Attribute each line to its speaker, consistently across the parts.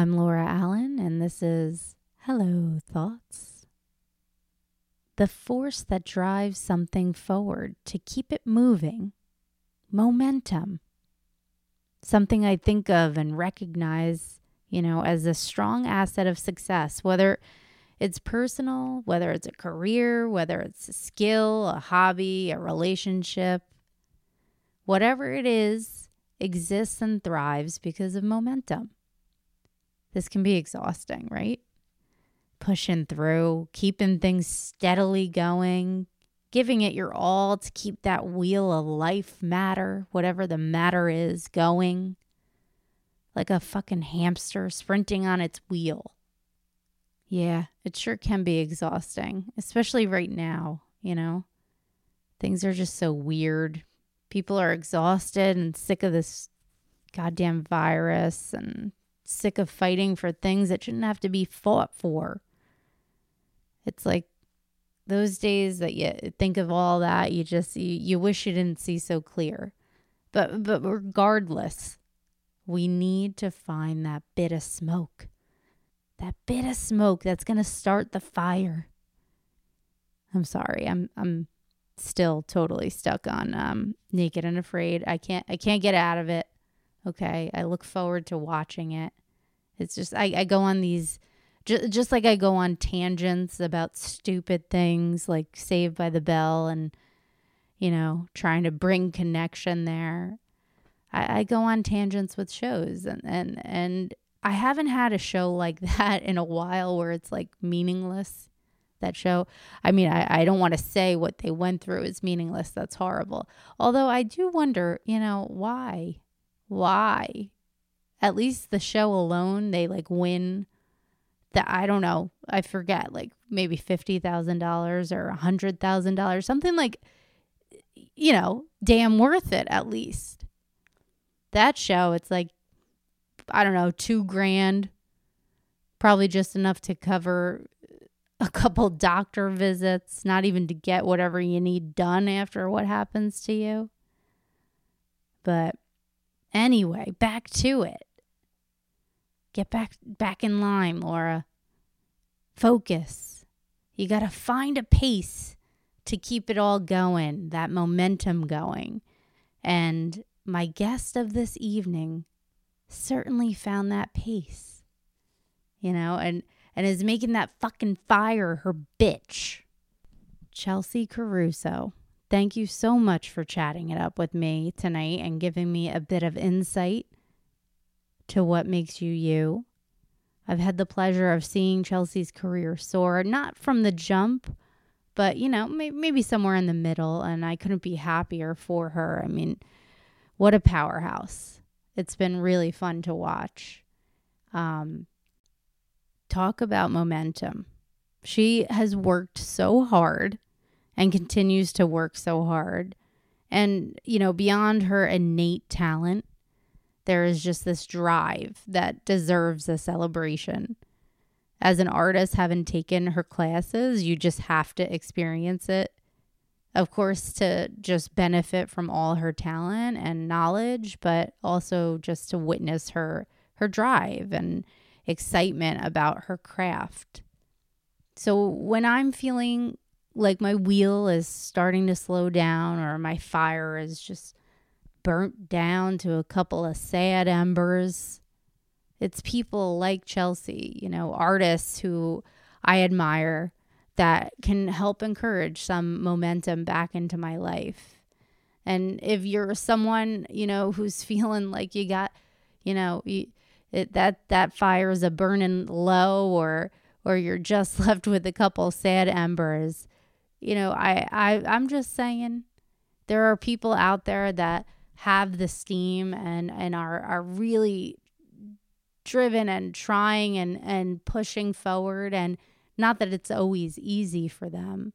Speaker 1: I'm Laura Allen, and this is Hello Thoughts. The force that drives something forward to keep it moving, momentum. Something I think of and recognize, you know, as a strong asset of success, whether it's personal, whether it's a career, whether it's a skill, a hobby, a relationship. Whatever it is, exists and thrives because of momentum. This can be exhausting, right? Pushing through, keeping things steadily going, giving it your all to keep that wheel of life matter, whatever the matter is, going. Like a fucking hamster sprinting on its wheel. Yeah, it sure can be exhausting, especially right now, you know? Things are just so weird. People are exhausted and sick of this goddamn virus and sick of fighting for things that shouldn't have to be fought for. It's like those days that you think of all that, you just you, you wish you didn't see so clear. But but regardless, we need to find that bit of smoke. That bit of smoke that's going to start the fire. I'm sorry. I'm I'm still totally stuck on um Naked and Afraid. I can't I can't get out of it. Okay. I look forward to watching it. It's just I, I go on these just just like I go on tangents about stupid things like Saved by the Bell and you know trying to bring connection there. I, I go on tangents with shows and and and I haven't had a show like that in a while where it's like meaningless. That show. I mean, I, I don't want to say what they went through is meaningless. That's horrible. Although I do wonder, you know, why? Why? at least the show alone, they like win that I don't know, I forget, like maybe $50,000 or $100,000, something like, you know, damn worth it at least. That show, it's like, I don't know, two grand, probably just enough to cover a couple doctor visits, not even to get whatever you need done after what happens to you. But anyway, back to it. Get back back in line, Laura. Focus. You got to find a pace to keep it all going, that momentum going. And my guest of this evening certainly found that pace. You know, and and is making that fucking fire her bitch. Chelsea Caruso. Thank you so much for chatting it up with me tonight and giving me a bit of insight to what makes you you. I've had the pleasure of seeing Chelsea's career soar, not from the jump, but you know, may- maybe somewhere in the middle. And I couldn't be happier for her. I mean, what a powerhouse! It's been really fun to watch. Um, talk about momentum. She has worked so hard and continues to work so hard. And, you know, beyond her innate talent, there is just this drive that deserves a celebration. As an artist, having taken her classes, you just have to experience it. Of course, to just benefit from all her talent and knowledge, but also just to witness her her drive and excitement about her craft. So when I'm feeling like my wheel is starting to slow down or my fire is just burnt down to a couple of sad embers. It's people like Chelsea, you know, artists who I admire that can help encourage some momentum back into my life. And if you're someone, you know, who's feeling like you got, you know, you, it, that that fire is a burning low or or you're just left with a couple sad embers, you know, I, I I'm just saying there are people out there that have the steam and and are are really driven and trying and and pushing forward. And not that it's always easy for them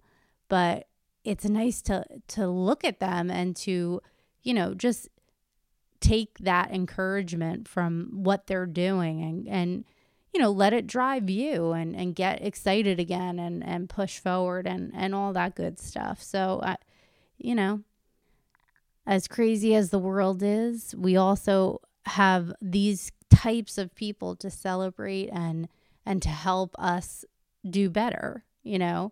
Speaker 1: but it's nice to to look at them and to you know just take that encouragement from what they're doing and and you know let it drive you and and get excited again and and push forward and and all that good stuff so I, you know as crazy as the world is, we also have these types of people to celebrate and and to help us do better, you know.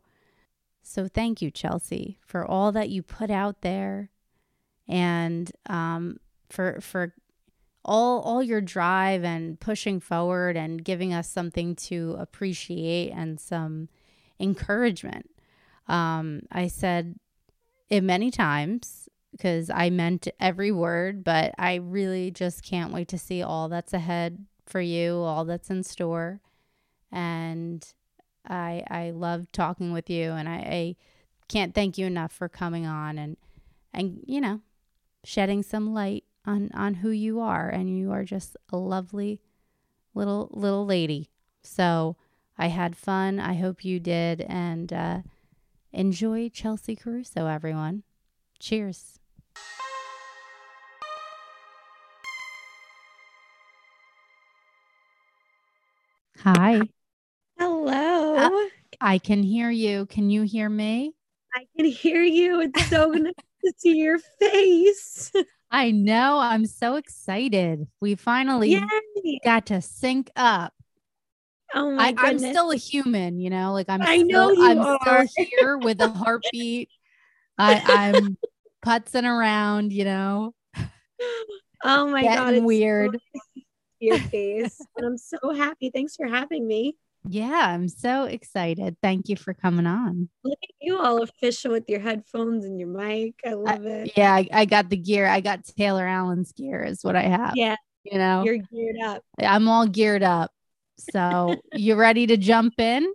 Speaker 1: So thank you, Chelsea, for all that you put out there, and um, for for all all your drive and pushing forward and giving us something to appreciate and some encouragement. Um, I said it many times because I meant every word, but I really just can't wait to see all that's ahead for you, all that's in store. And I I love talking with you and I, I can't thank you enough for coming on and and you know, shedding some light on on who you are and you are just a lovely little little lady. So I had fun. I hope you did and uh, enjoy Chelsea Caruso, everyone. Cheers. Hi.
Speaker 2: Hello.
Speaker 1: Uh, I can hear you. Can you hear me?
Speaker 2: I can hear you. It's so nice to see your face.
Speaker 1: I know. I'm so excited. We finally Yay. got to sync up.
Speaker 2: Oh my god.
Speaker 1: I, am still a human, you know. Like I'm.
Speaker 2: I
Speaker 1: still,
Speaker 2: know you
Speaker 1: I'm
Speaker 2: are.
Speaker 1: still here with a heartbeat. I, I'm putzing around, you know.
Speaker 2: Oh my
Speaker 1: Getting
Speaker 2: god,
Speaker 1: it's weird.
Speaker 2: So your face, and I'm so happy. Thanks for having me.
Speaker 1: Yeah, I'm so excited. Thank you for coming on.
Speaker 2: Look at you all official with your headphones and your mic. I love it.
Speaker 1: yeah, I, I, got the gear. I got Taylor Allen's gear, is what I have.
Speaker 2: Yeah.
Speaker 1: You know,
Speaker 2: you're geared up.
Speaker 1: I'm all geared up. So you ready to jump in?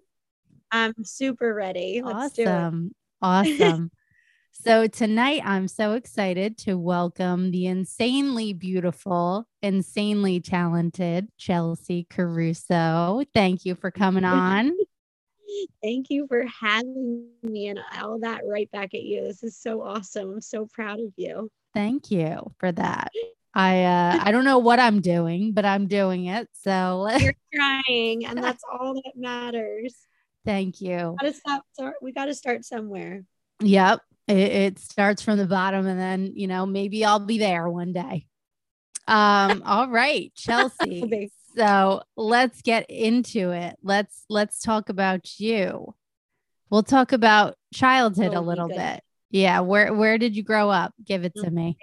Speaker 2: I'm super ready. Let's do it.
Speaker 1: awesome. Awesome. So tonight I'm so excited to welcome the insanely beautiful, insanely talented Chelsea Caruso. Thank you for coming on.
Speaker 2: Thank you for having me and all that right back at you. This is so awesome. I'm so proud of you.
Speaker 1: Thank you for that. I uh I don't know what I'm doing, but I'm doing it. So
Speaker 2: you're trying, and that's all that matters.
Speaker 1: Thank you.
Speaker 2: We gotta stop. We got to start somewhere.
Speaker 1: Yep. It, it starts from the bottom, and then you know maybe I'll be there one day. Um. all right, Chelsea. so let's get into it. Let's let's talk about you. We'll talk about childhood oh, a little bit. Yeah. Where where did you grow up? Give it to me.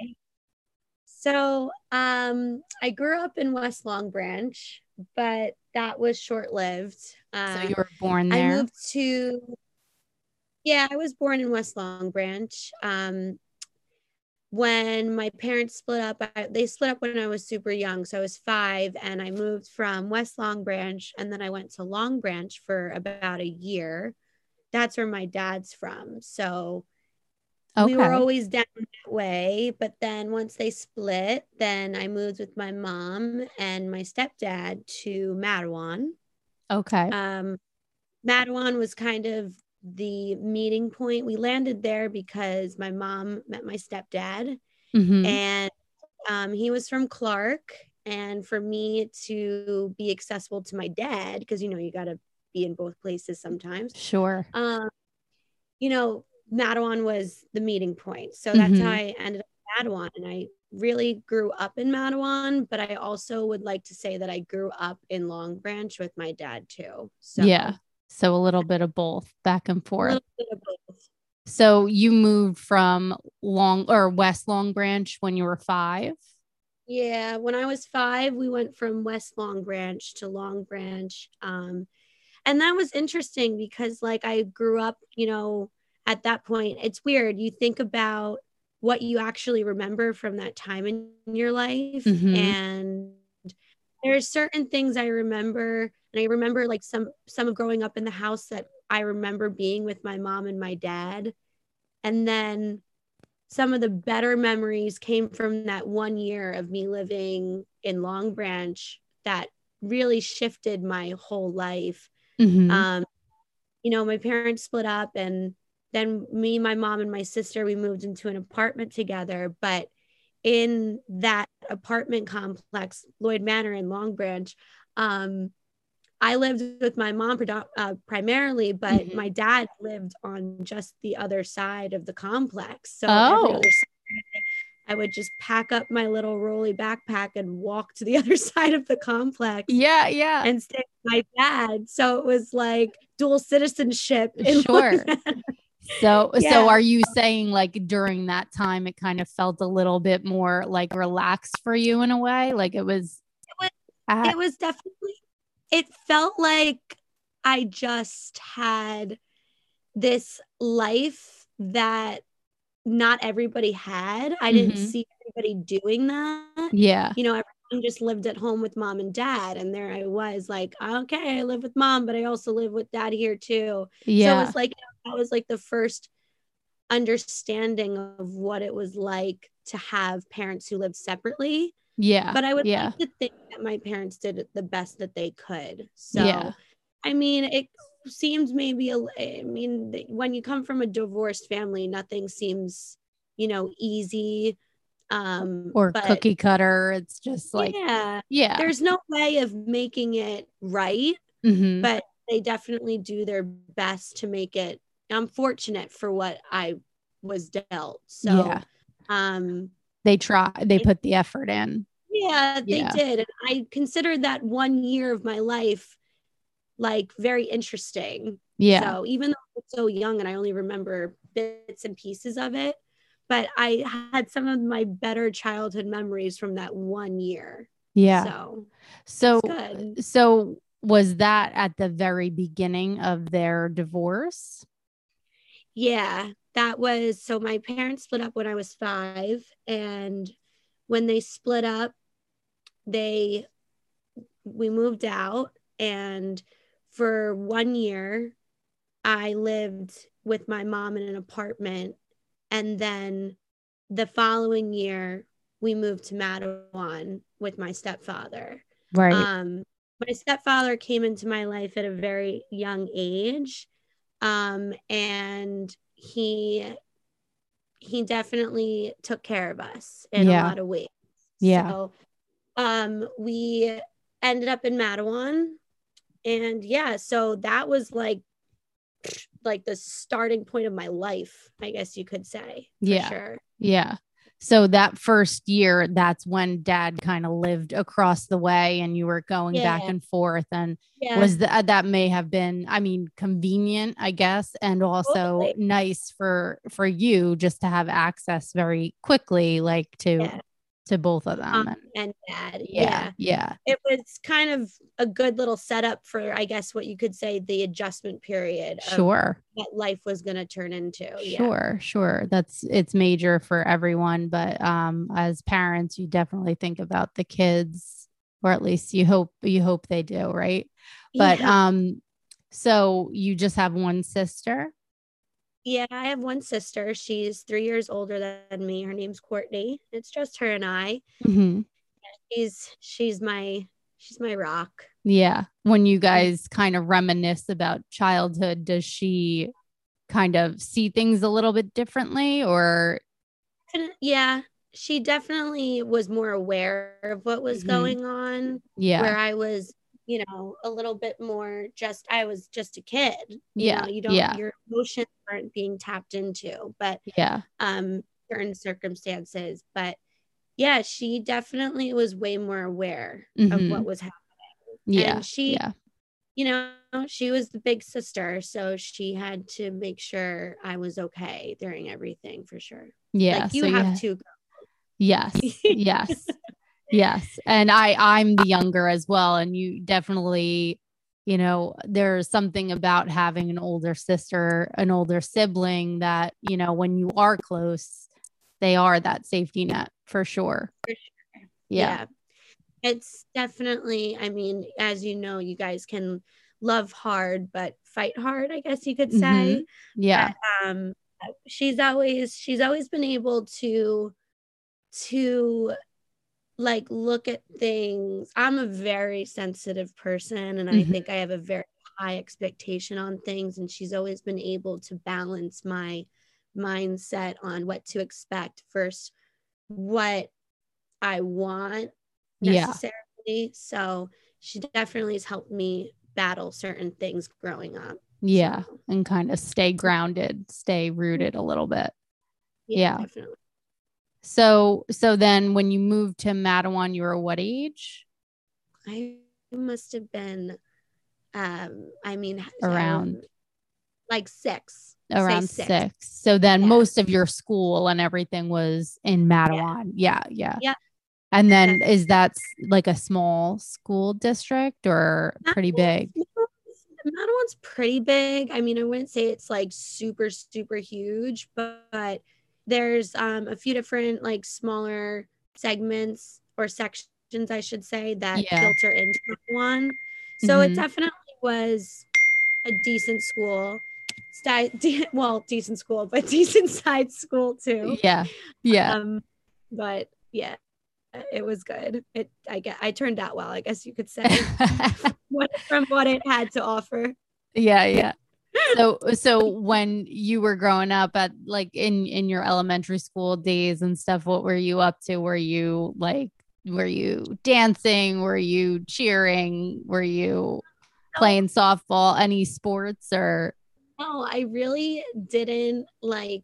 Speaker 2: So um, I grew up in West Long Branch, but that was short lived.
Speaker 1: Uh, so you were born there?
Speaker 2: I moved to, yeah, I was born in West Long Branch. Um, when my parents split up, I, they split up when I was super young. So I was five and I moved from West Long Branch and then I went to Long Branch for about a year. That's where my dad's from. So Okay. We were always down that way. But then once they split, then I moved with my mom and my stepdad to Matawan.
Speaker 1: Okay.
Speaker 2: Um, Matawan was kind of the meeting point. We landed there because my mom met my stepdad, mm-hmm. and um, he was from Clark. And for me to be accessible to my dad, because you know you got to be in both places sometimes.
Speaker 1: Sure.
Speaker 2: Um, you know, Matawan was the meeting point. So that's mm-hmm. how I ended up in Matawan. And I really grew up in Matawan, but I also would like to say that I grew up in Long Branch with my dad too.
Speaker 1: So yeah. So a little bit of both back and forth. So you moved from Long or West Long Branch when you were five?
Speaker 2: Yeah, when I was five, we went from West Long Branch to Long Branch. Um, and that was interesting because like I grew up, you know, at that point, it's weird. You think about what you actually remember from that time in your life. Mm-hmm. And there's certain things I remember. And I remember like some some of growing up in the house that I remember being with my mom and my dad. And then some of the better memories came from that one year of me living in Long Branch that really shifted my whole life. Mm-hmm. Um, you know, my parents split up and then me, my mom, and my sister, we moved into an apartment together. But in that apartment complex, Lloyd Manor in Long Branch, um, I lived with my mom uh, primarily, but mm-hmm. my dad lived on just the other side of the complex. So
Speaker 1: oh.
Speaker 2: I would just pack up my little rolly backpack and walk to the other side of the complex.
Speaker 1: Yeah, yeah.
Speaker 2: And stay with my dad. So it was like dual citizenship.
Speaker 1: sure. So, yeah. so are you saying like during that time it kind of felt a little bit more like relaxed for you in a way? Like it was.
Speaker 2: It was, at- it was definitely. It felt like I just had this life that not everybody had. I didn't mm-hmm. see everybody doing that.
Speaker 1: Yeah.
Speaker 2: You know, everyone just lived at home with mom and dad. And there I was like, okay, I live with mom, but I also live with dad here too. Yeah. So it's like, that was like the first understanding of what it was like to have parents who lived separately.
Speaker 1: Yeah.
Speaker 2: But I would
Speaker 1: yeah.
Speaker 2: like to think that my parents did the best that they could. So, yeah. I mean, it seems maybe a, I mean when you come from a divorced family nothing seems you know easy um
Speaker 1: or but, cookie cutter it's just like
Speaker 2: yeah
Speaker 1: yeah
Speaker 2: there's no way of making it right
Speaker 1: mm-hmm.
Speaker 2: but they definitely do their best to make it i'm fortunate for what i was dealt so yeah. um
Speaker 1: they try they put the effort in
Speaker 2: yeah they yeah. did and i considered that one year of my life like very interesting.
Speaker 1: Yeah.
Speaker 2: So even though I was so young and I only remember bits and pieces of it, but I had some of my better childhood memories from that one year.
Speaker 1: Yeah.
Speaker 2: So
Speaker 1: so so was that at the very beginning of their divorce?
Speaker 2: Yeah, that was so my parents split up when I was 5 and when they split up they we moved out and for one year, I lived with my mom in an apartment. And then the following year, we moved to Matawan with my stepfather.
Speaker 1: Right.
Speaker 2: Um, my stepfather came into my life at a very young age. Um, and he he definitely took care of us in yeah. a lot of ways.
Speaker 1: Yeah.
Speaker 2: So um we ended up in Matawan and yeah so that was like like the starting point of my life i guess you could say
Speaker 1: yeah
Speaker 2: sure
Speaker 1: yeah so that first year that's when dad kind of lived across the way and you were going yeah. back and forth and yeah. was that uh, that may have been i mean convenient i guess and also totally. nice for for you just to have access very quickly like to yeah to both of them
Speaker 2: um, and dad
Speaker 1: yeah, yeah, yeah.
Speaker 2: It was kind of a good little setup for i guess what you could say the adjustment period
Speaker 1: sure.
Speaker 2: what life was going to turn into
Speaker 1: sure
Speaker 2: yeah.
Speaker 1: sure. That's it's major for everyone but um as parents you definitely think about the kids or at least you hope you hope they do right? But yeah. um so you just have one sister
Speaker 2: yeah, I have one sister. She's three years older than me. Her name's Courtney. It's just her and I.
Speaker 1: Mm-hmm.
Speaker 2: She's she's my she's my rock.
Speaker 1: Yeah. When you guys kind of reminisce about childhood, does she kind of see things a little bit differently or?
Speaker 2: Yeah, she definitely was more aware of what was mm-hmm. going on.
Speaker 1: Yeah.
Speaker 2: Where I was you know, a little bit more just I was just a kid. You
Speaker 1: yeah.
Speaker 2: Know, you don't
Speaker 1: yeah.
Speaker 2: your emotions aren't being tapped into, but
Speaker 1: yeah.
Speaker 2: Um certain circumstances. But yeah, she definitely was way more aware mm-hmm. of what was happening.
Speaker 1: Yeah.
Speaker 2: And she
Speaker 1: yeah.
Speaker 2: you know, she was the big sister, so she had to make sure I was okay during everything for sure.
Speaker 1: Yeah.
Speaker 2: Like you so have yeah. to
Speaker 1: Yes. Yes yes and i i'm the younger as well and you definitely you know there's something about having an older sister an older sibling that you know when you are close they are that safety net for sure,
Speaker 2: for sure. Yeah. yeah it's definitely i mean as you know you guys can love hard but fight hard i guess you could say mm-hmm.
Speaker 1: yeah
Speaker 2: but, um she's always she's always been able to to like look at things. I'm a very sensitive person and mm-hmm. I think I have a very high expectation on things and she's always been able to balance my mindset on what to expect versus what I want necessarily. Yeah. So she definitely has helped me battle certain things growing up.
Speaker 1: Yeah. And kind of stay grounded, stay rooted a little bit. Yeah. yeah. So so then when you moved to Matawan, you were what age?
Speaker 2: I must have been, um, I mean,
Speaker 1: Around.
Speaker 2: um, like six.
Speaker 1: Around
Speaker 2: six.
Speaker 1: six. So then
Speaker 2: Yeah.
Speaker 1: most of your school and everything was in Matawan. Yeah, yeah.
Speaker 2: Yeah.
Speaker 1: And then is that like a small school district or pretty big?
Speaker 2: Matawan's pretty big. I mean, I wouldn't say it's like super, super huge, but, but there's um, a few different like smaller segments or sections, I should say, that
Speaker 1: Yeah.
Speaker 2: filter into one. So it
Speaker 1: Mhm.
Speaker 2: definitely was a decent school. Sti- de- well, decent school, but decent sized school too.
Speaker 1: Yeah. Yeah.
Speaker 2: Um, but yeah, it was good. It I get I turned out well, I guess you could say, what, from what it had to offer.
Speaker 1: yeah, yeah. So so when you were growing up at like in in your elementary school days and stuff, what were you up to? Were you like were you dancing? Were you cheering? Were you playing softball? Any sports or
Speaker 2: No, I really didn't like,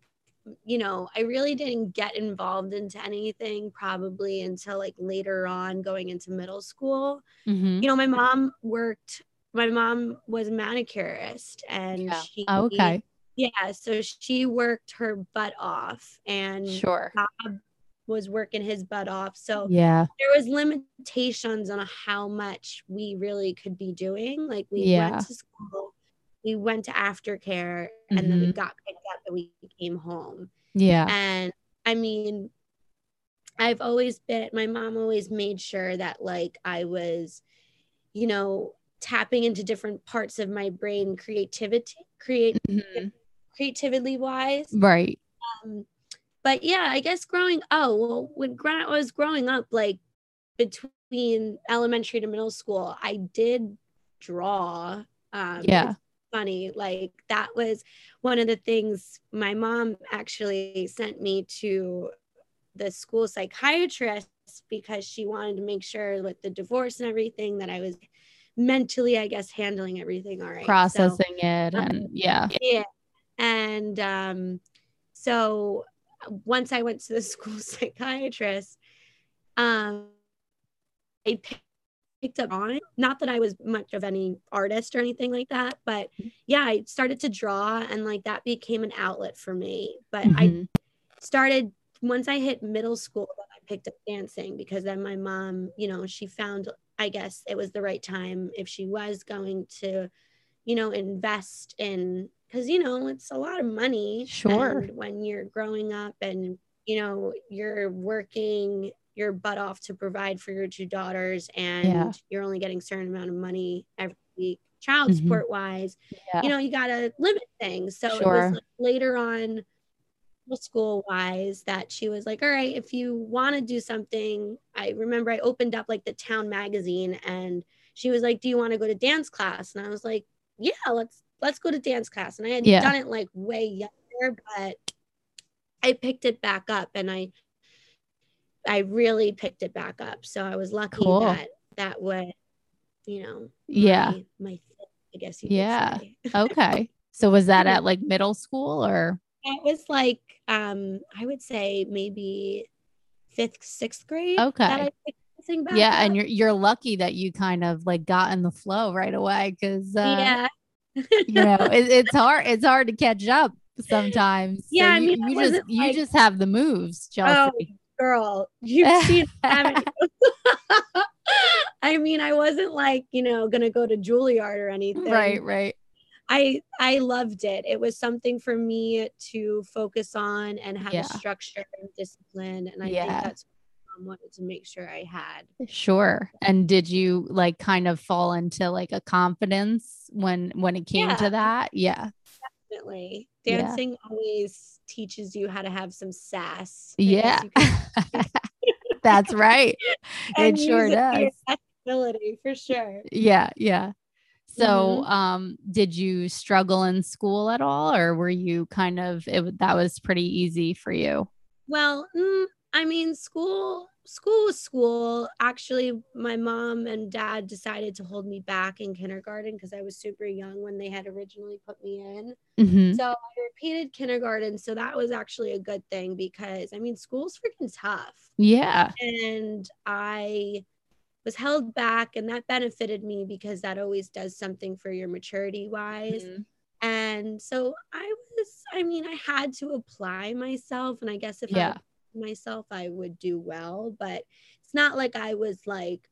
Speaker 2: you know, I really didn't get involved into anything probably until like later on going into middle school.
Speaker 1: Mhm.
Speaker 2: You know, my mom worked, my mom was a manicurist and
Speaker 1: Yeah.
Speaker 2: she,
Speaker 1: Oh, okay.
Speaker 2: yeah, so she worked her butt off and
Speaker 1: Sure.
Speaker 2: Bob was working his butt off. So
Speaker 1: Yeah.
Speaker 2: there was limitations on how much we really could be doing. Like we
Speaker 1: Yeah.
Speaker 2: went to school, we went to aftercare, and then we
Speaker 1: Mhm.
Speaker 2: got picked up and we came home.
Speaker 1: Yeah.
Speaker 2: And I mean, I've always been my mom always made sure that like I was, you know, tapping into different parts of my brain, creativity, create
Speaker 1: Mhm.
Speaker 2: creativity wise.
Speaker 1: Right.
Speaker 2: Um, but yeah, I guess growing oh well when I was growing up, like between elementary to middle school, I did draw. Um
Speaker 1: Yeah.
Speaker 2: funny. Like that was one of the things my mom actually sent me to the school psychiatrist because she wanted to make sure with the divorce and everything that I was mentally, I guess, handling everything all right. So-
Speaker 1: Processing it and yeah.
Speaker 2: yeah. And um, so once I went to the school psychiatrist, um, I picked up on it. Not that I was much of any artist or anything like that, but yeah, I started to draw and like that became an outlet for me. But I
Speaker 1: Mhm.
Speaker 2: started once I hit middle school, I picked up dancing because then my mom, you know, she found, I guess it was the right time if she was going to, you know, invest in, because, you know, it's a lot of money.
Speaker 1: Sure.
Speaker 2: When you're growing up and, you know, you're working your butt off to provide for your two daughters and
Speaker 1: Yeah.
Speaker 2: you're only getting a certain amount of money every week, child
Speaker 1: Mhm.
Speaker 2: support wise,
Speaker 1: Yeah.
Speaker 2: you know, you got to limit things. So it
Speaker 1: Sure.
Speaker 2: was like later on school wise that she was like, all right, if you want to do something, I remember I opened up like the town magazine and she was like, do you want to go to dance class? And I was like, yeah, let's, let's go to dance class. And I had
Speaker 1: Yeah.
Speaker 2: done it like way younger, but I picked it back up and I, I really picked it back up. So I was lucky
Speaker 1: Cool.
Speaker 2: that that would, you know,
Speaker 1: Yeah.
Speaker 2: my, my I guess you
Speaker 1: Yeah.
Speaker 2: could say.
Speaker 1: Okay. So was that at like middle school or
Speaker 2: It was like um I would say maybe fifth, sixth grade.
Speaker 1: Okay.
Speaker 2: That I
Speaker 1: yeah, and you're you're lucky that you kind of like got in the flow right away because uh,
Speaker 2: yeah.
Speaker 1: you know it, it's hard it's hard to catch up sometimes. So
Speaker 2: Yeah, I
Speaker 1: you,
Speaker 2: mean, I
Speaker 1: you just
Speaker 2: wasn't,
Speaker 1: you just have the moves,
Speaker 2: Oh,
Speaker 1: Chelsea.
Speaker 2: girl, you've seen? I mean, I wasn't like, you know, gonna go to Juilliard or anything.
Speaker 1: right, right.
Speaker 2: I I loved it. It was something for me to focus on and have
Speaker 1: Yeah.
Speaker 2: a structure and discipline. And I
Speaker 1: Yeah.
Speaker 2: think that's what I wanted to make sure I had.
Speaker 1: Sure. And did you like kind of fall into like a confidence when when it came
Speaker 2: Yeah.
Speaker 1: to that? Yeah.
Speaker 2: Definitely. Dancing always teaches you how to have some sass.
Speaker 1: Yeah.
Speaker 2: guess you could
Speaker 1: That's right. it sure
Speaker 2: use to your
Speaker 1: does.
Speaker 2: Ability for sure.
Speaker 1: Yeah, yeah. So,
Speaker 2: Mhm.
Speaker 1: um, did you struggle in school at all, or were you kind of it, that was pretty easy for you?
Speaker 2: Well, mm, I mean, school school was school. Actually, my mom and dad decided to hold me back in kindergarten because I was super young when they had originally put me in.
Speaker 1: Mhm.
Speaker 2: So I repeated kindergarten. So that was actually a good thing because I mean, school's freaking tough.
Speaker 1: Yeah.
Speaker 2: And I was held back, and that benefited me because that always does something for your maturity wise.
Speaker 1: Mhm.
Speaker 2: And so I was, I mean, I had to apply myself. And I guess if
Speaker 1: Yeah.
Speaker 2: I myself, I would do well. But it's not like I was like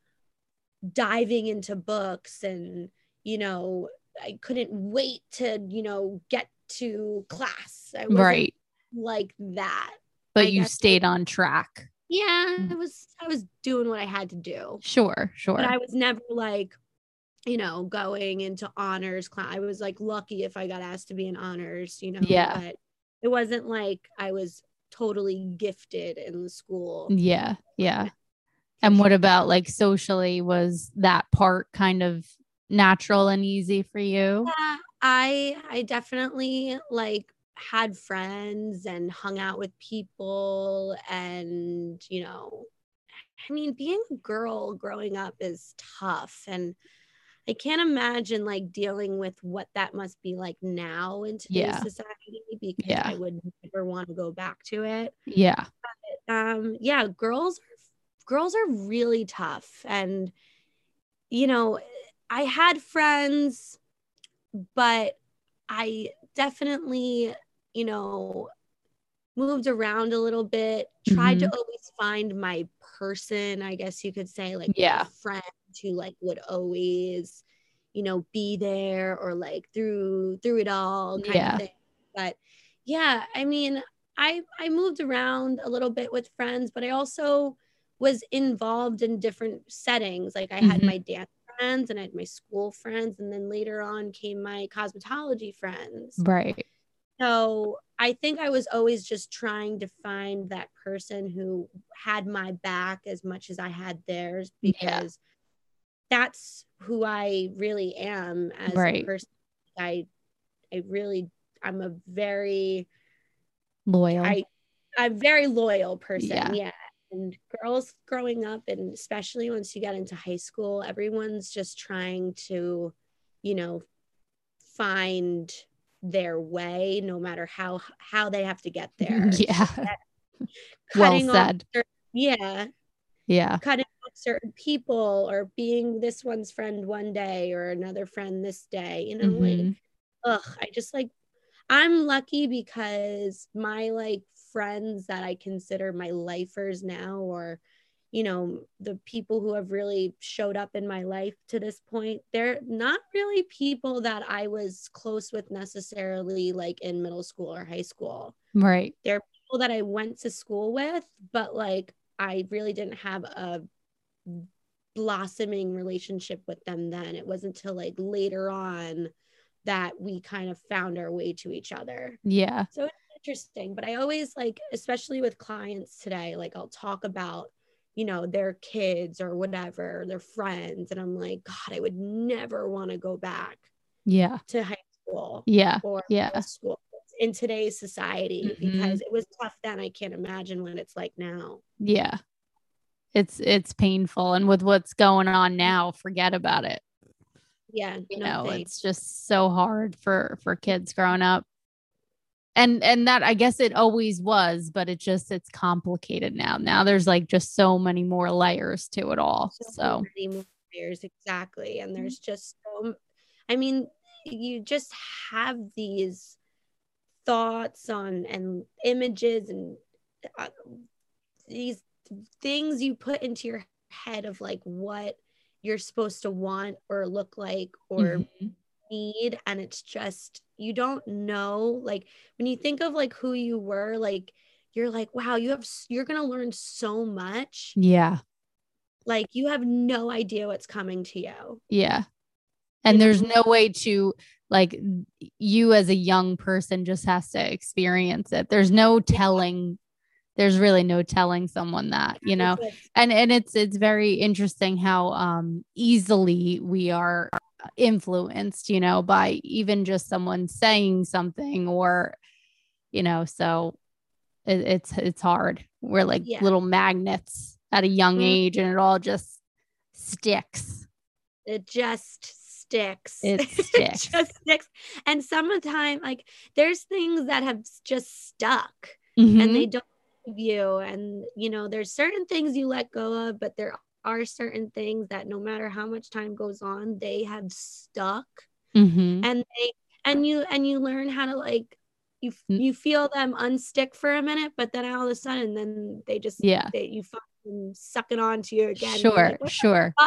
Speaker 2: diving into books and, you know, I couldn't wait to, you know, get to class.
Speaker 1: Right.
Speaker 2: like that.
Speaker 1: But
Speaker 2: I
Speaker 1: you stayed on track.
Speaker 2: Yeah,
Speaker 1: Mm.
Speaker 2: I was I was doing what I had to do.
Speaker 1: Sure, sure.
Speaker 2: But I was never like, you know, going into honors class. I was like lucky if I got asked to be in honors, you know.
Speaker 1: Yeah.
Speaker 2: But it wasn't like I was totally gifted in the school.
Speaker 1: yeah, yeah. And what about like socially? Was that part kind of natural and easy for you?
Speaker 2: Yeah, I I definitely like had friends and hung out with people and you know I mean being a girl growing up is tough and I can't imagine like dealing with what that must be like now in today's
Speaker 1: Yeah.
Speaker 2: society because
Speaker 1: Yeah.
Speaker 2: I would never want to go back to it.
Speaker 1: Yeah.
Speaker 2: Um yeah, girls girls are really tough and you know, I had friends but I definitely, you know, moved around a little bit, tried to always find my person, I guess you could say, like
Speaker 1: Yeah.
Speaker 2: a friend who like would always, you know, be there or like through through it all kind
Speaker 1: Yeah.
Speaker 2: of thing. But yeah, I mean, I I moved around a little bit with friends, but I also was involved in different settings. Like I had
Speaker 1: Mhm.
Speaker 2: my dance friends and I had my school friends, and then later on came my cosmetology friends.
Speaker 1: Right.
Speaker 2: So I think I was always just trying to find that person who had my back as much as I had theirs
Speaker 1: Yeah.
Speaker 2: because that's who I really am as
Speaker 1: Right.
Speaker 2: a person. I I really I'm a very
Speaker 1: Loyal.
Speaker 2: I I'm very loyal person.
Speaker 1: Yeah.
Speaker 2: Yeah. And girls growing up and especially once you get into high school, everyone's just trying to, you know, find their way no matter how how they have to get there.
Speaker 1: yeah. well
Speaker 2: Cutting off
Speaker 1: said.
Speaker 2: certain- yeah.
Speaker 1: Yeah.
Speaker 2: Cutting off certain people or being this one's friend one day or another friend this day. You know, like
Speaker 1: Mhm.
Speaker 2: ugh, I just like I'm lucky because my like friends that I consider my lifers now or you know the people who have really showed up in my life to this point they're not really people that I was close with necessarily like in middle school or high school
Speaker 1: Right.
Speaker 2: They're people that I went to school with but like I really didn't have a blossoming relationship with them then it wasn't until like later on that we kind of found our way to each other.
Speaker 1: Yeah.
Speaker 2: So it's interesting, but I always like, especially with clients today, like I'll talk about, you know, their kids or whatever, their friends. And I'm like, God, I would never want to go back
Speaker 1: Yeah.
Speaker 2: to high school
Speaker 1: Yeah.
Speaker 2: or
Speaker 1: Yeah.
Speaker 2: school in today's society
Speaker 1: Mhm.
Speaker 2: because it was tough then. I can't imagine what it's like now.
Speaker 1: Yeah. It's it's painful and with what's going on now, forget about it.
Speaker 2: Yeah.
Speaker 1: You
Speaker 2: no
Speaker 1: know,
Speaker 2: thanks.
Speaker 1: it's just so hard for for kids growing up. And and that I guess it always was, but it just it's complicated now. Now there's like just so many more layers to it all. So,
Speaker 2: many more layers exactly and there's just so i mean you just have these thoughts on and images and uh, these things you put into your head of like what you're supposed to want or look like or
Speaker 1: mhm.
Speaker 2: need and it's just you don't know like when you think of like who you were like you're like wow you have you're going to learn so much
Speaker 1: yeah.
Speaker 2: like you have no idea what's coming to you
Speaker 1: Yeah. And
Speaker 2: know?
Speaker 1: there's no way to like you as a young person just has to experience it. There's no telling there's really no telling someone that, you know. And and it's it's very interesting how um easily we are influenced, you know, by even just someone saying something or you know, so it, it's it's hard. We're like
Speaker 2: Yeah.
Speaker 1: little magnets at a young
Speaker 2: Mhm.
Speaker 1: age and it all just sticks.
Speaker 2: it just sticks.
Speaker 1: It sticks.
Speaker 2: just sticks. And some of the time, like there's things that have just stuck
Speaker 1: Mhm.
Speaker 2: and they don't you. And you know, there's certain things you let go of, but there are certain things that no matter how much time goes on, they have stuck.
Speaker 1: Mhm.
Speaker 2: And they and you and you learn how to like you
Speaker 1: Mm.
Speaker 2: you feel them unstick for a minute, but then all of a sudden then they just
Speaker 1: Yeah.
Speaker 2: they you find them sucking onto you again.
Speaker 1: Sure,
Speaker 2: like,
Speaker 1: sure.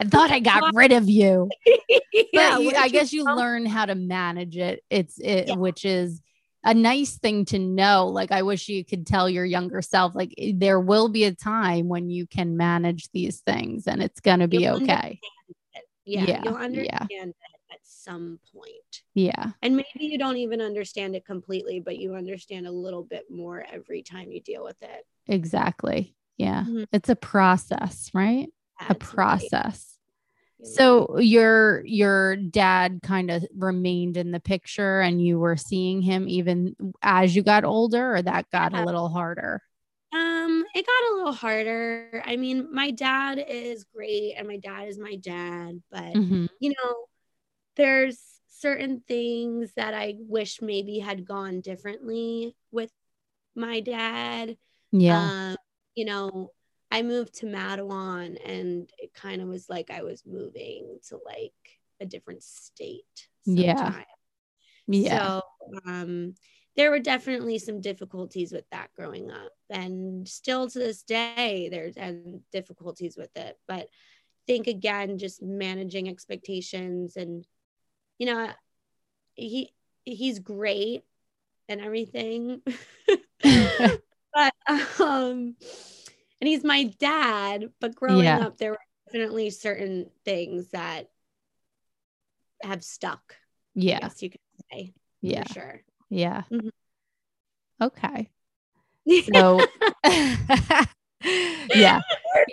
Speaker 1: I thought I got rid of you.
Speaker 2: yeah,
Speaker 1: you, I guess you learn how to manage it. It's it,
Speaker 2: Yeah.
Speaker 1: which is a nice thing to know. Like I wish you could tell your younger self, like eh, there will be a time when you can manage these things, and it's gonna be
Speaker 2: You'll
Speaker 1: okay.
Speaker 2: Yeah,
Speaker 1: Yeah,
Speaker 2: you'll
Speaker 1: yeah.
Speaker 2: understand it at some point.
Speaker 1: Yeah,
Speaker 2: And maybe you don't even understand it completely, but you understand a little bit more every time you deal with it.
Speaker 1: exactly. Yeah,
Speaker 2: Mhm.
Speaker 1: it's a process, right? A process.
Speaker 2: Know?
Speaker 1: So your your dad kind of remained in the picture, and you were seeing him even as you got older, or that got a little harder.
Speaker 2: Um, it got a little harder. I mean, my dad is great and my dad is my dad, but
Speaker 1: Mhm.
Speaker 2: you know, there's certain things that I wish maybe had gone differently with my dad.
Speaker 1: Yeah,
Speaker 2: Um, you know, I moved to Matawan and it kind of was like I was moving to like a different state.
Speaker 1: Yeah.
Speaker 2: sometime.
Speaker 1: yeah,
Speaker 2: So um there were definitely some difficulties with that growing up. And still to this day, there's and difficulties with it. But I think again, just managing expectations and you know, he he's great and everything. but um and he's my dad, but growing
Speaker 1: Yeah.
Speaker 2: up there were definitely certain things that have stuck.
Speaker 1: yeah,
Speaker 2: Yes, you could say
Speaker 1: yeah,
Speaker 2: for sure.
Speaker 1: yeah.
Speaker 2: Mhm.
Speaker 1: Okay. So, yeah,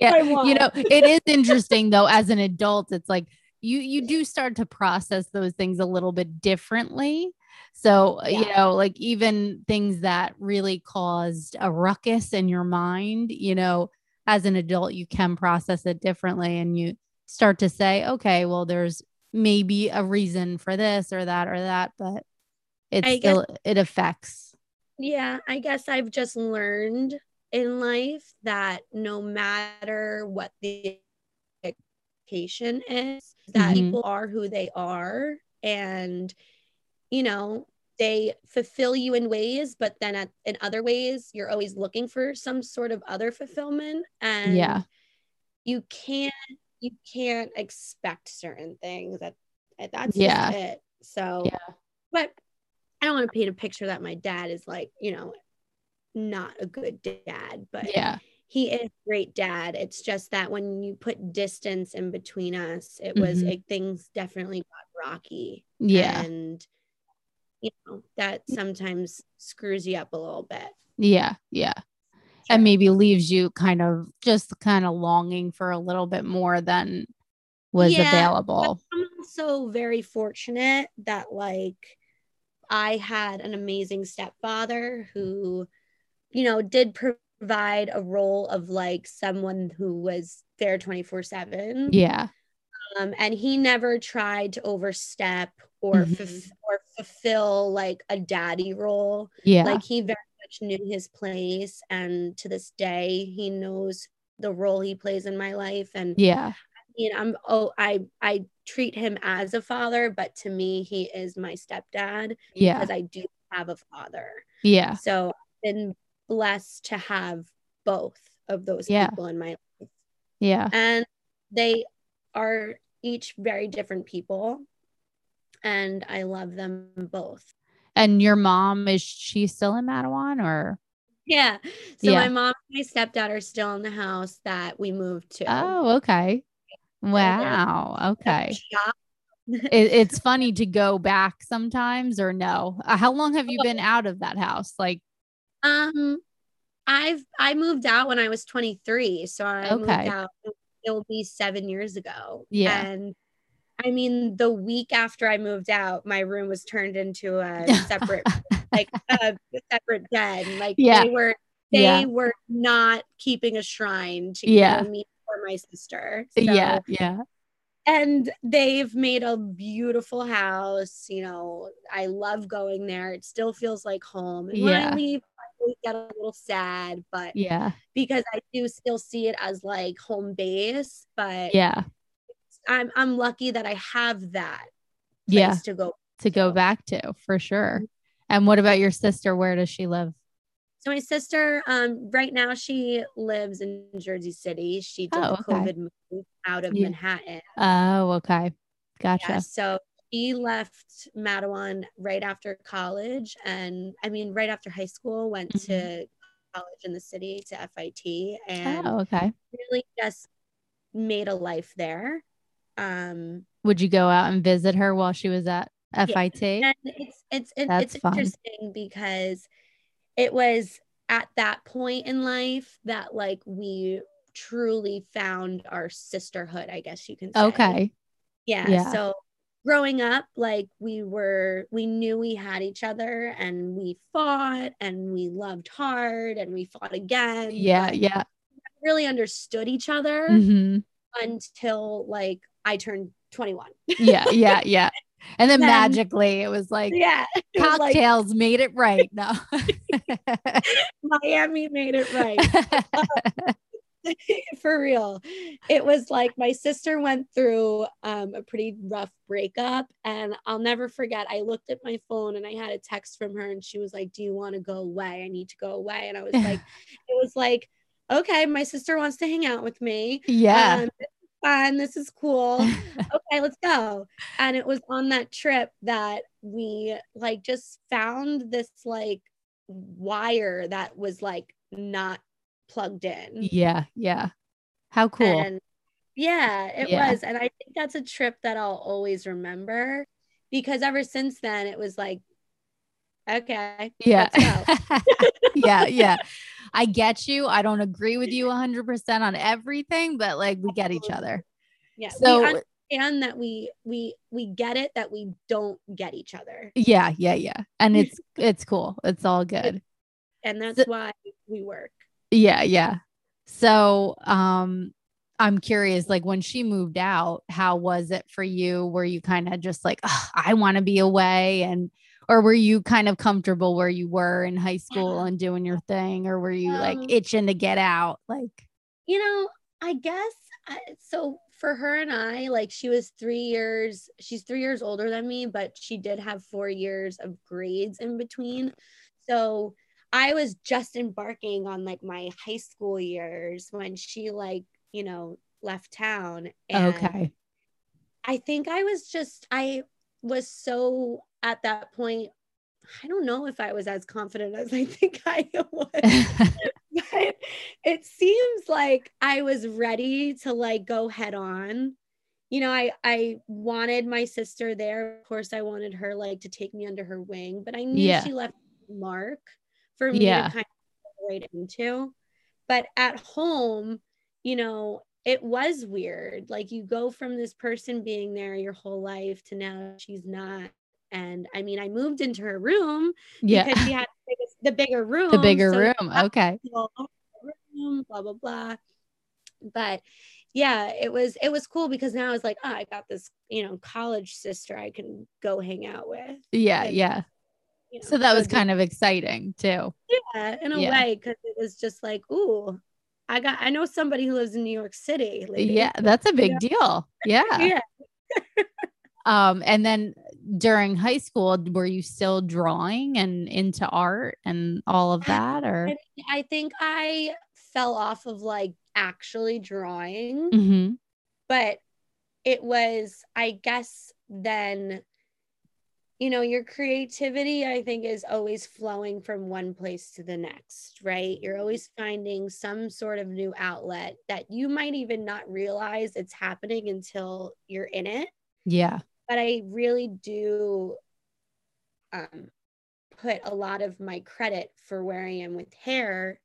Speaker 1: yeah. You know, it is interesting though. As an adult, it's like you you do start to process those things a little bit differently. So, you know, like even things that really caused a ruckus in your mind, you know, as an adult, you can process it differently and you start to say, okay, well, there's maybe a reason for this or that or that, but it
Speaker 2: I guess-
Speaker 1: still it affects.
Speaker 2: yeah, I guess I've just learned in life that no matter what the expectation is, that
Speaker 1: Mhm.
Speaker 2: people are who they are and you know, they fulfill you in ways, but then at, in other ways, you're always looking for some sort of other fulfillment. And
Speaker 1: Yeah.
Speaker 2: you can't you can't expect certain things. That that's
Speaker 1: Yeah.
Speaker 2: it. So
Speaker 1: Yeah.
Speaker 2: but I don't want to paint a picture that my dad is like, you know, not a good dad, but
Speaker 1: Yeah.
Speaker 2: he is a great dad. It's just that when you put distance in between us, it was
Speaker 1: Mhm.
Speaker 2: it, things definitely got rocky.
Speaker 1: Yeah.
Speaker 2: And you know, that sometimes screws you up a little bit.
Speaker 1: Yeah. Yeah.
Speaker 2: Sure.
Speaker 1: and maybe leaves you kind of just kind of longing for a little bit more than was
Speaker 2: Yeah,
Speaker 1: available.
Speaker 2: I'm also very fortunate that like I had an amazing stepfather who, you know, did provide a role of like someone who was there 24 7.
Speaker 1: Yeah.
Speaker 2: Um, and he never tried to overstep or
Speaker 1: Mhm.
Speaker 2: fulf- or fulfill like a daddy role.
Speaker 1: Yeah.
Speaker 2: Like he very much knew his place, and to this day, he knows the role he plays in my life. And
Speaker 1: yeah.
Speaker 2: you know, I'm oh, I I treat him as a father, but to me, he is my stepdad
Speaker 1: Yeah.
Speaker 2: because I do have a father.
Speaker 1: Yeah.
Speaker 2: So I've been blessed to have both of those
Speaker 1: Yeah.
Speaker 2: people in my life,
Speaker 1: Yeah.
Speaker 2: and they are each very different people, and I love them both.
Speaker 1: And your mom, is she still in Matawan or?
Speaker 2: Yeah. So
Speaker 1: Yeah.
Speaker 2: my mom and my stepdad are still in the house that we moved to.
Speaker 1: Oh, okay. Wow. Okay. It, it's funny to go back sometimes or no. Uh, How long have you been out of that house? Like,
Speaker 2: Um, I've I moved out when I was 23, so I moved out. It'll be seven years ago.
Speaker 1: Yeah.
Speaker 2: and I mean, the week after I moved out, my room was turned into a separate, like a separate den. Like
Speaker 1: Yeah.
Speaker 2: they were they
Speaker 1: Yeah.
Speaker 2: were not keeping a shrine to
Speaker 1: Yeah.
Speaker 2: meet for my sister. So,
Speaker 1: yeah. Yeah.
Speaker 2: and they've made a beautiful house. You know, I love going there. It still feels like home. And when I leave, I get a little sad, but
Speaker 1: Yeah.
Speaker 2: because I do still see it as like home base. But
Speaker 1: Yeah.
Speaker 2: I'm I'm lucky that I have that place
Speaker 1: Yeah.
Speaker 2: to go.
Speaker 1: To go back to for sure. And what about your sister? Where does she live?
Speaker 2: So my sister, um, right now she lives in Jersey City. She did
Speaker 1: Oh, okay.
Speaker 2: COVID move out of
Speaker 1: Yeah.
Speaker 2: Manhattan.
Speaker 1: Oh, okay. Gotcha.
Speaker 2: Yeah, so she left Matawan right after college, and I mean right after high school. Went
Speaker 1: Mhm.
Speaker 2: to college in the city to FIT, and
Speaker 1: Oh, okay.
Speaker 2: really just made a life there. Um,
Speaker 1: Would you go out and visit her while she was at FIT?
Speaker 2: and it's it's it, it's
Speaker 1: fun.
Speaker 2: interesting because it was at that point in life that like we truly found our sisterhood i guess you can say
Speaker 1: Okay.
Speaker 2: yeah,
Speaker 1: Yeah.
Speaker 2: so growing up like we were we knew we had each other and we fought and we loved hard and we fought again
Speaker 1: Yeah. Yeah.
Speaker 2: really understood each other
Speaker 1: hmm
Speaker 2: until like i turned 21
Speaker 1: Yeah. Yeah. Yeah. And then
Speaker 2: Then-
Speaker 1: magically it was like
Speaker 2: yeah was like
Speaker 1: cocktails made it right. No.
Speaker 2: miami made it right for real it was like my sister went through um, a pretty rough breakup and i'll never forget i looked at my phone and i had a text from her and she was like do you want to go away i need to go away and i was like it was like okay my sister wants to hang out with me
Speaker 1: yeah.
Speaker 2: um, fun this is cool okay let's go and it was on that trip that we like just found this like wire that was like not plugged in
Speaker 1: yeah. Yeah. How cool.
Speaker 2: and yeah, it
Speaker 1: Yeah.
Speaker 2: was. And I think that's a trip that I'll always remember because ever since then it was like, okay,
Speaker 1: yeah. yeah. Yeah. I get you. I don't agree with you 100% on everything, but like we get each other.
Speaker 2: Yeah.
Speaker 1: So,
Speaker 2: we understand that we we we get it that we don't get each other.
Speaker 1: yeah. Yeah. Yeah. And it's, it's cool. It's all good.
Speaker 2: And that's
Speaker 1: So-
Speaker 2: why we work.
Speaker 1: Yeah, yeah. So, um I'm curious like when she moved out, how was it for you? Were you kind of just like, I want to be away and or were you kind of comfortable where you were in high school and doing your thing or were you like
Speaker 2: Um,
Speaker 1: itching to get out? Like
Speaker 2: You know, I guess I, so for her and I, like she was three years, she's three years older than me, but she did have four years of grades in between. So I was just embarking on like my high school years when she like, you know, left town. And
Speaker 1: okay.
Speaker 2: I think I was just, I was so at that point, I don't know if I was as confident as I think I was but it seems like I was ready to like go head on. You know, I I wanted my sister there. Of course, I wanted her like to take me under her wing, but I knew
Speaker 1: Yeah.
Speaker 2: she left a mark for me
Speaker 1: Yeah.
Speaker 2: to kind of right into. But at home, you know, it was weird. Like you go from this person being there your whole life to now she's not. And I mean, I moved into her room
Speaker 1: yeah.
Speaker 2: because she had the, biggest, the bigger room.
Speaker 1: the bigger
Speaker 2: so
Speaker 1: room. Okay.
Speaker 2: room, blah blah blah. But yeah, it was it was cool because now I was like, oh, I got this, you know, college sister I can go hang out with.
Speaker 1: Yeah,
Speaker 2: And,
Speaker 1: yeah.
Speaker 2: You know,
Speaker 1: So that was kind of exciting too.
Speaker 2: yeah, in a
Speaker 1: yeah.
Speaker 2: way, because it was just like, ooh, I got I know somebody who lives in New York City. lady.
Speaker 1: Yeah, that's a big
Speaker 2: Yeah.
Speaker 1: deal. Yeah.
Speaker 2: yeah.
Speaker 1: Um, and then during high school, were you still drawing and into art and all of that, or?
Speaker 2: I, I think I fell off of like actually drawing.
Speaker 1: hmm
Speaker 2: but it was i guess then you know your creativity i think is always flowing from one place to the next right you're always finding some sort of new outlet that you might even not realize it's happening until you're in it
Speaker 1: Yeah.
Speaker 2: But i really do um put a lot of my credit for where i am with hair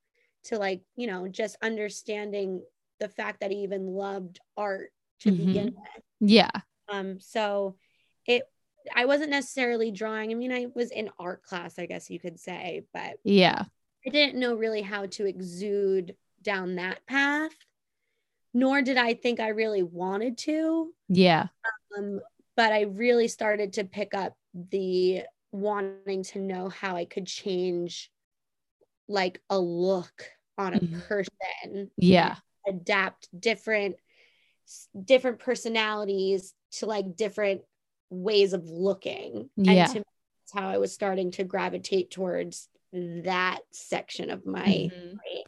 Speaker 2: to like you know just understanding the fact that i even loved art to
Speaker 1: Mhm.
Speaker 2: begin with
Speaker 1: Yeah.
Speaker 2: um so it i wasn't necessarily drawing i mean i was in art class i guess you could say but
Speaker 1: Yeah.
Speaker 2: I didn't know really how to exude down that path, nor did I think I really wanted to.
Speaker 1: Yeah.
Speaker 2: Um, but I really started to pick up the wanting to know how I could change like a look on a
Speaker 1: Mhm.
Speaker 2: person
Speaker 1: Yeah.
Speaker 2: adapt different different personalities to like different ways of looking
Speaker 1: Yeah.
Speaker 2: and to me, that's how i was starting to gravitate towards that section of my
Speaker 1: Mhm.
Speaker 2: brain.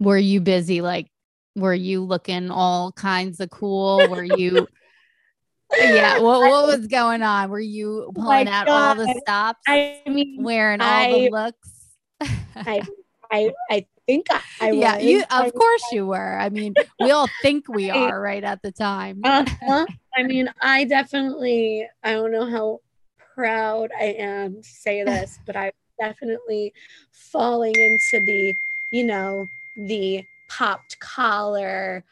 Speaker 1: Were you busy? Like, were you looking all kinds of cool? Were you? Yeah. What What was going on? Were you
Speaker 2: Oh
Speaker 1: pulling out all the stops?
Speaker 2: i mean
Speaker 1: wearing all
Speaker 2: I-
Speaker 1: the looks?
Speaker 2: i i i think i, I
Speaker 1: yeah,
Speaker 2: was.
Speaker 1: you
Speaker 2: I
Speaker 1: of course you were. I mean, we all think we
Speaker 2: I-
Speaker 1: are right at the time.
Speaker 2: uh-huh. I mean, I definitely, I don't know how proud I am to say this, but I'm definitely falling into the, you know, the popped collar,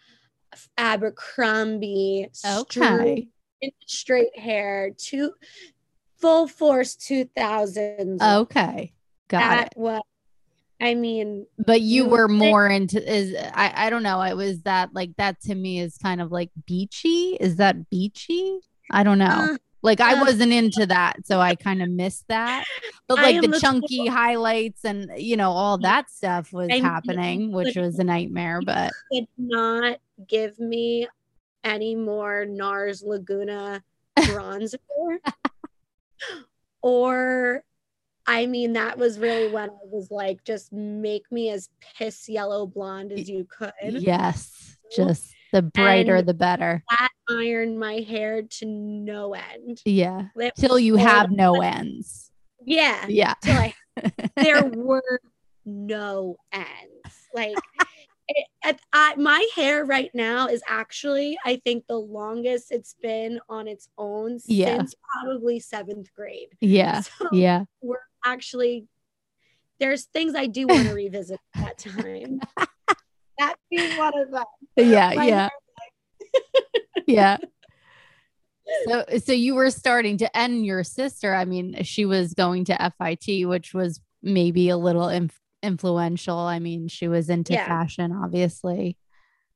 Speaker 2: Abercrombie,
Speaker 1: okay.
Speaker 2: Straight, straight hair, two full force 2000s.
Speaker 1: Okay. Got
Speaker 2: that
Speaker 1: it.
Speaker 2: was, I mean,
Speaker 1: But you
Speaker 2: you
Speaker 1: were
Speaker 2: would think-
Speaker 1: more into is I I don't know. It was that like that to me is kind of like beachy. Is that beachy? I don't know.
Speaker 2: uh,
Speaker 1: Like I
Speaker 2: Uh,
Speaker 1: wasn't into that, so I kind of missed that. But like the chunky
Speaker 2: total-
Speaker 1: highlights and you know all that stuff was
Speaker 2: I mean,
Speaker 1: happening, which was a nightmare. But
Speaker 2: could not give me any more NARS Laguna bronzer. or, I mean, that was really when I was like, just make me as piss yellow blonde as you could.
Speaker 1: yes, just the brighter
Speaker 2: And-
Speaker 1: the better.
Speaker 2: That ironed my hair to no end.
Speaker 1: Yeah, till you have no ends.
Speaker 2: Yeah.
Speaker 1: Yeah,
Speaker 2: Till I, there were no ends. Like, it, at, I, my hair right now is actually, I think, the longest it's been on its own
Speaker 1: Yeah.
Speaker 2: since probably seventh grade.
Speaker 1: yeah,
Speaker 2: So
Speaker 1: yeah.
Speaker 2: we're actually, there's things I do want to revisit at that time. that being one of them.
Speaker 1: Yeah,
Speaker 2: My
Speaker 1: yeah. yeah. So, so you were starting to end your sister. I mean, she was going to FIT, which was maybe a little inf- influential. I mean, she was into
Speaker 2: Yeah.
Speaker 1: fashion, obviously.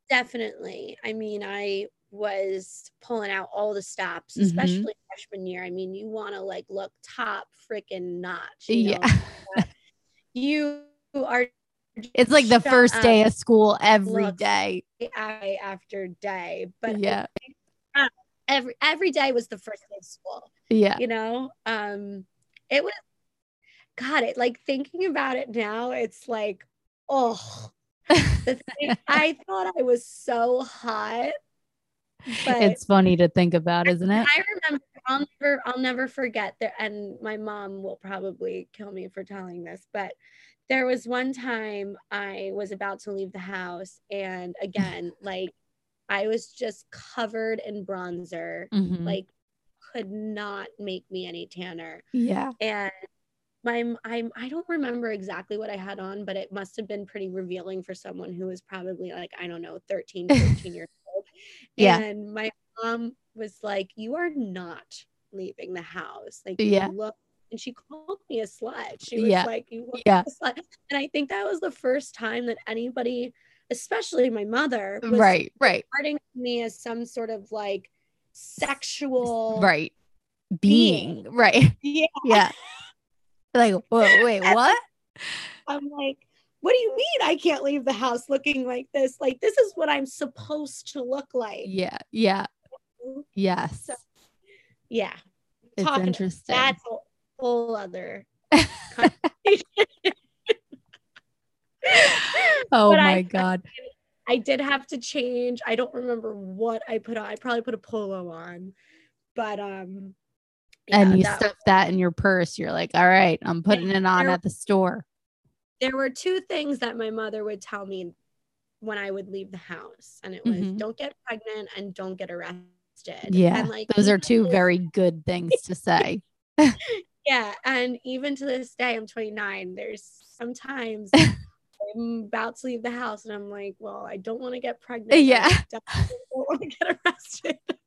Speaker 2: Definitely. I mean, I was pulling out all the stops,
Speaker 1: Mhm.
Speaker 2: especially freshman year. I mean, you want to like look top freaking notch. You know?
Speaker 1: Yeah,
Speaker 2: You are.
Speaker 1: it's like the first day of school every day.
Speaker 2: day after day, but
Speaker 1: Yeah,
Speaker 2: every every day was the first day of school.
Speaker 1: yeah,
Speaker 2: You know, um, it was. God, it like thinking about it now. It's like, oh, I thought I was so hot, but
Speaker 1: it's funny to think about, isn't it?
Speaker 2: I remember I'll never I'll never forget that and my mom will probably kill me for telling this, but there was one time I was about to leave the house and again like I was just covered in bronzer,
Speaker 1: Mhm.
Speaker 2: like could not make me any tanner.
Speaker 1: yeah,
Speaker 2: And my I'm I don't remember exactly what I had on, but it must have been pretty revealing for someone who was probably like, I don't know, 13, 14 years old.
Speaker 1: Yeah.
Speaker 2: And my mom was like, You are not leaving the house. Like you
Speaker 1: Yeah.
Speaker 2: look and she called me a slut. She was
Speaker 1: Yeah.
Speaker 2: like, You look
Speaker 1: Yeah.
Speaker 2: a slut. And I think that was the first time that anybody, especially my mother, mm, was
Speaker 1: right, right,
Speaker 2: regarding me as some sort of like sexual
Speaker 1: right. Being, right.
Speaker 2: Yeah.
Speaker 1: Yeah. Like, wait, what?
Speaker 2: I'm like, what do you mean I can't leave the house looking like this? Like, this is what I'm supposed to look like.
Speaker 1: Yeah, yeah, yes.
Speaker 2: So- Yeah.
Speaker 1: It's
Speaker 2: Talking-
Speaker 1: interesting.
Speaker 2: That's a whole other.
Speaker 1: oh
Speaker 2: but
Speaker 1: my
Speaker 2: I-
Speaker 1: god.
Speaker 2: I did have to change. I don't remember what I put on. I probably put a polo on, but um,
Speaker 1: and you
Speaker 2: that-
Speaker 1: stuffed that in your purse. You're like, all right, I'm putting it on
Speaker 2: there-
Speaker 1: at the store.
Speaker 2: there were two things that my mother would tell me when I would leave the house, and it was
Speaker 1: Mhm.
Speaker 2: don't get pregnant and don't get arrested.
Speaker 1: Yeah.
Speaker 2: and like
Speaker 1: Those are two very good things to say.
Speaker 2: Yeah, and even to this day, I'm 29. There's sometimes I'm about to leave the house, and I'm like, well, I don't want to get pregnant.
Speaker 1: Yeah.
Speaker 2: I don't want to get arrested.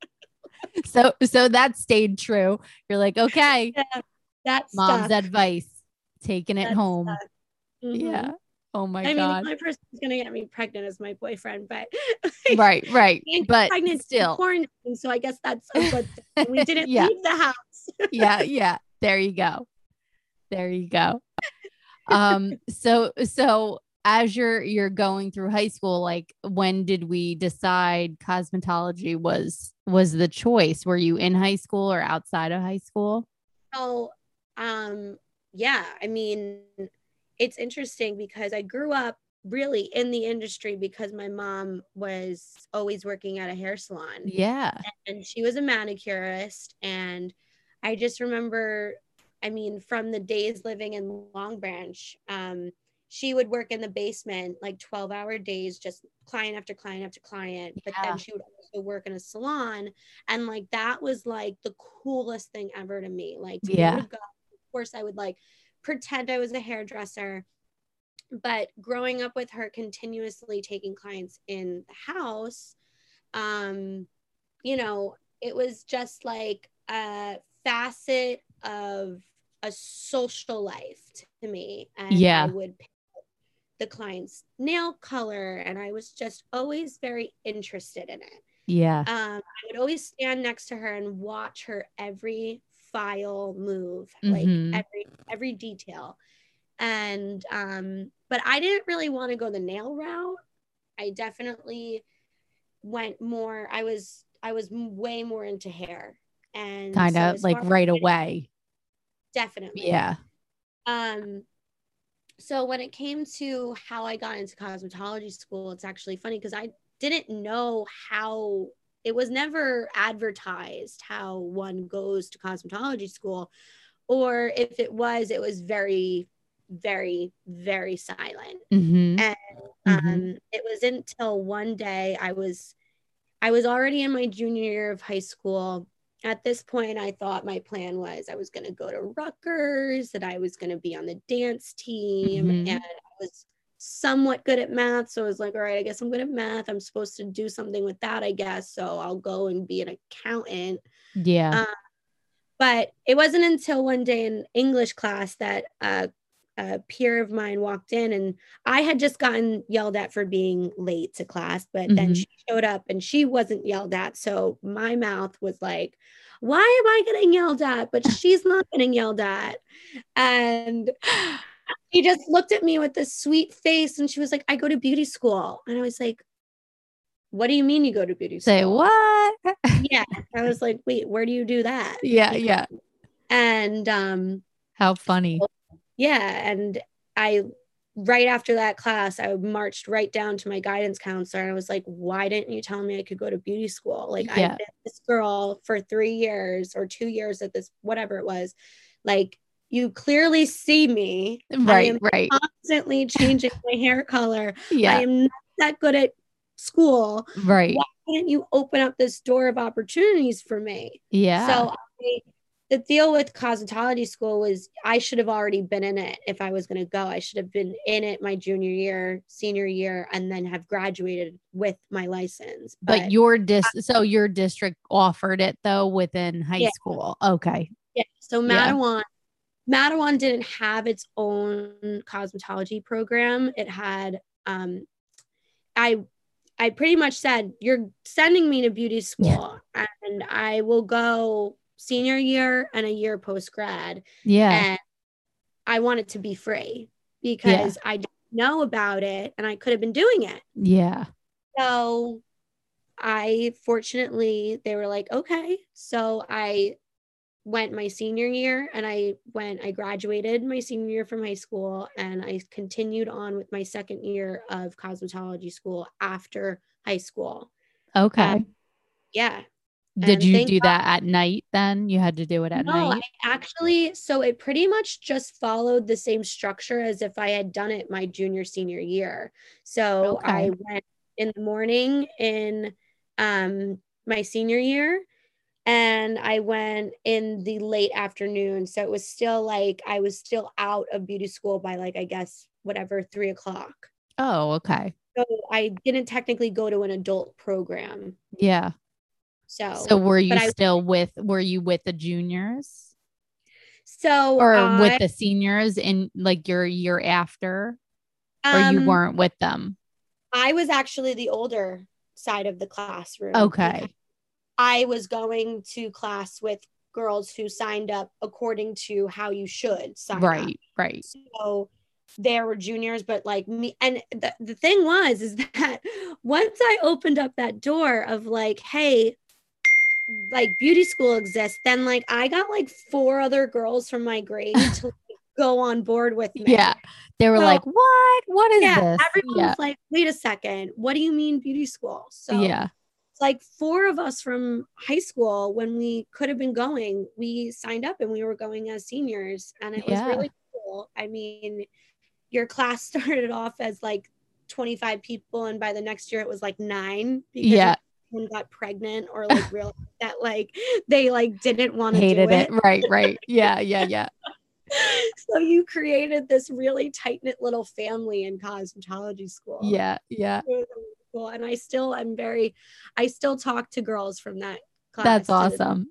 Speaker 1: So so that stayed true. You're like, okay,
Speaker 2: That
Speaker 1: mom's
Speaker 2: stuck.
Speaker 1: advice, taking it home.
Speaker 2: Mhm.
Speaker 1: Yeah. Oh my God.
Speaker 2: I mean, the
Speaker 1: god.
Speaker 2: only person who's gonna get me pregnant is my boyfriend, but
Speaker 1: right, right. But
Speaker 2: pregnant
Speaker 1: still.
Speaker 2: quarantine, so I guess that's a good thing. We didn't
Speaker 1: Yeah.
Speaker 2: leave the house.
Speaker 1: yeah, yeah. There you go. There you go. Um so so as you're you're going through high school like when did we decide cosmetology was was the choice? Were you in high school or outside of high school?
Speaker 2: So, um, yeah, I mean, it's interesting because I grew up really in the industry because my mom was always working at a hair salon
Speaker 1: Yeah.
Speaker 2: and she was a manicurist. And I just remember, I mean, from the days living in Long Branch, um, she would work in the basement like 12 hour days, just client after client after client. But
Speaker 1: Yeah.
Speaker 2: then she would also work in a salon. And like that was like the coolest thing ever to me. Like, to
Speaker 1: Yeah.
Speaker 2: go, of course, I would like pretend I was a hairdresser. But growing up with her continuously taking clients in the house, um, you know, it was just like a facet of a social life to me. And
Speaker 1: Yeah.
Speaker 2: I would pick the client's nail color, and I was just always very interested in it.
Speaker 1: Yeah.
Speaker 2: Um, I would always stand next to her and watch her every file move, like
Speaker 1: Mhm.
Speaker 2: every every detail. And um, but I didn't really want to go the nail route. I definitely went more. I was I was way more into hair and
Speaker 1: Kind
Speaker 2: so
Speaker 1: of like right away.
Speaker 2: Definitely.
Speaker 1: Yeah.
Speaker 2: Um, so when it came to how I got into cosmetology school, it's actually funny because I didn't know how it was never advertised how one goes to cosmetology school, or if it was, it was very, very, very silent.
Speaker 1: Mhm.
Speaker 2: And
Speaker 1: Mhm.
Speaker 2: um, it wasn't until one day I was, I was already in my junior year of high school. At this point, I thought my plan was I was going to go to Rutgers, that I was going to be on the dance team,
Speaker 1: Mhm.
Speaker 2: and I was somewhat good at math. So I was like, all right, I guess I'm good at math. I'm supposed to do something with that, I guess. So I'll go and be an accountant
Speaker 1: Yeah.
Speaker 2: um, but it wasn't until one day in English class that uh, a peer of mine walked in and I had just gotten yelled at for being late to class, but then
Speaker 1: Mhm.
Speaker 2: she showed up and she wasn't yelled at. So my mouth was like, why am I getting yelled at? But she's not getting yelled at. And she just looked at me with this sweet face and she was like, I go to beauty school. And I was like, what do you mean you go to beauty school?
Speaker 1: Say what?
Speaker 2: yeah i was like wait where do you do that
Speaker 1: yeah, yeah.
Speaker 2: and um
Speaker 1: How funny.
Speaker 2: Yeah and i right after that class i marched right down to my guidance counselor and i was like why didn't you tell me i could go to beauty school like
Speaker 1: Yeah.
Speaker 2: i've been this girl for three years or two years at this whatever it was like you clearly see me
Speaker 1: Right, right.
Speaker 2: constantly changing my hair color
Speaker 1: yeah i
Speaker 2: am not that good at school
Speaker 1: right.
Speaker 2: why didn't you open up this door of opportunities for me
Speaker 1: Yeah.
Speaker 2: So I, the deal with cosmetology school was I should have already been in it if I was going to go. I should have been in it my junior year, senior year, and then have graduated with my license.
Speaker 1: but your dis so your district offered it though within high
Speaker 2: Yeah.
Speaker 1: school. Okay.
Speaker 2: yeah, so
Speaker 1: Yeah.
Speaker 2: Matawan, Matawan didn't have its own cosmetology program. It had, um, I, I pretty much said, "You're sending me to beauty school, and I will go senior year and a year post grad."
Speaker 1: Yeah.
Speaker 2: and I want it to be free because I didn't know about it and I could have been doing it.
Speaker 1: yeah.
Speaker 2: So I fortunately they were like, okay. So I went my senior year and I went, I graduated my senior year from high school and I continued on with my second year of cosmetology school after high school.
Speaker 1: Okay.
Speaker 2: Um, Yeah.
Speaker 1: Did
Speaker 2: and
Speaker 1: you do that at night then? You had to do it at
Speaker 2: no,
Speaker 1: night?
Speaker 2: I actually, so it pretty much just followed the same structure as if I had done it my junior, senior year. So I went in the morning in um, my senior year and I went in the late afternoon. So it was still like I was still out of beauty school by like, I guess, whatever, three o'clock.
Speaker 1: Oh, okay.
Speaker 2: So I didn't technically go to an adult program.
Speaker 1: Yeah.
Speaker 2: So,
Speaker 1: So were you
Speaker 2: but I-
Speaker 1: still with were you with the juniors?
Speaker 2: So
Speaker 1: or
Speaker 2: I,
Speaker 1: with the seniors in like your year after, or you
Speaker 2: um,
Speaker 1: weren't with them?
Speaker 2: I was actually the older side of the classroom.
Speaker 1: Okay.
Speaker 2: I was going to class with girls who signed up according to how you should sign up.
Speaker 1: Right, right.
Speaker 2: So there were juniors, but like me, and the, the thing was, is that once I opened up that door of like, hey, like beauty school exists, then like I got like four other girls from my grade to like, go on board with me.
Speaker 1: Yeah. They were
Speaker 2: So-
Speaker 1: like, what? What is
Speaker 2: Yeah.
Speaker 1: this?
Speaker 2: Everyone
Speaker 1: yeah.
Speaker 2: was like, wait a second, what do you mean beauty school? So
Speaker 1: yeah.
Speaker 2: like four of us from high school when we could have been going we signed up and we were going as seniors and it was really cool i mean your class started off as like 25 people and by the next year it was like nine because
Speaker 1: Yeah.
Speaker 2: Got pregnant or like real that like they like didn't want to do
Speaker 1: Hated
Speaker 2: it,
Speaker 1: it. Right, right. Yeah, yeah, yeah.
Speaker 2: so you created this really tight-knit little family in cosmetology school
Speaker 1: Yeah, yeah.
Speaker 2: It was really cool. and i still i'm very i still talk to girls from that class
Speaker 1: That's awesome.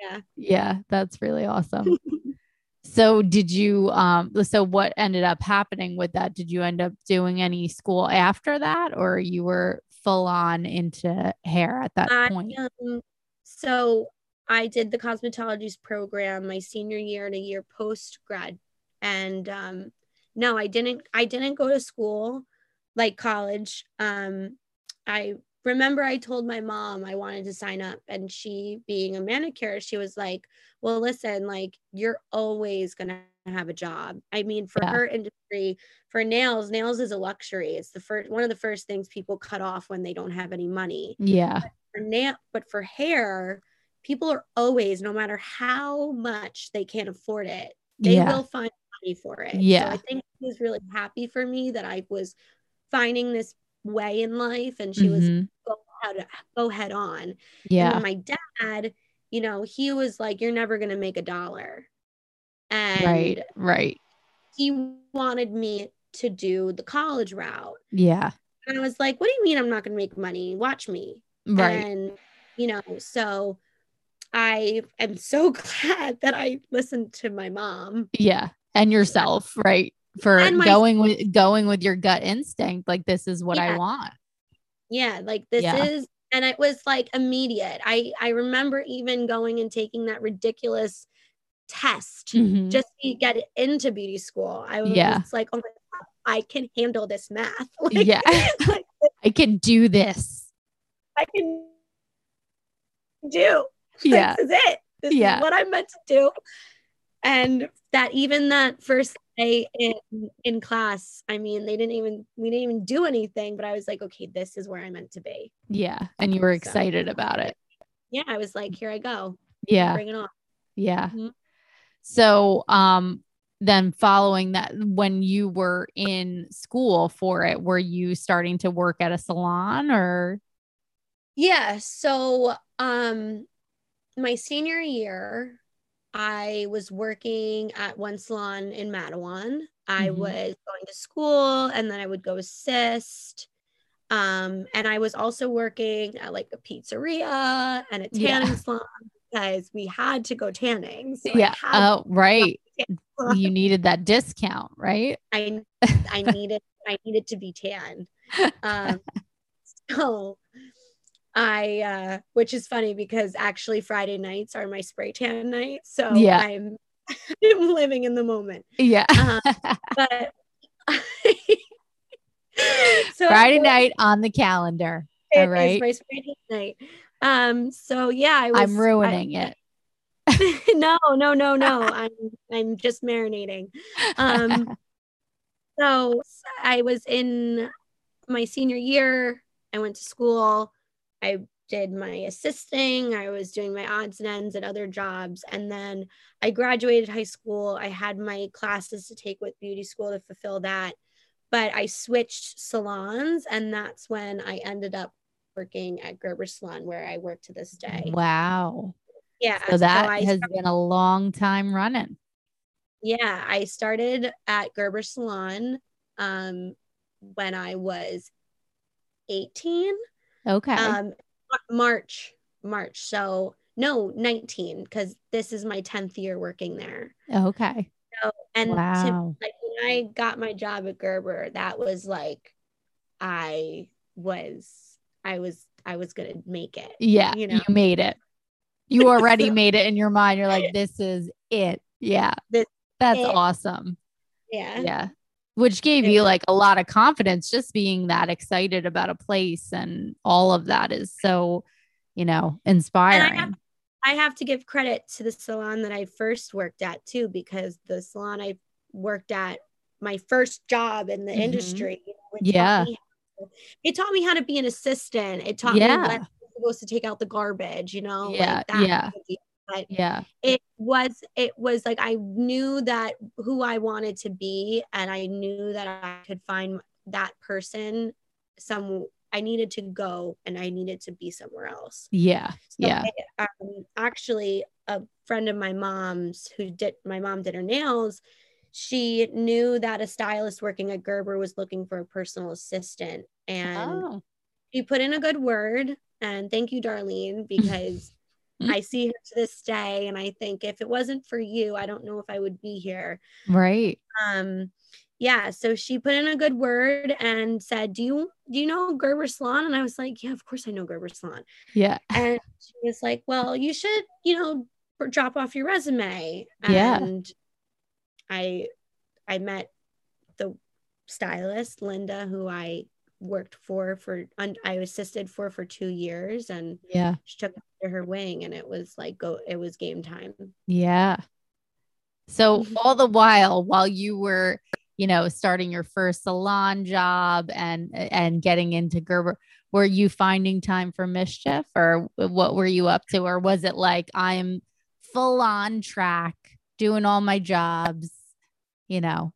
Speaker 2: Yeah.
Speaker 1: Yeah, that's really awesome. so did you um so what ended up happening with that? Did you end up doing any school after that or you were full on into hair at that
Speaker 2: I,
Speaker 1: point?
Speaker 2: um, so I did the cosmetologies program my senior year and a year post grad. And um, no, I didn't. I didn't go to school like college. Um, I remember I told my mom I wanted to sign up, and she, being a manicure, she was like, "Well, listen, like you're always gonna have a job. I mean, for
Speaker 1: Yeah.
Speaker 2: her industry, for nails, nails is a luxury. It's the first one of the first things people cut off when they don't have any money."
Speaker 1: Yeah.
Speaker 2: for nail but for hair people are always no matter how much they can't afford it they
Speaker 1: yeah.
Speaker 2: will find money for it
Speaker 1: Yeah.
Speaker 2: so i think she was really happy for me that i was finding this way in life and she was
Speaker 1: Mhm.
Speaker 2: go, how to go head on
Speaker 1: Yeah.
Speaker 2: my dad you know he was like you're never going to make a dollar and
Speaker 1: Right. Right.
Speaker 2: he wanted me to do the college route
Speaker 1: Yeah.
Speaker 2: and i was like what do you mean i'm not going to make money watch me
Speaker 1: Right.
Speaker 2: and, you know, so I am so glad that I listened to my mom.
Speaker 1: yeah. And yourself, right? For
Speaker 2: my-
Speaker 1: going with going with your gut instinct, like this is what I want.
Speaker 2: Yeah, like this
Speaker 1: Yeah.
Speaker 2: is and it was like immediate. I I remember even going and taking that ridiculous test
Speaker 1: Mhm.
Speaker 2: just to get into beauty school. I was
Speaker 1: Yeah.
Speaker 2: like, oh my god, I can handle this math. Like,
Speaker 1: Yeah.
Speaker 2: like,
Speaker 1: I can do this.
Speaker 2: I can do.
Speaker 1: Yeah.
Speaker 2: this is it. This
Speaker 1: Yeah.
Speaker 2: is what I'm meant to do. And that even that first day in in class, I mean, they didn't even we didn't even do anything, but I was like, okay, this is where I'm meant to be.
Speaker 1: Yeah. And you were
Speaker 2: So-
Speaker 1: excited about it.
Speaker 2: Yeah, I was like, here I go.
Speaker 1: Yeah.
Speaker 2: Bring it on.
Speaker 1: Yeah.
Speaker 2: Mhm.
Speaker 1: So, um, then following that, when you were in school for it, were you starting to work at a salon or?
Speaker 2: Yeah. So um my senior year, I was working at one salon in Matawan. I
Speaker 1: Mhm.
Speaker 2: was going to school and then I would go assist. Um, and I was also working at like a pizzeria and a
Speaker 1: Yeah.
Speaker 2: tanning salon because we had to go tanning. So
Speaker 1: Yeah. Oh, right. You needed that discount, right?
Speaker 2: I I needed I needed to be tan. Um, so I uh, which is funny because actually Friday nights are my spray tan nights. So
Speaker 1: Yeah.
Speaker 2: I'm I'm living in the moment.
Speaker 1: Yeah.
Speaker 2: Uh, But so
Speaker 1: Friday night on the calendar. All right.
Speaker 2: my spray tan night. Um so yeah, I was
Speaker 1: I'm ruining it.
Speaker 2: no, no, no, no. I'm I'm just marinating. Um so I was in my senior year. I went to school. I did my assisting. I was doing my odds and ends at other jobs. And then I graduated high school. I had my classes to take with beauty school to fulfill that. But I switched salons, and that's when I ended up working at Gerber Salon, where I work to this day.
Speaker 1: Wow.
Speaker 2: Yeah.
Speaker 1: So that
Speaker 2: I
Speaker 1: has been a long time running.
Speaker 2: Yeah, I started at Gerber Salon um, when I was 18.
Speaker 1: Okay.
Speaker 2: Um, March, March. So no 19 because this is my 10th year working there
Speaker 1: Okay.
Speaker 2: so and to,
Speaker 1: Wow.
Speaker 2: like when i got my job at gerber that was like i was i was i was gonna make it
Speaker 1: Yeah.
Speaker 2: you
Speaker 1: You, made it. You already
Speaker 2: So-
Speaker 1: made it in your mind. You're like, this is it. Yeah.
Speaker 2: This
Speaker 1: That's
Speaker 2: it.
Speaker 1: awesome.
Speaker 2: yeah
Speaker 1: Yeah. Which gave
Speaker 2: It
Speaker 1: you
Speaker 2: was-
Speaker 1: like a lot of confidence just being that excited about a place and all of that is so, you know, inspiring.
Speaker 2: I have to give credit to the salon that I first worked at too, because the salon I worked at, my first job in the
Speaker 1: Mhm.
Speaker 2: industry, know,
Speaker 1: Yeah.
Speaker 2: It taught me how to be an assistant. It taught
Speaker 1: Yeah.
Speaker 2: me when I'm supposed to take out the garbage, you know,
Speaker 1: Yeah,
Speaker 2: like that.
Speaker 1: yeah.
Speaker 2: kind of deal. But
Speaker 1: yeah.
Speaker 2: it was, it was like I knew that who I wanted to be, and I knew that I could find that person. Some I needed to go, and I needed to be somewhere else.
Speaker 1: Yeah.
Speaker 2: So
Speaker 1: Yeah.
Speaker 2: I- um, actually, a friend of my mom's who did my mom did her nails. She knew that a stylist working at Gerber was looking for a personal assistant, and
Speaker 1: Oh.
Speaker 2: she put in a good word. And thank you, Darlene, because I see her to this day, and I think if it wasn't for you, I don't know if I would be here
Speaker 1: Right.
Speaker 2: um yeah so she put in a good word and said do you do you know gerber salon and i was like yeah of course i know gerber salon
Speaker 1: Yeah.
Speaker 2: and she was like well you should you know drop off your resume
Speaker 1: Yeah.
Speaker 2: I i met the stylist linda who i worked for for i assisted for for two years and
Speaker 1: Yeah.
Speaker 2: she took under her wing and it was like go it was game time
Speaker 1: Yeah. So
Speaker 2: Mhm.
Speaker 1: all the while, while you were, you know, starting your first salon job and and getting into Gerber, were you finding time for mischief, or what were you up to, or was it like I'm full on track, doing all my jobs, you know,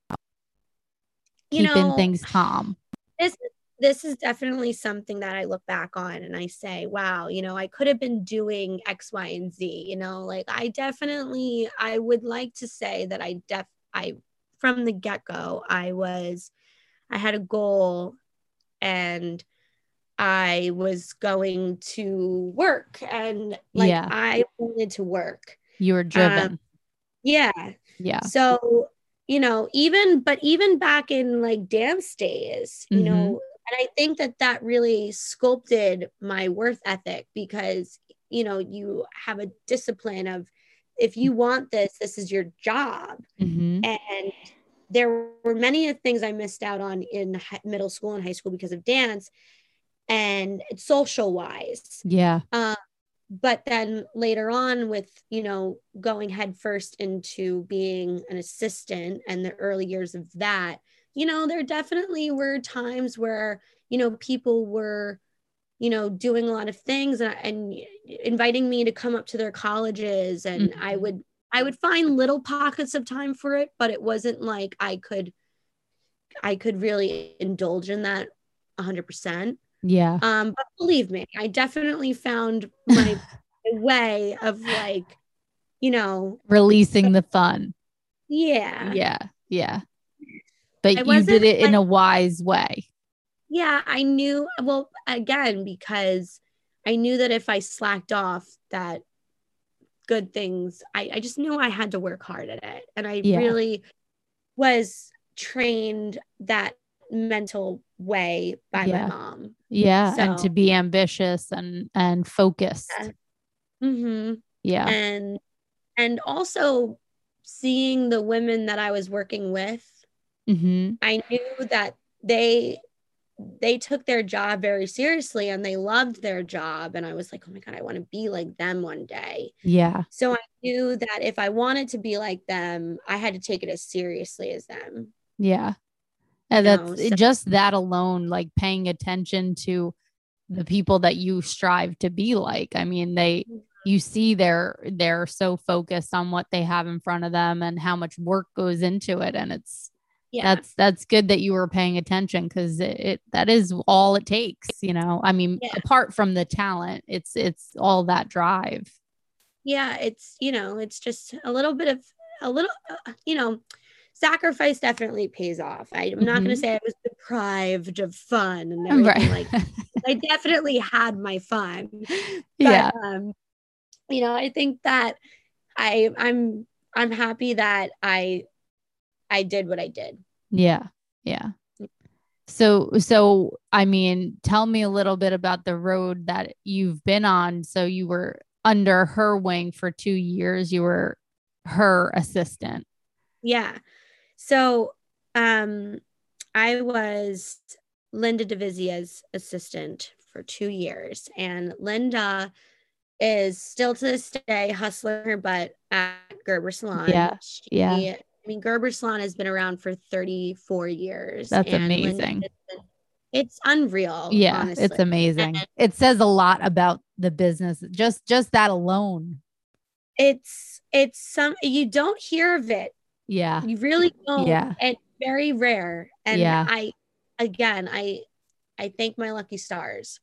Speaker 2: you
Speaker 1: keeping
Speaker 2: know
Speaker 1: things calm?
Speaker 2: this this is definitely something that I look back on and I say, wow, you know, I could have been doing X, Y, and Z. You know, like I definitely, I would like to say that I def, I from the get go, I was, I had a goal, and I was going to work, and like
Speaker 1: Yeah.
Speaker 2: I wanted to work.
Speaker 1: You were driven.
Speaker 2: Um, Yeah,
Speaker 1: yeah.
Speaker 2: so, you know, even, but even back in like dance days, you
Speaker 1: Mhm.
Speaker 2: know, and I think that that really sculpted my worth ethic because, you know, you have a discipline of if you want this, this is your job.
Speaker 1: hmm
Speaker 2: And there were many things I missed out on in middle school and high school because of dance and social wise
Speaker 1: Yeah.
Speaker 2: But then later on with you know going headfirst into being an assistant and the early years of that you know there definitely were times where you know people were you know doing a lot of things and, and inviting me to come up to their colleges and i
Speaker 1: Mhm.
Speaker 2: would i would find little pockets of time for it but it wasn't like i could i could really indulge in that 100%
Speaker 1: Yeah.
Speaker 2: um, but believe me, I definitely found my way of like, you know,
Speaker 1: Releasing the fun.
Speaker 2: yeah,
Speaker 1: Yeah. Yeah. But
Speaker 2: I
Speaker 1: you did it in
Speaker 2: like-
Speaker 1: a wise way.
Speaker 2: yeah. I knew. Well, again, because I knew that if I slacked off, that good things. I, I just knew I had to work hard at it, and I
Speaker 1: Yeah.
Speaker 2: really was trained that mental way by
Speaker 1: Yeah.
Speaker 2: my mom.
Speaker 1: Yeah. and to be ambitious and and focused.
Speaker 2: Yeah. hmm
Speaker 1: Yeah.
Speaker 2: and and also seeing the women that I was working with,
Speaker 1: hmm
Speaker 2: I knew that they they took their job very seriously and they loved their job and I was like, "Oh my god, I want to be like them one day."
Speaker 1: Yeah.
Speaker 2: So I knew that if I wanted to be like them, I had to take it as seriously as them.
Speaker 1: Yeah. And that's
Speaker 2: so-
Speaker 1: just that alone, like paying attention to the people that you strive to be like. I mean, they you see they're they're so focused on what they have in front of them and how much work goes into it. And it's
Speaker 2: Yeah.
Speaker 1: that's that's good that you were paying attention because it, it that is all it takes, you know. I mean,
Speaker 2: Yeah.
Speaker 1: apart from the talent, it's it's all that drive.
Speaker 2: yeah, it's, you know, it's just a little bit of a little uh, you know, sacrifice definitely pays off. I, am not going to say I was deprived of fun and everything
Speaker 1: Right.
Speaker 2: like I definitely had my fun. But,
Speaker 1: yeah.
Speaker 2: um, you know, I think that I I'm I'm happy that I I did what I did.
Speaker 1: Yeah. Yeah. So so I mean, tell me a little bit about the road that you've been on. So you were under her wing for 2 years. You were her assistant.
Speaker 2: Yeah. So um I was Linda Divizia's assistant for 2 years and Linda is still to this day hustling her butt at Gerber Salon.
Speaker 1: Yeah.
Speaker 2: She,
Speaker 1: Yeah.
Speaker 2: I mean, Gerber Salon has been around for 34 years.
Speaker 1: That's amazing.
Speaker 2: been- it's unreal.
Speaker 1: Yeah,
Speaker 2: honestly.
Speaker 1: it's amazing.
Speaker 2: And-
Speaker 1: It says a lot about the business. Just just that alone.
Speaker 2: It's it's some you don't hear of it.
Speaker 1: Yeah.
Speaker 2: You really don't.
Speaker 1: Yeah.
Speaker 2: And very rare. And
Speaker 1: Yeah.
Speaker 2: I again I I thank my lucky stars.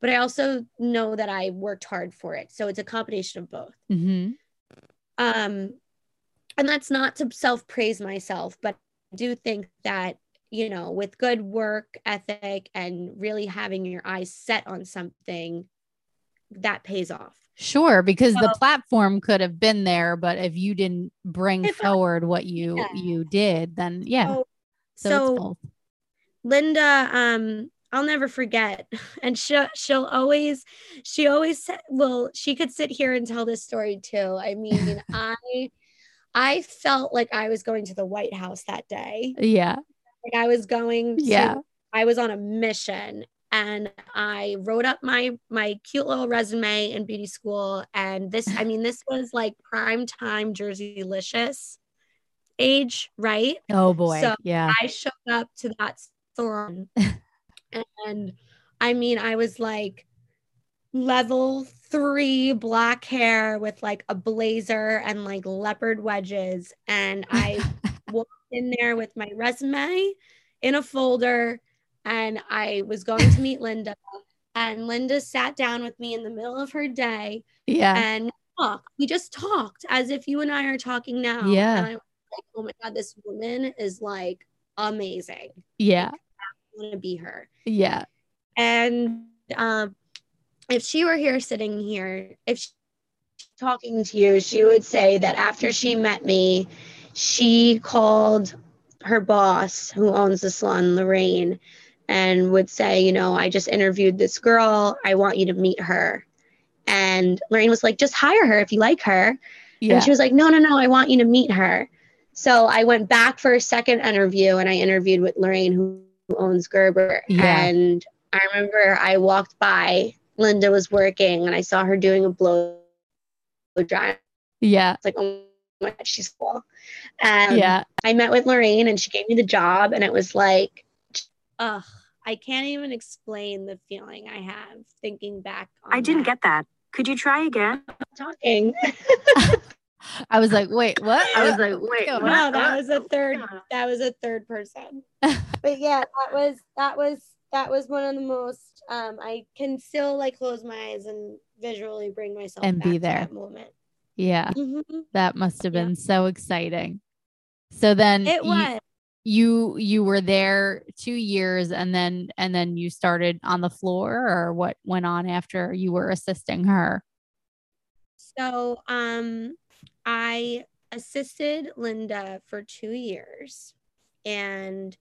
Speaker 2: But I also know that I worked hard for it. So it's a combination of both.
Speaker 1: hmm
Speaker 2: um and that's not to self praise myself but i do think that you know with good work ethic and really having your eyes set on something that pays off
Speaker 1: Sure, because the platform could have been there, but if you didn't bring forward what you
Speaker 2: Yeah.
Speaker 1: you did, then yeah.
Speaker 2: so,
Speaker 1: So,
Speaker 2: so
Speaker 1: it's both.
Speaker 2: linda um i'll never forget and she'll she'll always she always well she could sit here and tell this story too i mean i i felt like i was going to the white house that day
Speaker 1: Yeah.
Speaker 2: like i was going to
Speaker 1: Yeah.
Speaker 2: I was on a mission and I wrote up my my cute little resume in beauty school and this I mean this was like prime time Jerseylicious age, right?
Speaker 1: Oh boy.
Speaker 2: So,
Speaker 1: yeah.
Speaker 2: I showed up to that salon and I mean I was like level 3 black hair with like a blazer and like leopard wedges and I walked in there with my resume in a folder and I was going to meet Linda. And Linda sat down with me in the middle of her day
Speaker 1: yeah.
Speaker 2: and talked. We just talked as if you and I are talking now.
Speaker 1: Yeah.
Speaker 2: And I was like, oh my God, this woman is like amazing.
Speaker 1: yeah.
Speaker 2: I want to be her.
Speaker 1: Yeah.
Speaker 2: And um, if she were here sitting here, if she talking to you, she would say that after she met me, she called her boss who owns the salon, Lorraine, and would say, you know, I just interviewed this girl. I want you to meet her. And Lorraine was like, just hire her if you like her.
Speaker 1: Yeah.
Speaker 2: And she was like, no, no, no, I want you to meet her. So I went back for a second interview and I interviewed with Lorraine, who who owns Gerber.
Speaker 1: Yeah.
Speaker 2: And I remember I walked by, Linda was working, and I saw her doing a blow dry.
Speaker 1: Yeah.
Speaker 2: It's like, oh my God, she's cool. And
Speaker 1: yeah.
Speaker 2: I met with Lorraine and she gave me the job, and it was like, ugh, I can't even explain the feeling I have thinking back. On
Speaker 3: I didn't
Speaker 2: that.
Speaker 3: get that. Could you try again?
Speaker 2: talking.
Speaker 1: I was like, wait, what?
Speaker 3: I was like, wait,
Speaker 1: Go
Speaker 3: what?
Speaker 2: No, that was a third. That was a third person. but yeah, that was that was that was one of the most. Um, I can still like close my eyes and visually bring myself
Speaker 1: And
Speaker 2: back
Speaker 1: be
Speaker 2: to
Speaker 1: there.
Speaker 2: that moment.
Speaker 1: yeah.
Speaker 2: Mhm.
Speaker 1: That must have
Speaker 2: Yeah.
Speaker 1: been so exciting. So then
Speaker 2: It
Speaker 1: you-
Speaker 2: was.
Speaker 1: You you were there two years and then and then you started on the floor or what went on after you were assisting her
Speaker 2: So um I assisted Linda for 2 years and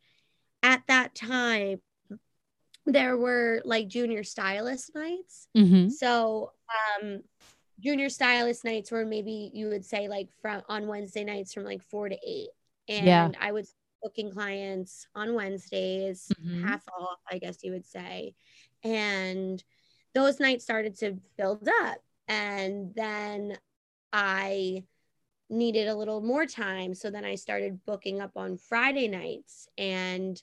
Speaker 2: at that time there were like junior stylist nights.
Speaker 1: mm-hmm.
Speaker 2: So um junior stylist nights were maybe you would say like from on Wednesday nights from like 4 to 8 and
Speaker 1: Yeah.
Speaker 2: I was booking clients on Wednesdays
Speaker 1: Mhm.
Speaker 2: half off I guess you would say. And those nights started to build up. And then I needed a little more time. So then I started booking up on Friday nights. And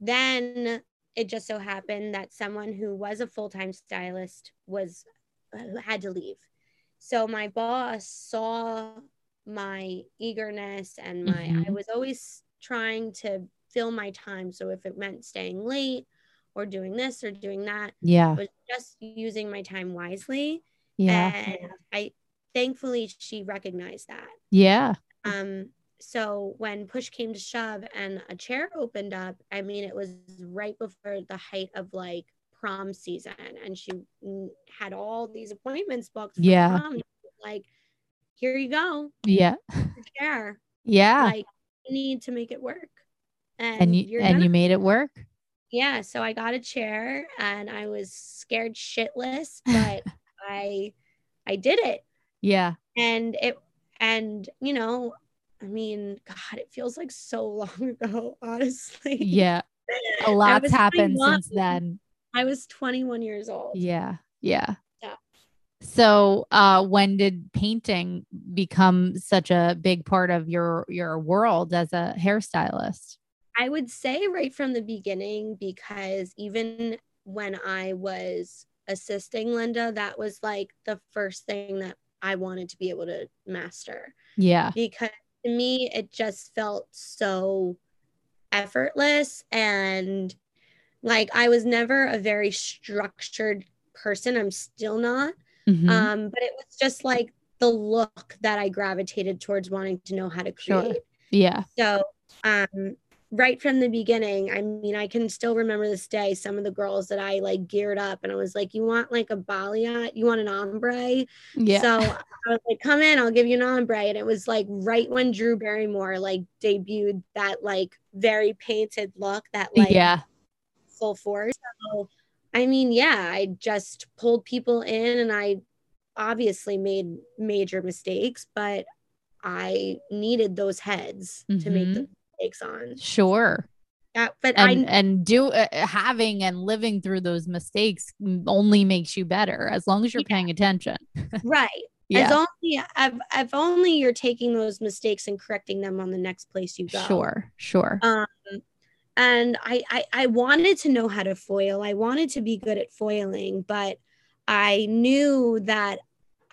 Speaker 2: then it just so happened that someone who was a full-time stylist was had to leave. So my boss saw my eagerness and my I
Speaker 1: Mhm.
Speaker 2: was always trying to fill my time so if it meant staying late or doing this or doing that
Speaker 1: yeah
Speaker 2: was just using my time wisely
Speaker 1: yeah
Speaker 2: and I thankfully she recognized that
Speaker 1: yeah
Speaker 2: um so when push came to shove and a chair opened up i mean it was right before the height of like prom season and she had all these appointments booked for
Speaker 1: Yeah.
Speaker 2: prom. Like, here you go,
Speaker 1: Yeah.
Speaker 2: chair.
Speaker 1: Yeah.
Speaker 2: Like, you need to make it work. And,
Speaker 1: and you
Speaker 2: you're
Speaker 1: and you made it work.
Speaker 2: yeah. So I got a chair and I was scared shitless, but I I did it.
Speaker 1: Yeah.
Speaker 2: And it and you know, I mean, God, it feels like so long ago, honestly.
Speaker 1: Yeah. A lot's happened
Speaker 2: 21.
Speaker 1: since then.
Speaker 2: I was 21 years old.
Speaker 1: Yeah. Yeah. So, uh, when did painting become such a big part of your your world as a hairstylist?
Speaker 2: I would say right from the beginning because even when I was assisting Linda, that was like the first thing that I wanted to be able to master
Speaker 1: Yeah.
Speaker 2: because to me it just felt so effortless and like I was never a very structured person. I'm still not.
Speaker 1: Mhm.
Speaker 2: Um, but it was just like the look that I gravitated towards wanting to know how to
Speaker 1: Sure.
Speaker 2: create.
Speaker 1: yeah.
Speaker 2: So, um, right from the beginning, I mean, I can still remember this day some of the girls that I like geared up and I was like, You want like a balayage? You want an ombre?
Speaker 1: Yeah.
Speaker 2: So I was like, Come in, I'll give you an ombre. And it was like right when Drew Barrymore like debuted that like very painted look, that like
Speaker 1: yeah.
Speaker 2: full force. So, I mean, yeah, I just pulled people in and I obviously made major mistakes, but I needed those heads to make
Speaker 1: Mhm.
Speaker 2: the mistakes on.
Speaker 1: Sure.
Speaker 2: Yeah, but
Speaker 1: And
Speaker 2: I
Speaker 1: and do uh, having and living through those mistakes only makes you better as long as you're
Speaker 2: Yeah.
Speaker 1: paying attention.
Speaker 2: right. As
Speaker 1: Yeah.
Speaker 2: only if, if only you're taking those mistakes and correcting them on the next place you go.
Speaker 1: Sure. Sure.
Speaker 2: Um, and I, I I wanted to know how to foil. I wanted to be good at foiling, but I knew that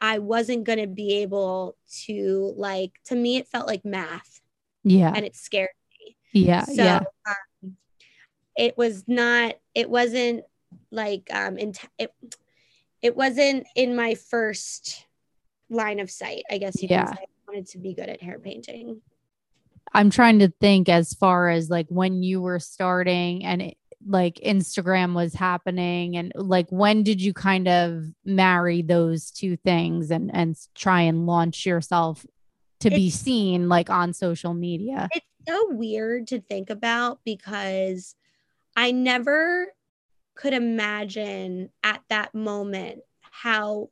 Speaker 2: I wasn't going to be able to like. To me, it felt like math,
Speaker 1: yeah.
Speaker 2: and it scared me
Speaker 1: Yeah.
Speaker 2: so
Speaker 1: yeah.
Speaker 2: um, it was not it wasn't like um in it, it wasn't in my first line of sight i guess you
Speaker 1: Yeah.
Speaker 2: can say i wanted to be good at hair painting
Speaker 1: I'm trying to think as far as like when you were starting and it, like Instagram was happening and like when did you kind of marry those two things and and try and launch yourself to be seen like on social media?
Speaker 2: it's so weird to think about because i never could imagine at that moment how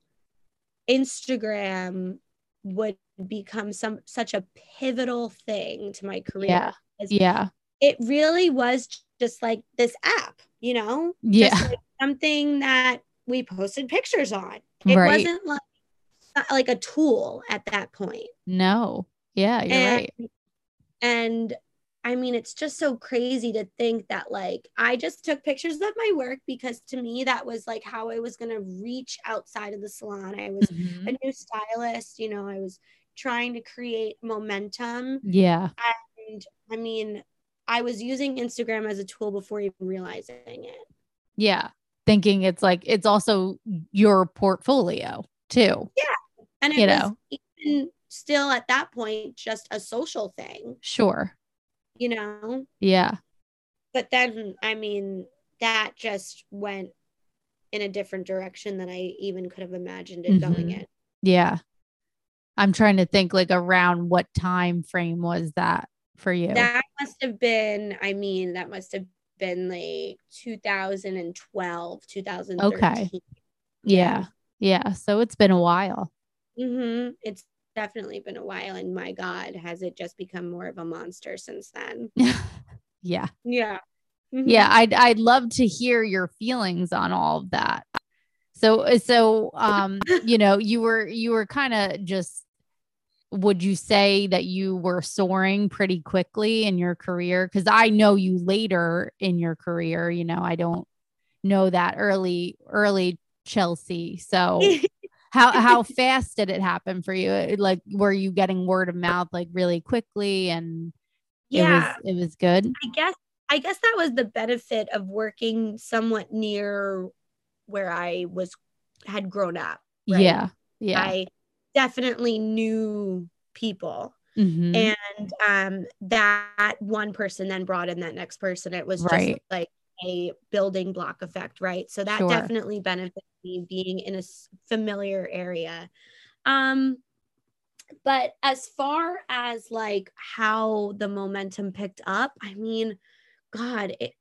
Speaker 2: instagram would become some such a pivotal thing to my career
Speaker 1: Yeah. Yeah.
Speaker 2: it really was just like this app, you know?
Speaker 1: Yeah.
Speaker 2: Just like something that we posted pictures on. It
Speaker 1: Right.
Speaker 2: wasn't like like a tool at that point.
Speaker 1: No. Yeah, you're
Speaker 2: and,
Speaker 1: right.
Speaker 2: And I mean, it's just so crazy to think that like I just took pictures of my work because to me that was like how I was gonna reach outside of the salon. I was
Speaker 1: Mhm.
Speaker 2: a new stylist, you know, I was trying to create momentum.
Speaker 1: Yeah.
Speaker 2: And I mean, I was using Instagram as a tool before even realizing it.
Speaker 1: Yeah. Thinking it's like it's also your portfolio too. Yeah.
Speaker 2: And it
Speaker 1: You
Speaker 2: was
Speaker 1: know.
Speaker 2: even still at that point just a social thing,
Speaker 1: Sure.
Speaker 2: you know?
Speaker 1: Yeah.
Speaker 2: But then, I mean, that just went in a different direction than I even could have imagined it going
Speaker 1: Mhm.
Speaker 2: in.
Speaker 1: Yeah. I'm trying to think like around what time frame was that for you?
Speaker 2: That must have been, I mean, that must have been like 2012, 2013. Okay.
Speaker 1: yeah. Yeah. So it's been a while.
Speaker 2: hmm It's definitely been a while. And my God, has it just become more of a monster since then?
Speaker 1: yeah.
Speaker 2: Yeah. Mhm.
Speaker 1: Yeah. I'd I'd love to hear your feelings on all of that. So so um, you know, you were you were kind of just would you say that you were soaring pretty quickly in your career? Because I know you later in your career, you know, I don't know that early, early Chelsea. So how how fast did it happen for you? It- Like were you getting word of mouth like really quickly and
Speaker 2: yeah.
Speaker 1: it was it was good?
Speaker 2: I guess I guess that was the benefit of working somewhat near where I was had grown up. right?
Speaker 1: Yeah. Yeah.
Speaker 2: I definitely knew people.
Speaker 1: Mhm.
Speaker 2: And um that one person then brought in that next person. It was just like a building block effect, right? So that
Speaker 1: Sure.
Speaker 2: definitely benefited me being in a familiar area. Um, but as far as like how the momentum picked up, I mean, God, it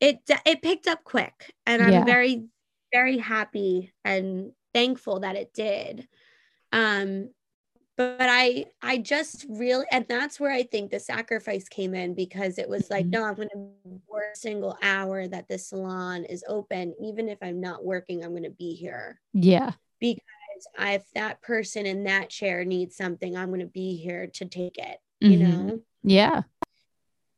Speaker 2: it it picked up quick, and I'm
Speaker 1: Yeah.
Speaker 2: very very happy and thankful that it did. Um, but I I just really and that's where I think the sacrifice came in because it was like
Speaker 1: Mhm.
Speaker 2: no I'm going to work a single hour that this salon is open even if I'm not working I'm going to be here
Speaker 1: Yeah.
Speaker 2: because I, if that person in that chair needs something I'm going to be here to take it you know
Speaker 1: Yeah.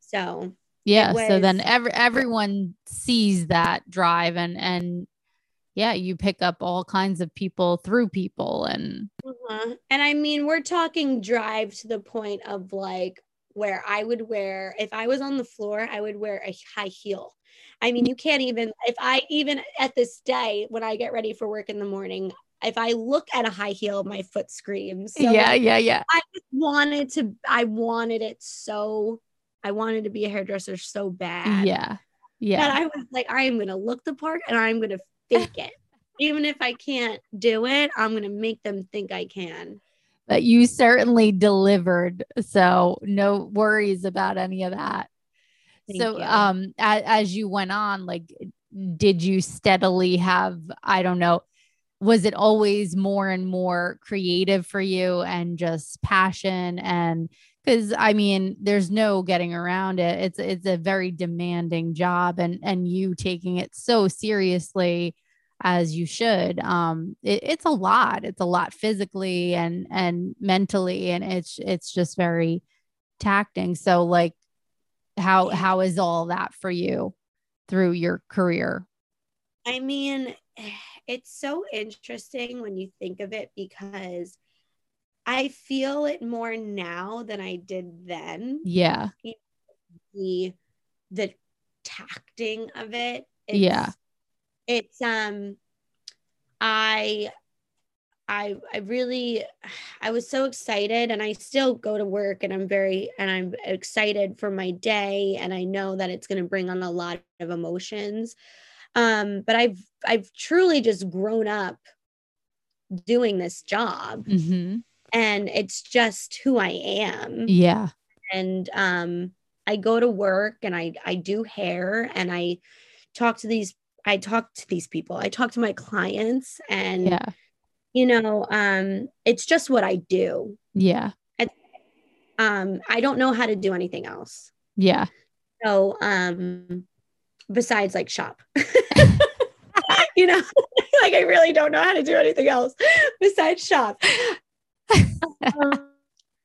Speaker 2: so
Speaker 1: Yeah. So then every everyone sees that drive and and yeah, you pick up all kinds of people through people and
Speaker 2: Uh-huh. And I mean, we're talking drive to the point of like where I would wear, if I was on the floor, I would wear a high heel. I mean, you can't even, if I even at this day, when I get ready for work in the morning, if I look at a high heel, my foot screams. So,
Speaker 1: yeah,
Speaker 2: like,
Speaker 1: yeah, yeah.
Speaker 2: I just wanted to, I wanted it so, I wanted to be a hairdresser so bad.
Speaker 1: Yeah. Yeah.
Speaker 2: That I was like, I am going to look the part and I'm going to fake it. Even if I can't do it, I'm going to make them think I can.
Speaker 1: but you certainly delivered. So no worries about any of that.
Speaker 2: Thank
Speaker 1: so
Speaker 2: you.
Speaker 1: um as, as you went on, like did you steadily have, I don't know, was it always more and more creative for you and just passion and because I mean, there's no getting around it. It's it's a very demanding job, and and you taking it so seriously as you should. Um, it, it's a lot. It's a lot physically and and mentally, and it's it's just very taxing. So, like, how how is all that for you through your career?
Speaker 2: I mean, it's so interesting when you think of it because I feel it more now than I did then.
Speaker 1: Yeah,
Speaker 2: The the tacting of it. It's,
Speaker 1: Yeah.
Speaker 2: It's um I I I really I was so excited and I still go to work and I'm very and I'm excited for my day and I know that it's going to bring on a lot of emotions. Um but I've I've truly just grown up doing this job
Speaker 1: mm-hmm.
Speaker 2: and it's just who I am
Speaker 1: yeah,
Speaker 2: and um I go to work and I I do hair and I talk to these I talk to these people. I talk to my clients and
Speaker 1: yeah,
Speaker 2: you know um it's just what I do.
Speaker 1: yeah,
Speaker 2: Um I don't know how to do anything else.
Speaker 1: yeah.
Speaker 2: So um besides like shop. you know, like I really don't know how to do anything else besides shop. Um,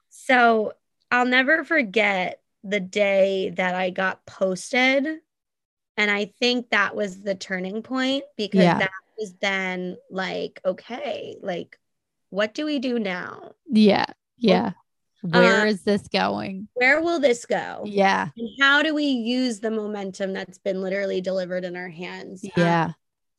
Speaker 2: so I'll never forget the day that I got posted. And I think that was the turning point because
Speaker 1: Yeah.
Speaker 2: that was then like, okay, like, what do we do now?
Speaker 1: Yeah, yeah. Where
Speaker 2: Uh,
Speaker 1: is this going?
Speaker 2: Where will this go?
Speaker 1: Yeah,
Speaker 2: And how do we use the momentum that's been literally delivered in our hands? Um,
Speaker 1: yeah.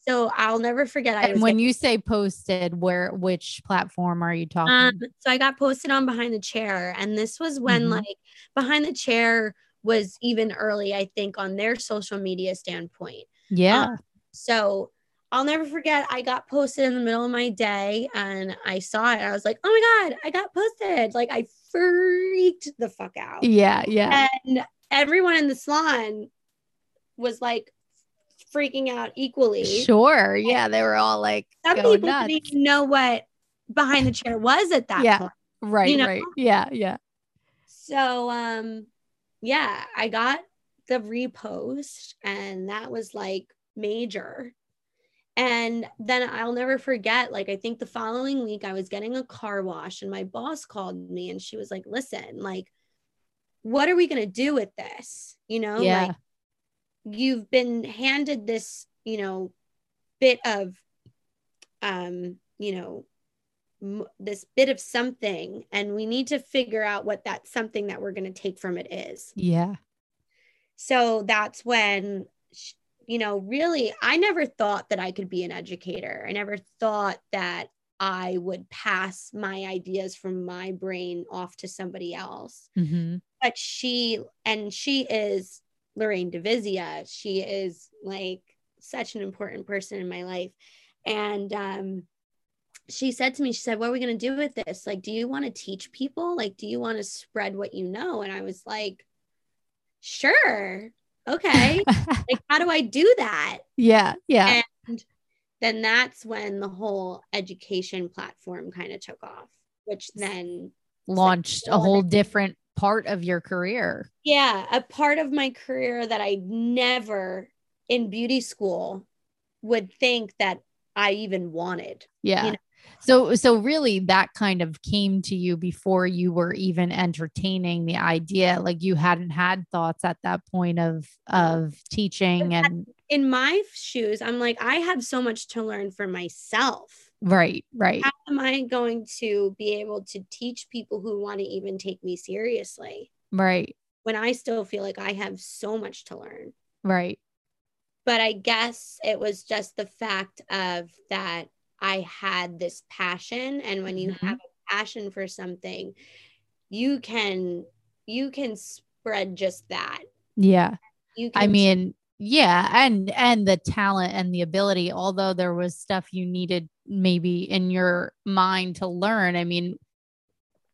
Speaker 2: so I'll never forget. I
Speaker 1: And
Speaker 2: was
Speaker 1: when
Speaker 2: getting-
Speaker 1: you say posted, where which platform are you talking?
Speaker 2: Um, so I got posted on behind the chair, and this was when
Speaker 1: Mhm.
Speaker 2: like behind the chair was even early, I think, on their social media standpoint.
Speaker 1: yeah,
Speaker 2: So I'll never forget. I got posted in the middle of my day, and I saw it. I was like, "Oh my god, I got posted!" Like I freaked the fuck out,
Speaker 1: yeah, yeah,
Speaker 2: and everyone in the salon was like freaking out equally.
Speaker 1: sure. Yeah, they were all like
Speaker 2: Some
Speaker 1: going
Speaker 2: people
Speaker 1: nuts.
Speaker 2: didn't even know what behind the chair was at that
Speaker 1: Yeah.
Speaker 2: point.
Speaker 1: Right,
Speaker 2: you know?
Speaker 1: right. Yeah, yeah.
Speaker 2: So um yeah, I got the repost and that was like major. And then I'll never forget like I think the following week I was getting a car wash and my boss called me and she was like, "Listen, like what are we going to do with this?" You know,
Speaker 1: Yeah.
Speaker 2: like you've been handed this, you know, bit of um, you know, this bit of something and we need to figure out what that something that we're going to take from it is
Speaker 1: Yeah.
Speaker 2: so that's when you know really i never thought that i could be an educator i never thought that i would pass my ideas from my brain off to somebody else
Speaker 1: hmm
Speaker 2: but she and she is Lorraine Divizia. She is like such an important person in my life. And um, she said to me, she said, What are we going to do with this? Like, do you want to teach people? Like, do you want to spread what you know? And I was like, Sure. Okay. like, how do I do that?
Speaker 1: Yeah. Yeah.
Speaker 2: And then that's when the whole education platform kind of took off, which then
Speaker 1: launched a whole different part of your career.
Speaker 2: Yeah, a part of my career that I never in beauty school would think that I even wanted.
Speaker 1: Yeah.
Speaker 2: You know?
Speaker 1: So so really that kind of came to you before you were even entertaining the idea like you hadn't had thoughts at that point of of teaching and
Speaker 2: in my shoes I'm like I have so much to learn for myself.
Speaker 1: Right, right.
Speaker 2: How am I going to be able to teach people who want to even take me seriously?
Speaker 1: Right.
Speaker 2: When I still feel like I have so much to learn.
Speaker 1: Right.
Speaker 2: But I guess it was just the fact of that I had this passion and when you mm-hmm. have a passion for something you can you can spread just that.
Speaker 1: Yeah. You I mean, yeah, and and the talent and the ability although there was stuff you needed maybe in your mind to learn. I mean,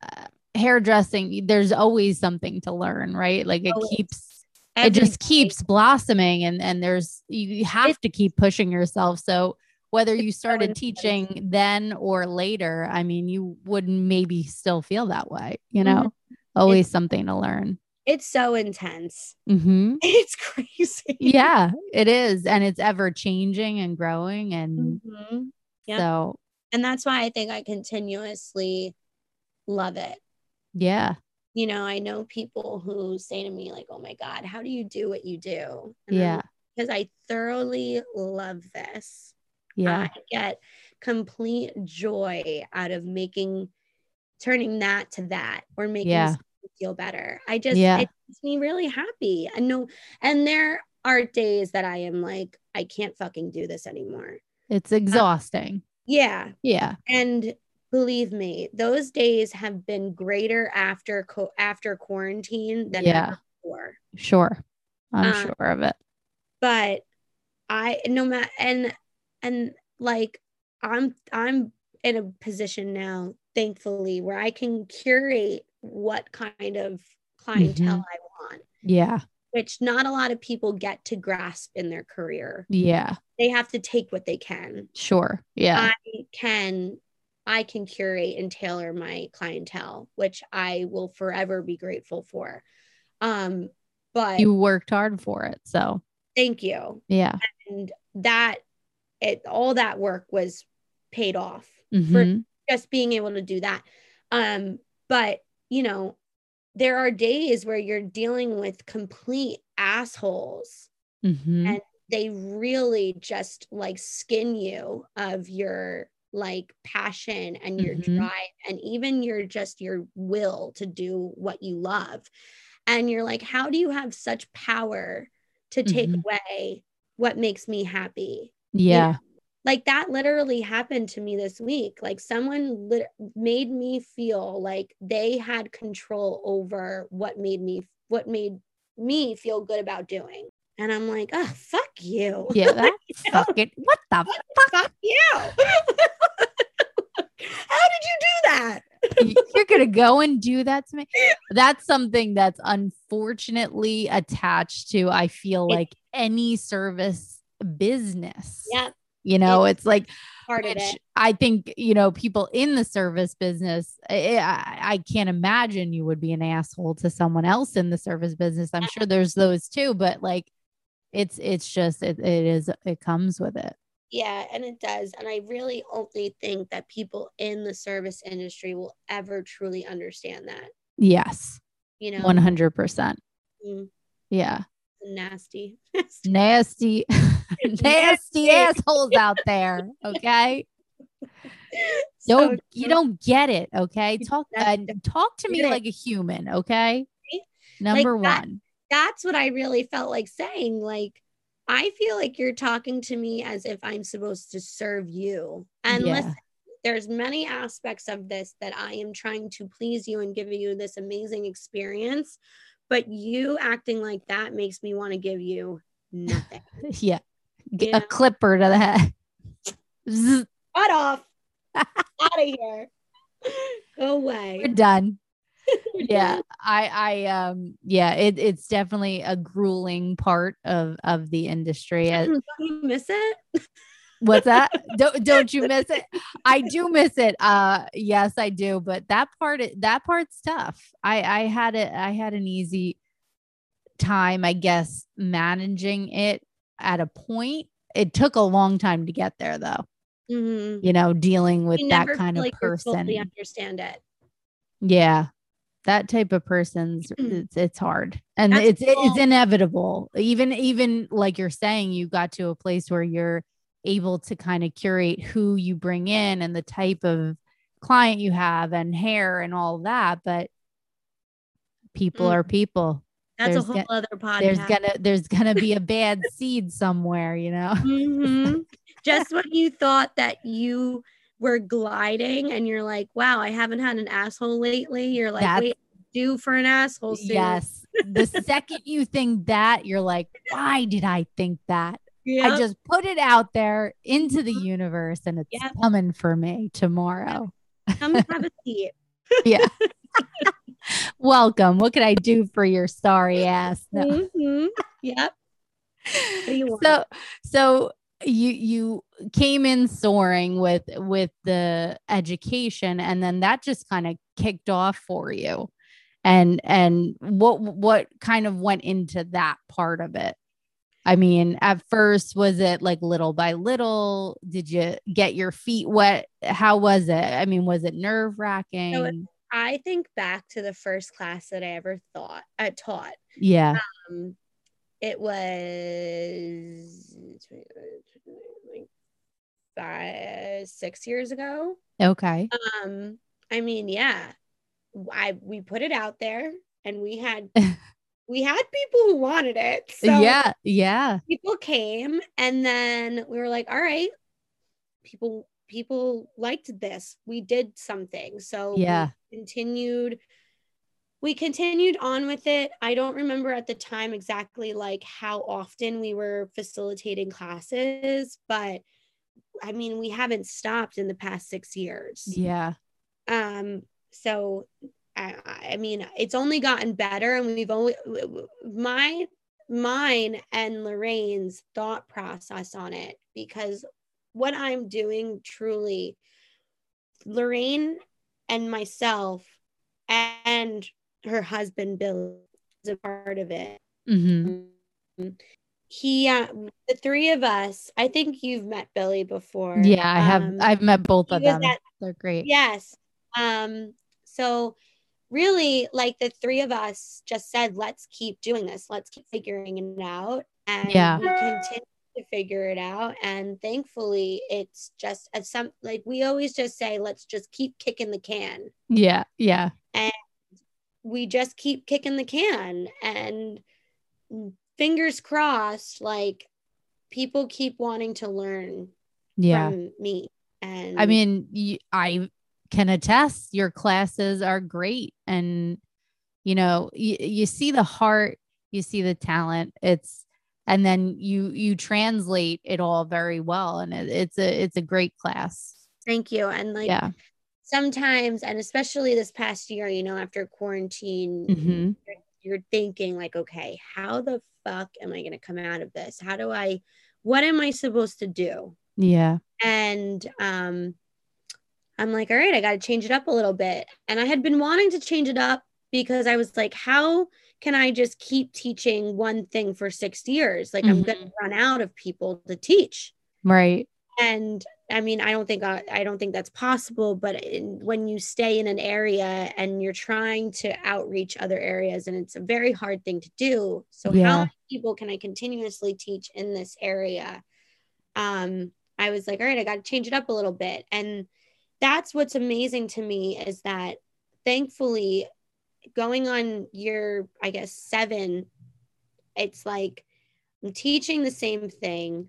Speaker 1: uh, hairdressing there's always something to learn, right? Like it always. keeps it just keeps blossoming and and there's you have to keep pushing yourself. So whether you started teaching then or later, I mean, you would maybe still feel that way, you know, mm-hmm. always it's, something to learn.
Speaker 2: It's so intense.
Speaker 1: Mm-hmm.
Speaker 2: It's crazy.
Speaker 1: Yeah, it is. And it's ever changing and growing. And
Speaker 2: mm-hmm. yep.
Speaker 1: so,
Speaker 2: and that's why I think I continuously love it.
Speaker 1: Yeah.
Speaker 2: You know, I know people who say to me, like, oh my God, how do you do what you do?
Speaker 1: And yeah.
Speaker 2: Because I thoroughly love this.
Speaker 1: Yeah. I
Speaker 2: get complete joy out of making turning that to that or making yeah. feel better. I just yeah. it makes me really happy. I know and there are days that I am like, I can't fucking do this anymore.
Speaker 1: It's exhausting.
Speaker 2: yeah.
Speaker 1: Yeah.
Speaker 2: And believe me, those days have been greater after co- after quarantine than yeah. before.
Speaker 1: Sure. I'm um, sure of it.
Speaker 2: But I no matter and and like i'm i'm in a position now thankfully where i can curate what kind of clientele mm-hmm. i want
Speaker 1: yeah.
Speaker 2: which not a lot of people get to grasp in their career.
Speaker 1: Yeah.
Speaker 2: They have to take what they can.
Speaker 1: Sure. Yeah.
Speaker 2: I can i can curate and tailor my clientele which i will forever be grateful for. Um but
Speaker 1: you worked hard for it so.
Speaker 2: Thank you.
Speaker 1: Yeah.
Speaker 2: And that it all that work was paid off
Speaker 1: mm-hmm.
Speaker 2: for just being able to do that. Um, but you know, there are days where you're dealing with complete assholes
Speaker 1: mm-hmm.
Speaker 2: and they really just like skin you of your like passion and your mm-hmm. drive and even your just your will to do what you love and you're like how do you have such power to take mm-hmm. away what makes me happy
Speaker 1: yeah. You know,
Speaker 2: like that literally happened to me this week. Like someone lit- made me feel like they had control over what made me what made me feel good about doing. And I'm like, oh, fuck you.
Speaker 1: Yeah, that's you know? fucking what the fuck?
Speaker 2: Fuck you. How did you do that?
Speaker 1: You're gonna go and do that to me. That's something that's unfortunately attached to, I feel like any service business.
Speaker 2: Yeah.
Speaker 1: You know, it's, it's like
Speaker 2: part of it.
Speaker 1: I think, you know, people in the service business, eh, I, I, can't imagine you would be an asshole to someone else in the service business. I'm sure there's those too, but like it's it's just it, it is it comes with it.
Speaker 2: Yeah, and it does. And I really only think that people in the service industry will ever truly understand that.
Speaker 1: Yes.
Speaker 2: You know,
Speaker 1: 100%. percent mm Yeah
Speaker 2: nasty,
Speaker 1: nasty, nasty assholes out there. Okay. So don't you don't get it. Okay. Talk uh, talk to me like a human. Okay. Number like one.
Speaker 2: that's what I really felt like saying. Like, I feel like you're talking to me as if I'm supposed to serve you. And yeah. listen, there's many aspects of this that I am trying to please you and give you this amazing experience but you acting like that makes me want to give you nothing.
Speaker 1: yeah. Get
Speaker 2: Yeah.
Speaker 1: a clipper to the head.
Speaker 2: Cut off. Out of here. Go away.
Speaker 1: We're done. Yeah. I I um yeah, it, it's definitely a grueling part of of the industry.
Speaker 2: Don't you miss it?
Speaker 1: What's that? don't don't you miss it? I do miss it. Uh yes, I do, but that part that part's tough. I I had it I had an easy time, I guess, managing it at a point. It took a long time to get there though.
Speaker 2: Mhm.
Speaker 1: You know, dealing with
Speaker 2: You
Speaker 1: that kind of
Speaker 2: like
Speaker 1: person.
Speaker 2: fully understand it.
Speaker 1: Yeah. That type of person's
Speaker 2: Mm.
Speaker 1: it's it's hard. And
Speaker 2: That's
Speaker 1: it's it's inevitable. Even even like you're saying you got to a place where you're able to kind of curate who you bring in and the type of client you have and hair and all that, but people
Speaker 2: Mm.
Speaker 1: are people.
Speaker 2: That's
Speaker 1: There's
Speaker 2: a whole
Speaker 1: go-
Speaker 2: other podcast.
Speaker 1: There's gonna there's gonna be a bad seed somewhere, you know.
Speaker 2: Mhm. Just when you thought that you were gliding and you're like, wow, I haven't had an asshole lately. You're like,
Speaker 1: That's-
Speaker 2: wait, due for an asshole soon.
Speaker 1: Yes. The second you think that, you're like, why did I think that?
Speaker 2: Yep.
Speaker 1: I just put it out there into the universe and it's
Speaker 2: Yep.
Speaker 1: coming for me tomorrow.
Speaker 2: Come have a seat.
Speaker 1: Yeah. Welcome. What can I do for your sorry ass? No.
Speaker 2: Mhm. Yep. do you want?
Speaker 1: So so you you came in soaring with with the education and then that just kind of kicked off for you. And and what what kind of went into that part of it? I mean, at first, was it like little by little? Did you get your feet wet? How was it? I mean, was it nerve wracking?
Speaker 2: I think back to the first class that I ever thought I taught.
Speaker 1: yeah.
Speaker 2: Um, it was like five, six years ago.
Speaker 1: Okay.
Speaker 2: Um, I mean, yeah, I we put it out there, and we had we had people who wanted it. So
Speaker 1: yeah. Yeah.
Speaker 2: people came, and then we were like, all right, people people liked this. We did something. So we
Speaker 1: Yeah.
Speaker 2: continued. We continued on with it. I don't remember at the time exactly like how often we were facilitating classes, but I mean, we haven't stopped in the past six years.
Speaker 1: Yeah.
Speaker 2: Um, so I, I mean, it's only gotten better, and we've only my mine and Lorraine's thought process on it because what I'm doing truly, Lorraine and myself and her husband Bill is a part of it.
Speaker 1: hmm
Speaker 2: He, uh, the three of us. I think you've met Billy before.
Speaker 1: Yeah. I have.
Speaker 2: Um,
Speaker 1: I've met both of them.
Speaker 2: at
Speaker 1: They're great.
Speaker 2: Yes. Um, so really like the three of us just said, let's keep doing this. Let's keep figuring it out. And
Speaker 1: Yeah.
Speaker 2: we continue to figure it out. And thankfully it's just as some like we always just say, let's just keep kicking the can.
Speaker 1: Yeah. Yeah.
Speaker 2: And we just keep kicking the can and fingers crossed, like people keep wanting to learn
Speaker 1: Yeah.
Speaker 2: from me. And
Speaker 1: I mean, you, I can attest your classes are great. And, you know, you, you see the heart, you see the talent. It's, and then you, you translate it all very well. And it, it's a, it's a great class.
Speaker 2: thank you. And like
Speaker 1: yeah.
Speaker 2: sometimes and especially this past year you know after quarantine
Speaker 1: hmm
Speaker 2: you're, you're thinking like okay how the fuck am i going to come out of this how do i what am i supposed to do
Speaker 1: Yeah.
Speaker 2: and um i'm like all right i got to change it up a little bit and i had been wanting to change it up because i was like how can i just keep teaching one thing for six years? Like i'm going to run out of people to teach.
Speaker 1: Right.
Speaker 2: and i mean i don't think i, I don't think that's possible but in, when you stay in an area and you're trying to outreach other areas and it's a very hard thing to do. So
Speaker 1: Yeah.
Speaker 2: how many people can i continuously teach in this area? Um i was like all right i got to change it up a little bit. And that's what's amazing to me is that thankfully going on year i guess seven it's like i'm teaching the same thing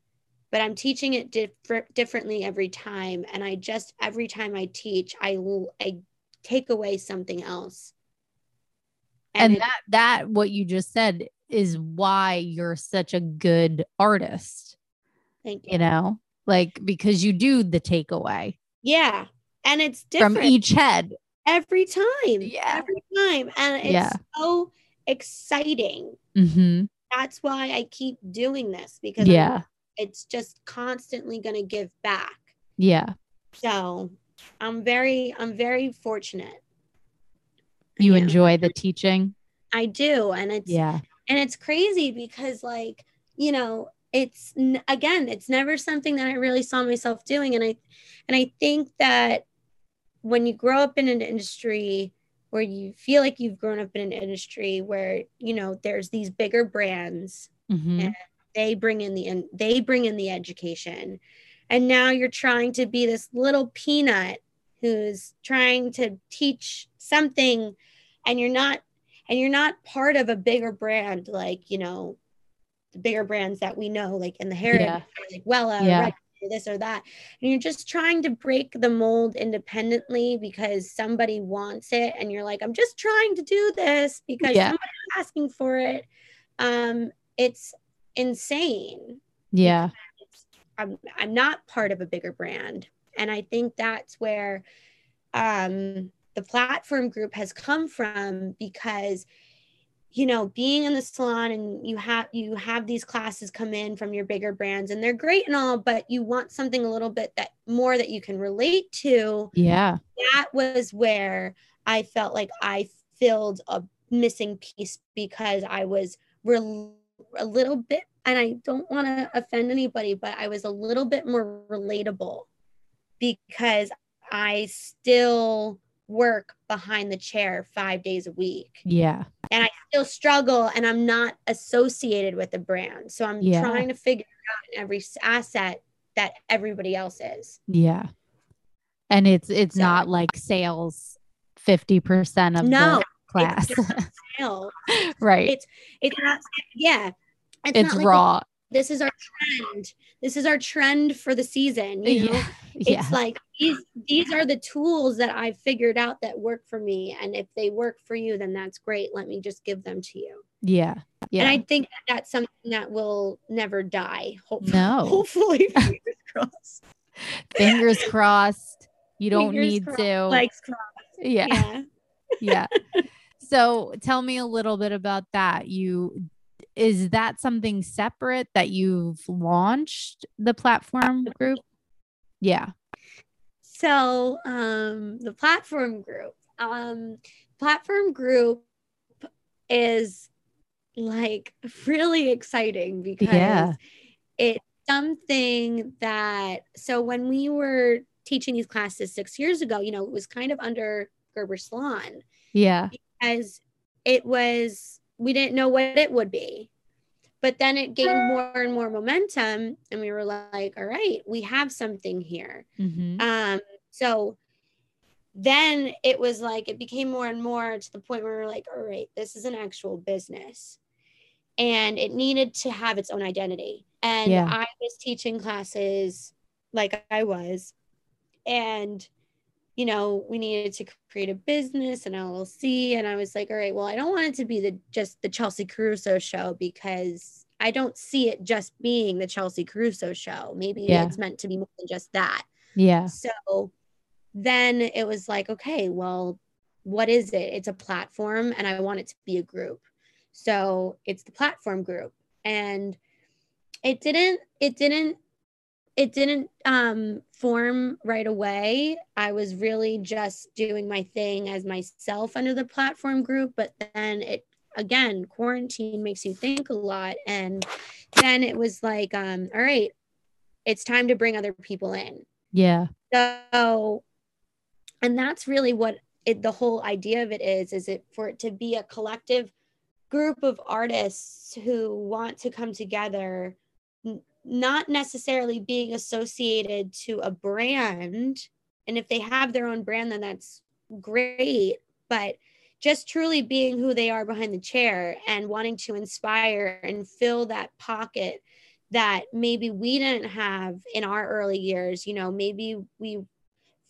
Speaker 2: but I'm teaching it diff- differently every time. And I just, every time I teach, I, I take away something else.
Speaker 1: And,
Speaker 2: it-
Speaker 1: that that what you just said is why you're such a good artist,
Speaker 2: thank you.
Speaker 1: you know? Like because you do the takeaway
Speaker 2: Yeah. And it's different
Speaker 1: from each head.
Speaker 2: Every time.
Speaker 1: Yeah.
Speaker 2: Every time. And it's
Speaker 1: Yeah.
Speaker 2: so exciting.
Speaker 1: hmm
Speaker 2: That's why I keep doing this because
Speaker 1: Yeah.
Speaker 2: it's just constantly going to give back.
Speaker 1: Yeah.
Speaker 2: So I'm very, I'm very fortunate.
Speaker 1: You
Speaker 2: Yeah.
Speaker 1: enjoy the teaching.
Speaker 2: I do. And it's,
Speaker 1: Yeah.
Speaker 2: and it's crazy because like you know it's again it's never something that i really saw myself doing and i and i think that when you grow up in an industry where you feel like you've grown up in an industry where you know there's these bigger brands
Speaker 1: hmm
Speaker 2: Yeah. they bring in the in, they bring in the education and now you're trying to be this little peanut who's trying to teach something and you're not and you're not part of a bigger brand like you know the bigger brands that we know like in the hair
Speaker 1: Yeah.
Speaker 2: like Wella
Speaker 1: Yeah.
Speaker 2: Red, this or that and you're just trying to break the mold independently because somebody wants it and you're like I'm just trying to do this because
Speaker 1: Yeah.
Speaker 2: somebody's asking for it um it's insane
Speaker 1: Yeah.
Speaker 2: I'm I'm not part of a bigger brand. And I think that's where um the platform group has come from because you know being in the salon and you have you have these classes come in from your bigger brands and they're great and all but you want something a little bit that more that you can relate to
Speaker 1: Yeah.
Speaker 2: that was where I felt like I filled a missing piece because I was rel- a little bit, and I don't want to offend anybody, but I was a little bit more relatable because I still work behind the chair five days a week
Speaker 1: Yeah.
Speaker 2: and I still struggle and I'm not associated with the brand. So I'm
Speaker 1: Yeah.
Speaker 2: trying to figure out in every asset that everybody else is.
Speaker 1: Yeah. And it's it's
Speaker 2: So-
Speaker 1: not like sales 50% of
Speaker 2: No,
Speaker 1: the class.
Speaker 2: It's sales.
Speaker 1: right.
Speaker 2: It's it's not yeah. It's,
Speaker 1: It's,
Speaker 2: not like,
Speaker 1: raw.
Speaker 2: This is our trend. This is our trend for the season. You know,
Speaker 1: yeah. Yeah.
Speaker 2: it's like these these are the tools that I've figured out that work for me. And if they work for you, then that's great. Let me just give them to you.
Speaker 1: Yeah. Yeah.
Speaker 2: And I think that that's something that will never die. Hopefully,
Speaker 1: No.
Speaker 2: hopefully, fingers crossed.
Speaker 1: Fingers crossed. You don't
Speaker 2: Fingers
Speaker 1: need
Speaker 2: crossed,
Speaker 1: to.
Speaker 2: Legs crossed.
Speaker 1: yeah.
Speaker 2: Yeah.
Speaker 1: yeah. So tell me a little bit about that. You is that something separate that you've launched the platform group? Yeah.
Speaker 2: So um the platform group. Um platform group is like really exciting because
Speaker 1: Yeah.
Speaker 2: it's something that so when we were teaching these classes six years ago, you know, it was kind of under Gerber Salon
Speaker 1: Yeah.
Speaker 2: Because it was we didn't know what it would be. But then it gained more and more momentum and we were like all right we have something here.
Speaker 1: Hmm
Speaker 2: um so then it was like it became more and more to the point where we are like all right this is an actual business. And it needed to have its own identity. And
Speaker 1: Yeah.
Speaker 2: i was teaching classes like i was. And you know we needed to create a business an llc and i was like all right well i don't want it to be the just the chelsea caruso show because i don't see it just being the chelsea caruso show maybe
Speaker 1: Yeah.
Speaker 2: it's meant to be more than just that
Speaker 1: Yeah.
Speaker 2: so then it was like, okay, well, what is it? It's a platform and I want it to be a group. So it's the platform group. And it didn't, it didn't, it didn't um, form right away. I was really just doing my thing as myself under the platform group. But then it, again, quarantine makes you think a lot. And then it was like, um, all right, it's time to bring other people in.
Speaker 1: Yeah.
Speaker 2: So, and that's really what it, the whole idea of it is, is it for it to be a collective group of artists who want to come together, not necessarily being associated to a brand. And if they have their own brand, then that's great. But just truly being who they are behind the chair and wanting to inspire and fill that pocket that maybe we didn't have in our early years. You know, maybe we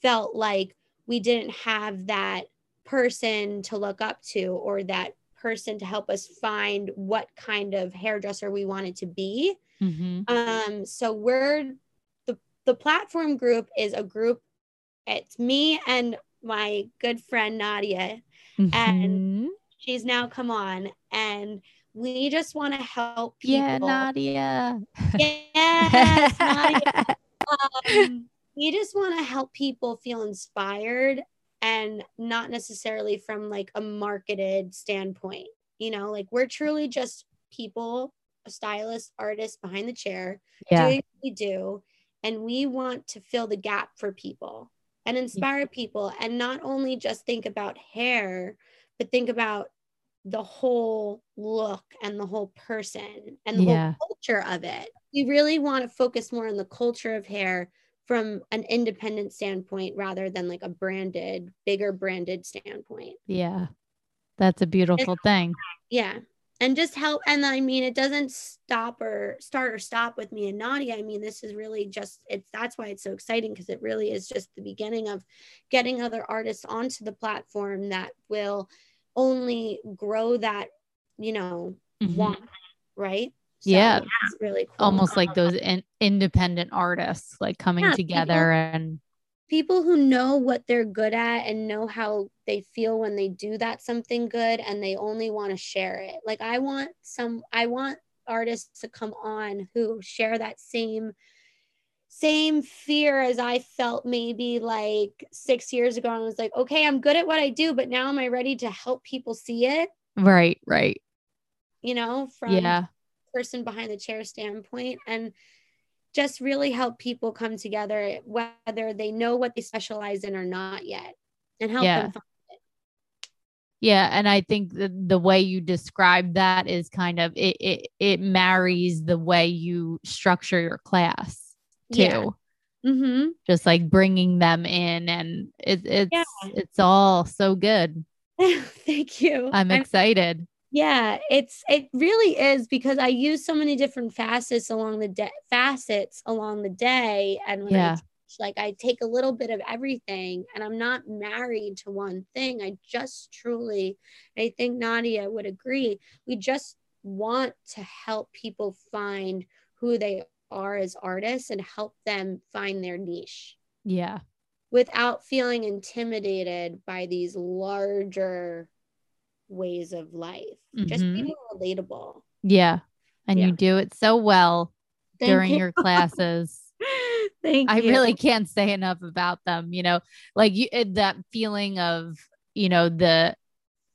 Speaker 2: felt like we didn't have that person to look up to or that person to help us find what kind of hairdresser we wanted to be.
Speaker 1: Mm-hmm.
Speaker 2: Um, so we're the the platform group is a group. It's me and my good friend Nadia.
Speaker 1: Mhm.
Speaker 2: She's now come on, and we just want to help people.
Speaker 1: yeah, Nadia.
Speaker 2: Yes, Nadia. um, we just want to help people feel inspired and not necessarily from like a marketed standpoint. You know, like we're truly just people, stylists, artists behind the chair
Speaker 1: yeah.
Speaker 2: doing what we do. And we want to fill the gap for people and inspire people and not only just think about hair, but think about the whole look and the whole person and the
Speaker 1: Yeah.
Speaker 2: whole culture of it. We really want to focus more on the culture of hair from an independent standpoint rather than like a branded, bigger branded standpoint.
Speaker 1: Yeah. That's a beautiful thing.
Speaker 2: Yeah. And just help. And I mean, it doesn't stop or start or stop with me and Nadia. I mean, this is really just, it's that's why it's so exciting because it really is just the beginning of getting other artists onto the platform that will only grow that, you know,
Speaker 1: Mhm.
Speaker 2: want, right?
Speaker 1: Yeah.
Speaker 2: It's really cool.
Speaker 1: Almost like those in- independent artists like coming
Speaker 2: Yeah, people-
Speaker 1: together and
Speaker 2: people who know what they're good at and know how they feel when they do that something good and they only want to share it. Like I want some I want artists to come on who share that same same fear as I felt maybe like 6 years ago and was like, "Okay, I'm good at what I do, but now am I ready to help people see it?"
Speaker 1: right, right.
Speaker 2: You know, from
Speaker 1: Yeah.
Speaker 2: person behind the chair standpoint and just really help people come together whether they know what they specialize in or not yet and help
Speaker 1: Yeah.
Speaker 2: them find
Speaker 1: Yeah, and I think the, the way you describe that is kind of it, it it marries the way you structure your class too.
Speaker 2: Yeah. mm-hmm.
Speaker 1: Just like bringing them in and it, it's
Speaker 2: Yeah.
Speaker 1: it's all so good.
Speaker 2: thank you
Speaker 1: I'm
Speaker 2: I'm-
Speaker 1: excited.
Speaker 2: Yeah it's it really is because i use so many different facets along the day facets along the day and when I teach, like i take a little bit of everything and i'm not married to one thing. I just truly i think nadia would agree we just want to help people find who they are as artists and help them find their niche.
Speaker 1: Yeah.
Speaker 2: without feeling intimidated by these larger ways of life. Just
Speaker 1: Mhm.
Speaker 2: be more relatable.
Speaker 1: Yeah. And
Speaker 2: Yeah.
Speaker 1: you do it so well
Speaker 2: Thank
Speaker 1: during
Speaker 2: you.
Speaker 1: your classes.
Speaker 2: Thank you.
Speaker 1: I
Speaker 2: you.
Speaker 1: really can't say enough about them. You know, like you, that feeling of, you know, the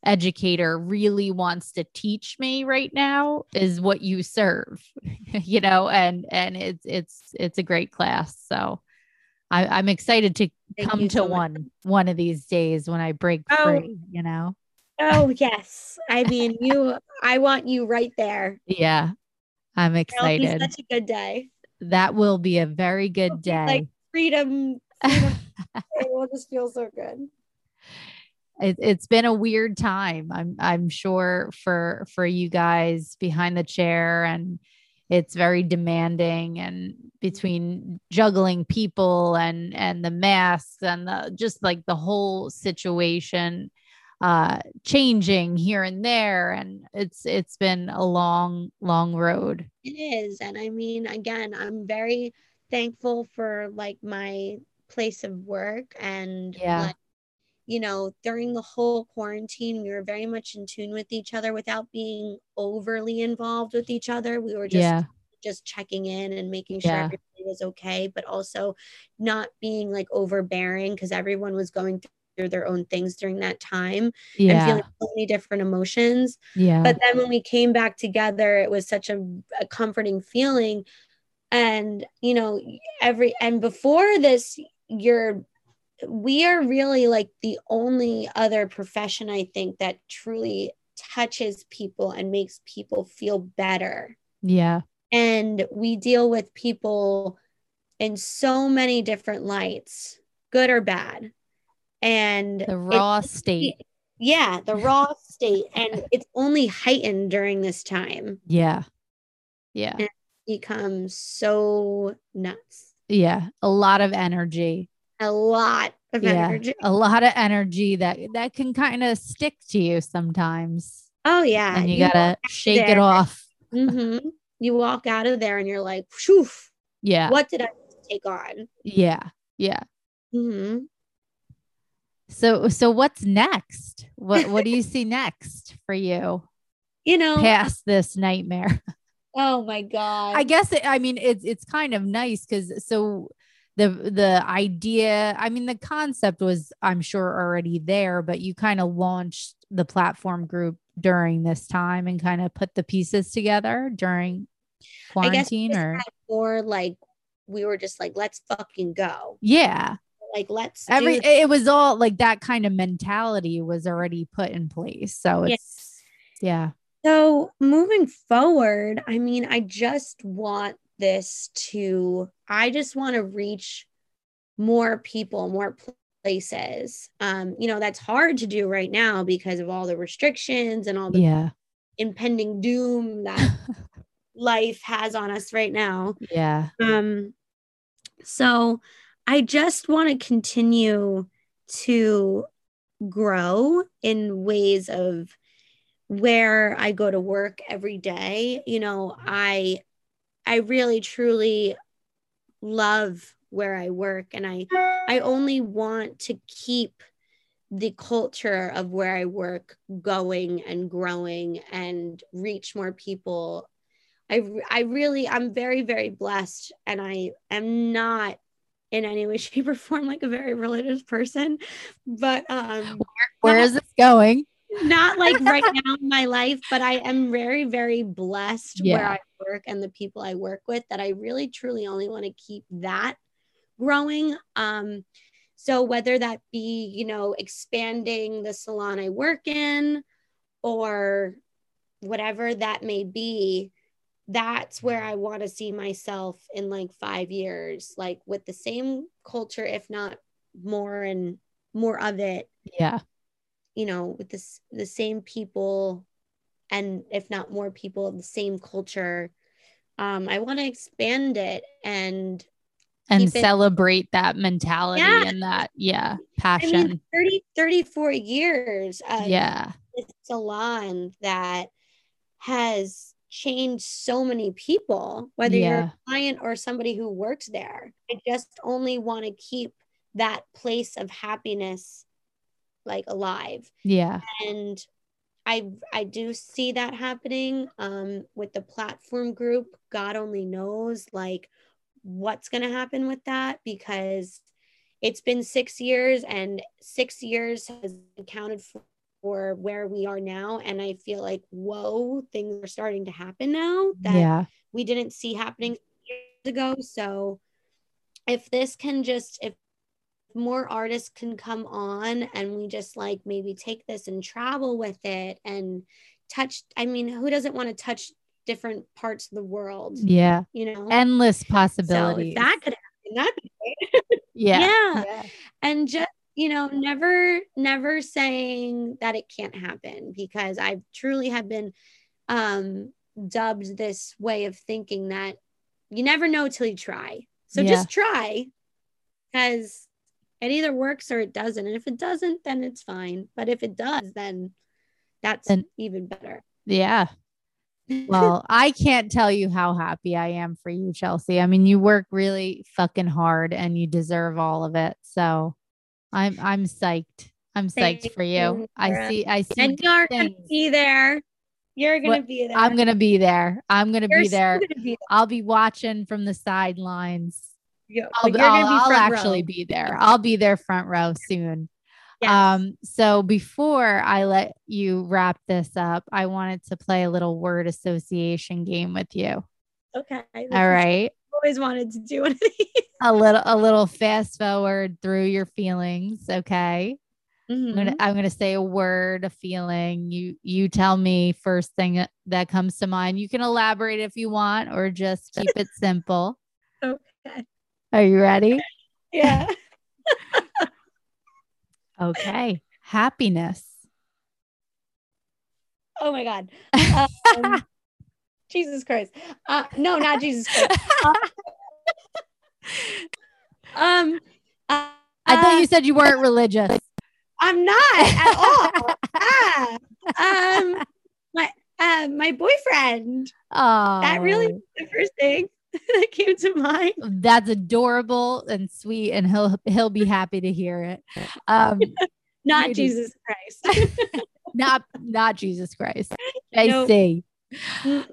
Speaker 1: educator really wants to teach me right now is what you serve, you know, and, and it's, it's, it's a great class. So I, I'm excited to
Speaker 2: Thank
Speaker 1: come to
Speaker 2: so much.
Speaker 1: one, one of these days when I break
Speaker 2: Oh.
Speaker 1: free, you know?
Speaker 2: Oh yes. I mean you I want you right there.
Speaker 1: Yeah. I'm
Speaker 2: It'll be
Speaker 1: excited.
Speaker 2: such a good day.
Speaker 1: That will be a very good day.
Speaker 2: like freedom. freedom. it will just feel so good.
Speaker 1: it, it's been a weird time i'm i'm sure for for you guys behind the chair and it's very demanding and between juggling people and and the masks and the just like the whole situation uh changing here and there and it's it's been a long long road
Speaker 2: It is. And I mean, again, I'm very thankful for like my place of work and
Speaker 1: Yeah.
Speaker 2: like, you know, during the whole quarantine, we were very much in tune with each other without being overly involved with each other. We were just
Speaker 1: yeah
Speaker 2: just checking in and making sure
Speaker 1: Yeah.
Speaker 2: everybody was okay, but also not being like overbearing because everyone was going through their own things during that time and
Speaker 1: yeah
Speaker 2: feeling so many different emotions.
Speaker 1: yeah
Speaker 2: But then when we came back together, it was such a, a comforting feeling. And, you know, every, and before this, you're, we are really like the only other profession, I think, that truly touches people and makes people feel better.
Speaker 1: yeah
Speaker 2: And we deal with people in so many different lights, good or bad. And
Speaker 1: the
Speaker 2: it-
Speaker 1: raw state
Speaker 2: yeah, the raw state. And it's only heightened during this time.
Speaker 1: yeah yeah
Speaker 2: Becomes so nuts.
Speaker 1: yeah a lot of energy
Speaker 2: A lot of
Speaker 1: yeah
Speaker 2: energy.
Speaker 1: a lot of energy that that can kind of stick to you sometimes
Speaker 2: Oh yeah.
Speaker 1: and you, gotta shake it
Speaker 2: there.
Speaker 1: off.
Speaker 2: hmm You walk out of there and you're like, Phew,
Speaker 1: Yeah.
Speaker 2: what did I take on?
Speaker 1: Yeah. Yeah.
Speaker 2: hmm
Speaker 1: So so what's next? What what do you see next for you
Speaker 2: You know,
Speaker 1: past this nightmare?
Speaker 2: oh my God.
Speaker 1: I guess it, I mean it's it's kind of nice because so the the idea I mean the concept was I'm sure already there, but you kind of launched the platform group during this time and kind of put the pieces together during quarantine or
Speaker 2: more like we were just like, let's fucking go.
Speaker 1: yeah
Speaker 2: Like let's
Speaker 1: every it was all like that kind of mentality was already put in place so
Speaker 2: Yeah.
Speaker 1: it's yeah
Speaker 2: So moving forward, I mean, I just want this to, I just want to reach more people, more places. Um, you know, that's hard to do right now because of all the restrictions and all the
Speaker 1: yeah
Speaker 2: impending doom that life has on us right now.
Speaker 1: yeah
Speaker 2: Um, so I just want to continue to grow in ways of where I go to work every day. You know, I I really truly love where I work and I I only want to keep the culture of where I work going and growing and reach more people. I I really I'm very very blessed and I am not in any way shape or form like a very religious person. But um
Speaker 1: where is this going?
Speaker 2: not like right now in my life, but I am very, very blessed where I work and the people I work with that I really truly only want to keep that growing. Um, so whether that be, you know, expanding the salon I work in or whatever that may be, that's where I want to see myself in like five years, like with the same culture, if not more and more of it.
Speaker 1: Yeah.
Speaker 2: You know with this the same people and if not more people of the same culture. Um i want to expand it and
Speaker 1: and
Speaker 2: keep it-
Speaker 1: celebrate that mentality
Speaker 2: Yeah.
Speaker 1: and that yeah
Speaker 2: i
Speaker 1: passion.
Speaker 2: mean 30 34 years of
Speaker 1: yeah.
Speaker 2: this salon that has changed so many people whether you're a client or somebody who works there. I just only want to keep that place of happiness like alive.
Speaker 1: Yeah.
Speaker 2: And I I do see that happening um with the platform group. God only knows like what's going to happen with that because it's been 6 years and 6 years has accounted for, for where we are now and I feel like whoa things are starting to happen now that
Speaker 1: yeah.
Speaker 2: we didn't see happening years ago. So if this can just if more artists can come on and we just like maybe take this and travel with it and touch I mean who doesn't want to touch different parts of the world?
Speaker 1: Yeah.
Speaker 2: You know?
Speaker 1: Endless
Speaker 2: so
Speaker 1: possibilities
Speaker 2: if that could happen that'd be great.
Speaker 1: Yeah.
Speaker 2: Yeah. and just you know never never saying that it can't happen because i truly have been um dubbed this way of thinking that you never know till you try. So
Speaker 1: Yeah.
Speaker 2: just try because it either works or it doesn't. And if it doesn't then it's fine. But if it does then that's
Speaker 1: Then-
Speaker 2: even better.
Speaker 1: Yeah. Well i can't tell you how happy i am for you chelsea. I mean you work really fucking hard and you deserve all of it. So i'm i'm psyched i'm psyched
Speaker 2: Thank
Speaker 1: for you
Speaker 2: you,
Speaker 1: i see i see
Speaker 2: and you're gonna be there you're gonna
Speaker 1: What-
Speaker 2: be there
Speaker 1: i'm gonna be there i'm gonna be there
Speaker 2: gonna be
Speaker 1: i'll be watching from the sidelines
Speaker 2: there.
Speaker 1: I'll,
Speaker 2: But
Speaker 1: be-
Speaker 2: you're gonna
Speaker 1: I'll,
Speaker 2: be
Speaker 1: I'll actually
Speaker 2: row.
Speaker 1: be there. I'll be there front row soon.
Speaker 2: Yes.
Speaker 1: Um, so before I let you wrap this up, I wanted to play a little word association game with you.
Speaker 2: okay
Speaker 1: All right.
Speaker 2: Always wanted to do one of these.
Speaker 1: A little a little fast forward through your feelings. Okay. I'm gonna
Speaker 2: Mhm.
Speaker 1: I'm gonna say a word, a feeling. You you tell me first thing that- that comes to mind. You can elaborate if you want or just keep it simple.
Speaker 2: Okay.
Speaker 1: Are you ready?
Speaker 2: Yeah.
Speaker 1: Okay. Happiness.
Speaker 2: Oh my God. Um, Jesus Christ. Uh, no, not Jesus Christ. Um, uh,
Speaker 1: I thought
Speaker 2: uh,
Speaker 1: you said you weren't religious.
Speaker 2: I'm not at all. Ah. Um, Um, my boyfriend.
Speaker 1: Oh,
Speaker 2: That really was the first thing that came to mind.
Speaker 1: that's adorable and sweet, and he'll he'll be happy to hear it. Um,
Speaker 2: Not. Jesus Christ.
Speaker 1: not not Jesus Christ.
Speaker 2: Nope.
Speaker 1: JC.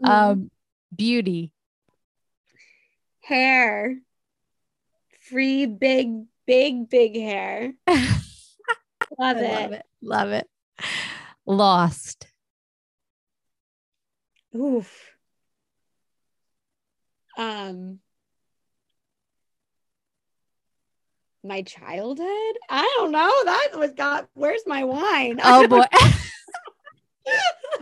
Speaker 1: Um, beauty.
Speaker 2: hair. Free big, big, big hair. Love it.
Speaker 1: love it. Love it. Lost.
Speaker 2: Oof. Um my childhood? I don't know. That was got where's my wine?
Speaker 1: Oh boy.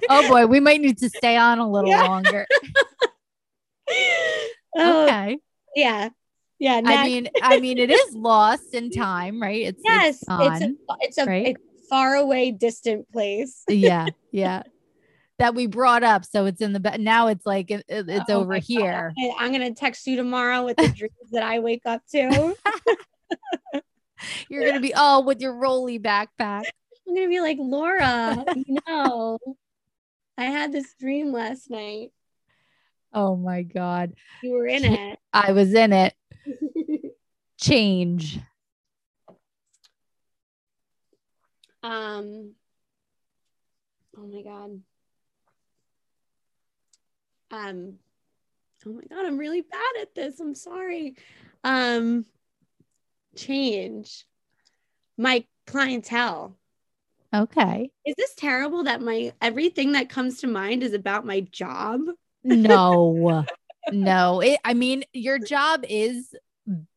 Speaker 1: oh boy, we might need to stay on a little
Speaker 2: Yeah.
Speaker 1: longer.
Speaker 2: Oh,
Speaker 1: Okay.
Speaker 2: yeah. Yeah.
Speaker 1: I mean, I mean, it is lost in time, right? It's
Speaker 2: yes,
Speaker 1: it's
Speaker 2: it's a it's a,
Speaker 1: right?
Speaker 2: a far away distant place.
Speaker 1: yeah, yeah. That we brought up, so it's in the ba- now. It's like it, it- it's
Speaker 2: Oh
Speaker 1: over
Speaker 2: God.
Speaker 1: here.
Speaker 2: I- I'm gonna text you tomorrow with the dreams that I wake up to.
Speaker 1: You're gonna be oh with your rolly backpack.
Speaker 2: I'm gonna be like, Laura, you know, I had this dream last night.
Speaker 1: Oh my god,
Speaker 2: You were in it.
Speaker 1: I was in it. Change.
Speaker 2: um oh my god. Um oh my god, I'm really bad at this. I'm sorry. Um change my clientele.
Speaker 1: Okay.
Speaker 2: Is this terrible that my everything that comes to mind is about my job?
Speaker 1: No, no. It, I mean, your job is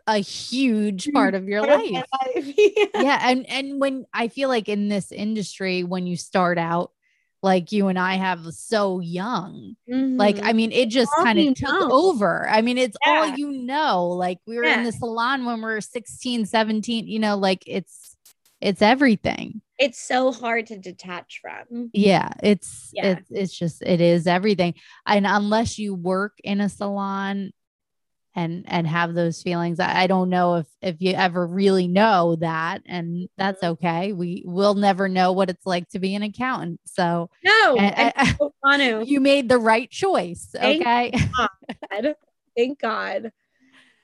Speaker 1: a huge part of your
Speaker 2: Part of
Speaker 1: life.
Speaker 2: life. yeah.
Speaker 1: yeah and and when i feel like in this industry when you start out like you and i have so young like
Speaker 2: Mhm.
Speaker 1: i mean it just kind of took
Speaker 2: know.
Speaker 1: over i mean it's all you know like we were in the salon when we were 16 17 you know like it's it's everything
Speaker 2: it's so hard to detach from.
Speaker 1: yeah it's
Speaker 2: Yeah.
Speaker 1: it's it's just it is everything and unless you work in a salon and and have those feelings I, I don't know if if you ever really know that and that's
Speaker 2: Mm-hmm.
Speaker 1: okay we will never know what it's like to be an accountant so
Speaker 2: No,
Speaker 1: I-
Speaker 2: I don't
Speaker 1: you made the right choice
Speaker 2: Thank
Speaker 1: okay
Speaker 2: God. Thank God.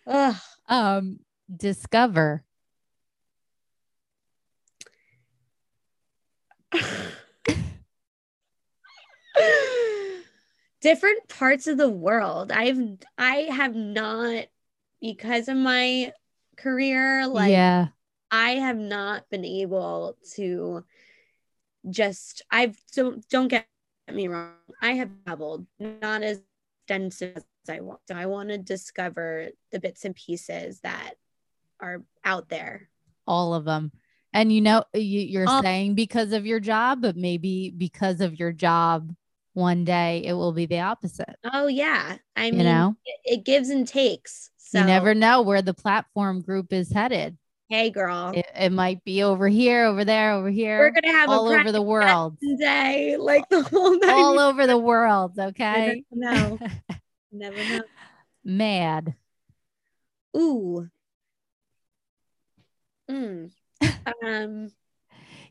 Speaker 2: Ugh.
Speaker 1: um discover
Speaker 2: Different parts of the world. I've I have not because of my career like
Speaker 1: yeah
Speaker 2: I have not been able to just I've don't don't get me wrong. I have traveled, not as extensive as I want. So I want to discover the bits and pieces that are out there.
Speaker 1: all of them and you know you, you're
Speaker 2: All-
Speaker 1: saying because of your job but maybe because of your job one day it will be the opposite
Speaker 2: Oh yeah. I mean
Speaker 1: you know
Speaker 2: it, it gives and takes. So
Speaker 1: you never know where the platform group is headed
Speaker 2: hey girl.
Speaker 1: it, it might be over here over there over here.
Speaker 2: We're gonna have
Speaker 1: all
Speaker 2: a
Speaker 1: over the world
Speaker 2: practice day, like the whole night.
Speaker 1: all over the world okay
Speaker 2: No, Never know.
Speaker 1: mad
Speaker 2: Ooh. Mm. Um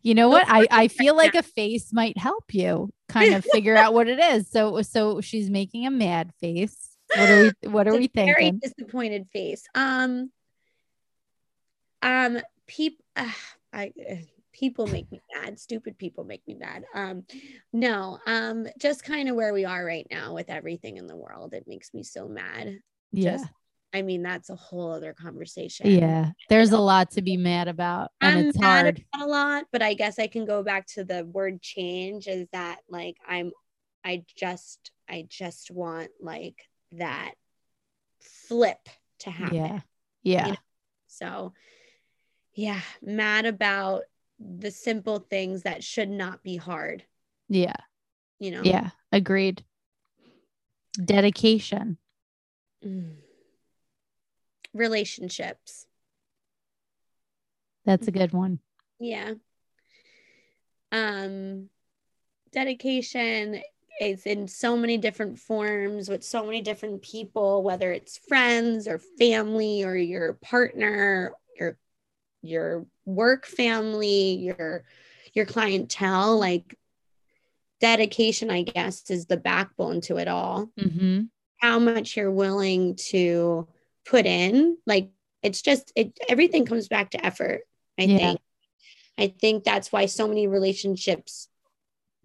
Speaker 1: you know what i i feel like a face might help you kind of figure out what it is so so she's making a mad face what are we what are we
Speaker 2: a very disappointed face. Um, um, peop, uh, I, uh, people make me mad. Stupid people make me mad. Um, no, um, just kind of where we are right now with everything in the world. It makes me so mad.
Speaker 1: yeah
Speaker 2: Just, I mean, that's a whole other conversation.
Speaker 1: yeah there's a lot to be mad about and
Speaker 2: I'm
Speaker 1: it's
Speaker 2: mad
Speaker 1: hard
Speaker 2: about a lot, but I guess I can go back to the word change is that like I'm I just I just want like that flip to happen.
Speaker 1: yeah yeah
Speaker 2: know, So yeah, mad about the simple things that should not be hard,
Speaker 1: yeah
Speaker 2: you know.
Speaker 1: yeah agreed dedication
Speaker 2: Mm. Relationships.
Speaker 1: that's a good one
Speaker 2: Yeah. Um dedication is in so many different forms with so many different people whether it's friends or family or your partner, your your work family, your your clientele like dedication, I guess, is the backbone to it all.
Speaker 1: Mm-hmm.
Speaker 2: How much you're willing to put in. Like it's just it everything comes back to effort, I
Speaker 1: Yeah.
Speaker 2: think. I think that's why so many relationships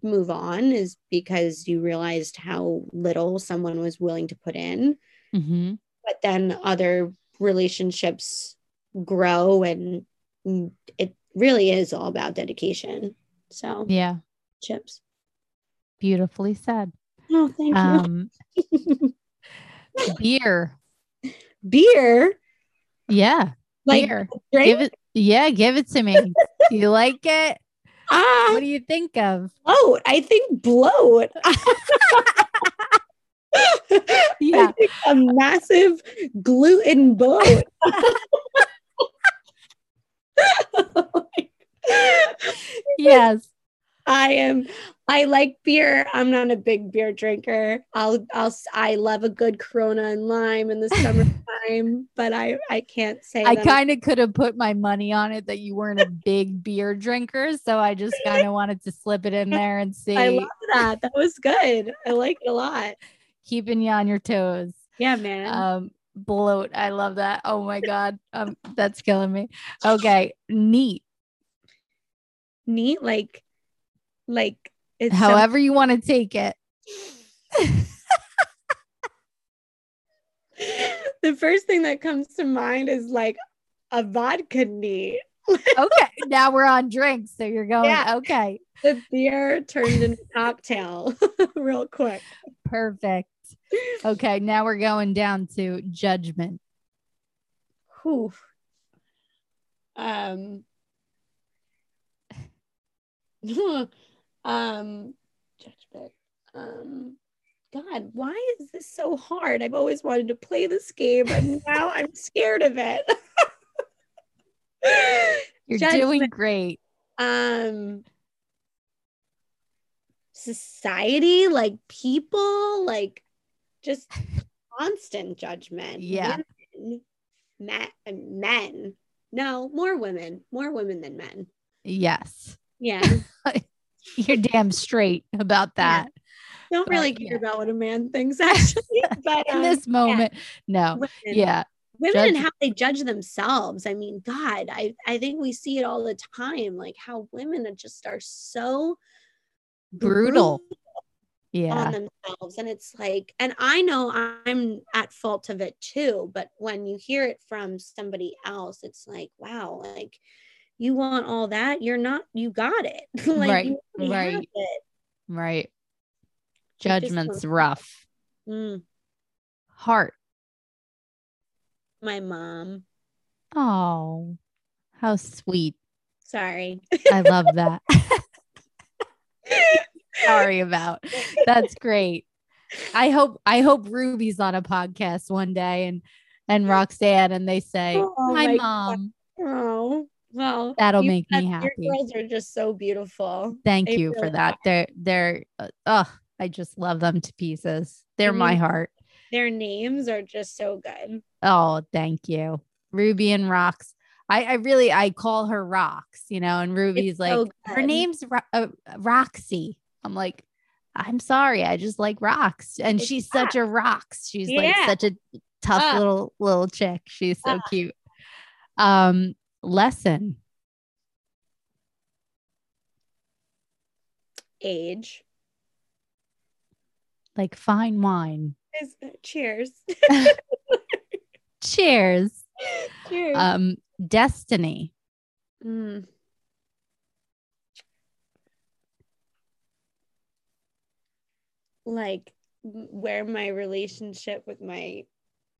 Speaker 2: move on is because you realized how little someone was willing to put in.
Speaker 1: Mm-hmm.
Speaker 2: But then other relationships grow and it really is all about dedication. So
Speaker 1: Yeah.
Speaker 2: chips.
Speaker 1: Beautifully said.
Speaker 2: Oh, thank
Speaker 1: Um,
Speaker 2: you.
Speaker 1: beer.
Speaker 2: Beer,
Speaker 1: Yeah.
Speaker 2: like
Speaker 1: beer.
Speaker 2: drink?
Speaker 1: Give it. Yeah. Give it to me. Do you like it?
Speaker 2: ah,
Speaker 1: What do you think of?
Speaker 2: bloat. I think bloat.
Speaker 1: Yeah.
Speaker 2: I think a massive gluten bloat.
Speaker 1: Yes.
Speaker 2: I am. I like beer. I'm not a big beer drinker. I'll. I'll. I love a good Corona and lime in the summertime, but I. I can't say.
Speaker 1: I kind of could have put my money on it that you weren't a big beer drinker. So I just kind of wanted to slip it in there and see,
Speaker 2: I love that. That was good. I like it a lot.
Speaker 1: keeping you on your toes.
Speaker 2: Yeah, man.
Speaker 1: Um, bloat. I love that. Oh my God. Um, that's killing me. Okay. Neat.
Speaker 2: Neat. Like. Like. It's so-
Speaker 1: However you want to take it.
Speaker 2: the first thing that comes to mind is like a vodka neat.
Speaker 1: Okay. now we're on drinks. So you're going,
Speaker 2: Yeah.
Speaker 1: okay.
Speaker 2: The beer turned into cocktail real quick.
Speaker 1: Perfect. Okay. Now we're going down to judgment.
Speaker 2: Whew. Um, um, judgment. Um, God, why is this so hard? I've always wanted to play this game, and now I'm scared of it.
Speaker 1: You're
Speaker 2: Judgment.
Speaker 1: doing great.
Speaker 2: um society like people like just constant judgment
Speaker 1: Yeah.
Speaker 2: women, men, men no more women more women than men
Speaker 1: Yes.
Speaker 2: yeah
Speaker 1: You're damn straight about
Speaker 2: Yeah.
Speaker 1: that.
Speaker 2: don't
Speaker 1: But,
Speaker 2: really care
Speaker 1: yeah.
Speaker 2: about what a man thinks actually but
Speaker 1: In
Speaker 2: um,
Speaker 1: this moment. No.
Speaker 2: women,
Speaker 1: Yeah.
Speaker 2: women and how they judge themselves i mean god i i think we see it all the time like how women are just are so
Speaker 1: Brutal.
Speaker 2: on
Speaker 1: Yeah.
Speaker 2: themselves and it's like and i know i'm at fault of it too but when you hear it from somebody else it's like wow like you want all that you're not you got it like
Speaker 1: Right,
Speaker 2: you already have
Speaker 1: right.
Speaker 2: it.
Speaker 1: Right. Judgment's rough.
Speaker 2: Mm,
Speaker 1: Heart.
Speaker 2: my mom
Speaker 1: Oh, how sweet.
Speaker 2: sorry
Speaker 1: I love that. Sorry about. That's great. I hope I hope Ruby's on a podcast one day and and Roxanne and they say,
Speaker 2: Oh
Speaker 1: "My
Speaker 2: my
Speaker 1: mom."
Speaker 2: oh well
Speaker 1: That'll make me happy.
Speaker 2: your girls are just so beautiful
Speaker 1: Thank
Speaker 2: They
Speaker 1: you for
Speaker 2: really
Speaker 1: that. They're they're uh, oh, I just love them to pieces. They're
Speaker 2: I
Speaker 1: my heart.
Speaker 2: their names are just so good
Speaker 1: Oh, thank you. Ruby and Rocks. I, I really I call her Rocks, you know, and Ruby's like
Speaker 2: so
Speaker 1: her name's Ro- uh, Roxy. I'm like, I'm sorry, I just like rocks, and
Speaker 2: It's
Speaker 1: she's such a rocks. She's like such a tough
Speaker 2: Ah.
Speaker 1: little little chick. She's so
Speaker 2: Ah.
Speaker 1: cute. Um, lesson.
Speaker 2: age
Speaker 1: Like fine wine.
Speaker 2: Is- cheers
Speaker 1: Cheers.
Speaker 2: cheers
Speaker 1: Um, destiny.
Speaker 2: Mm. Like where my relationship with my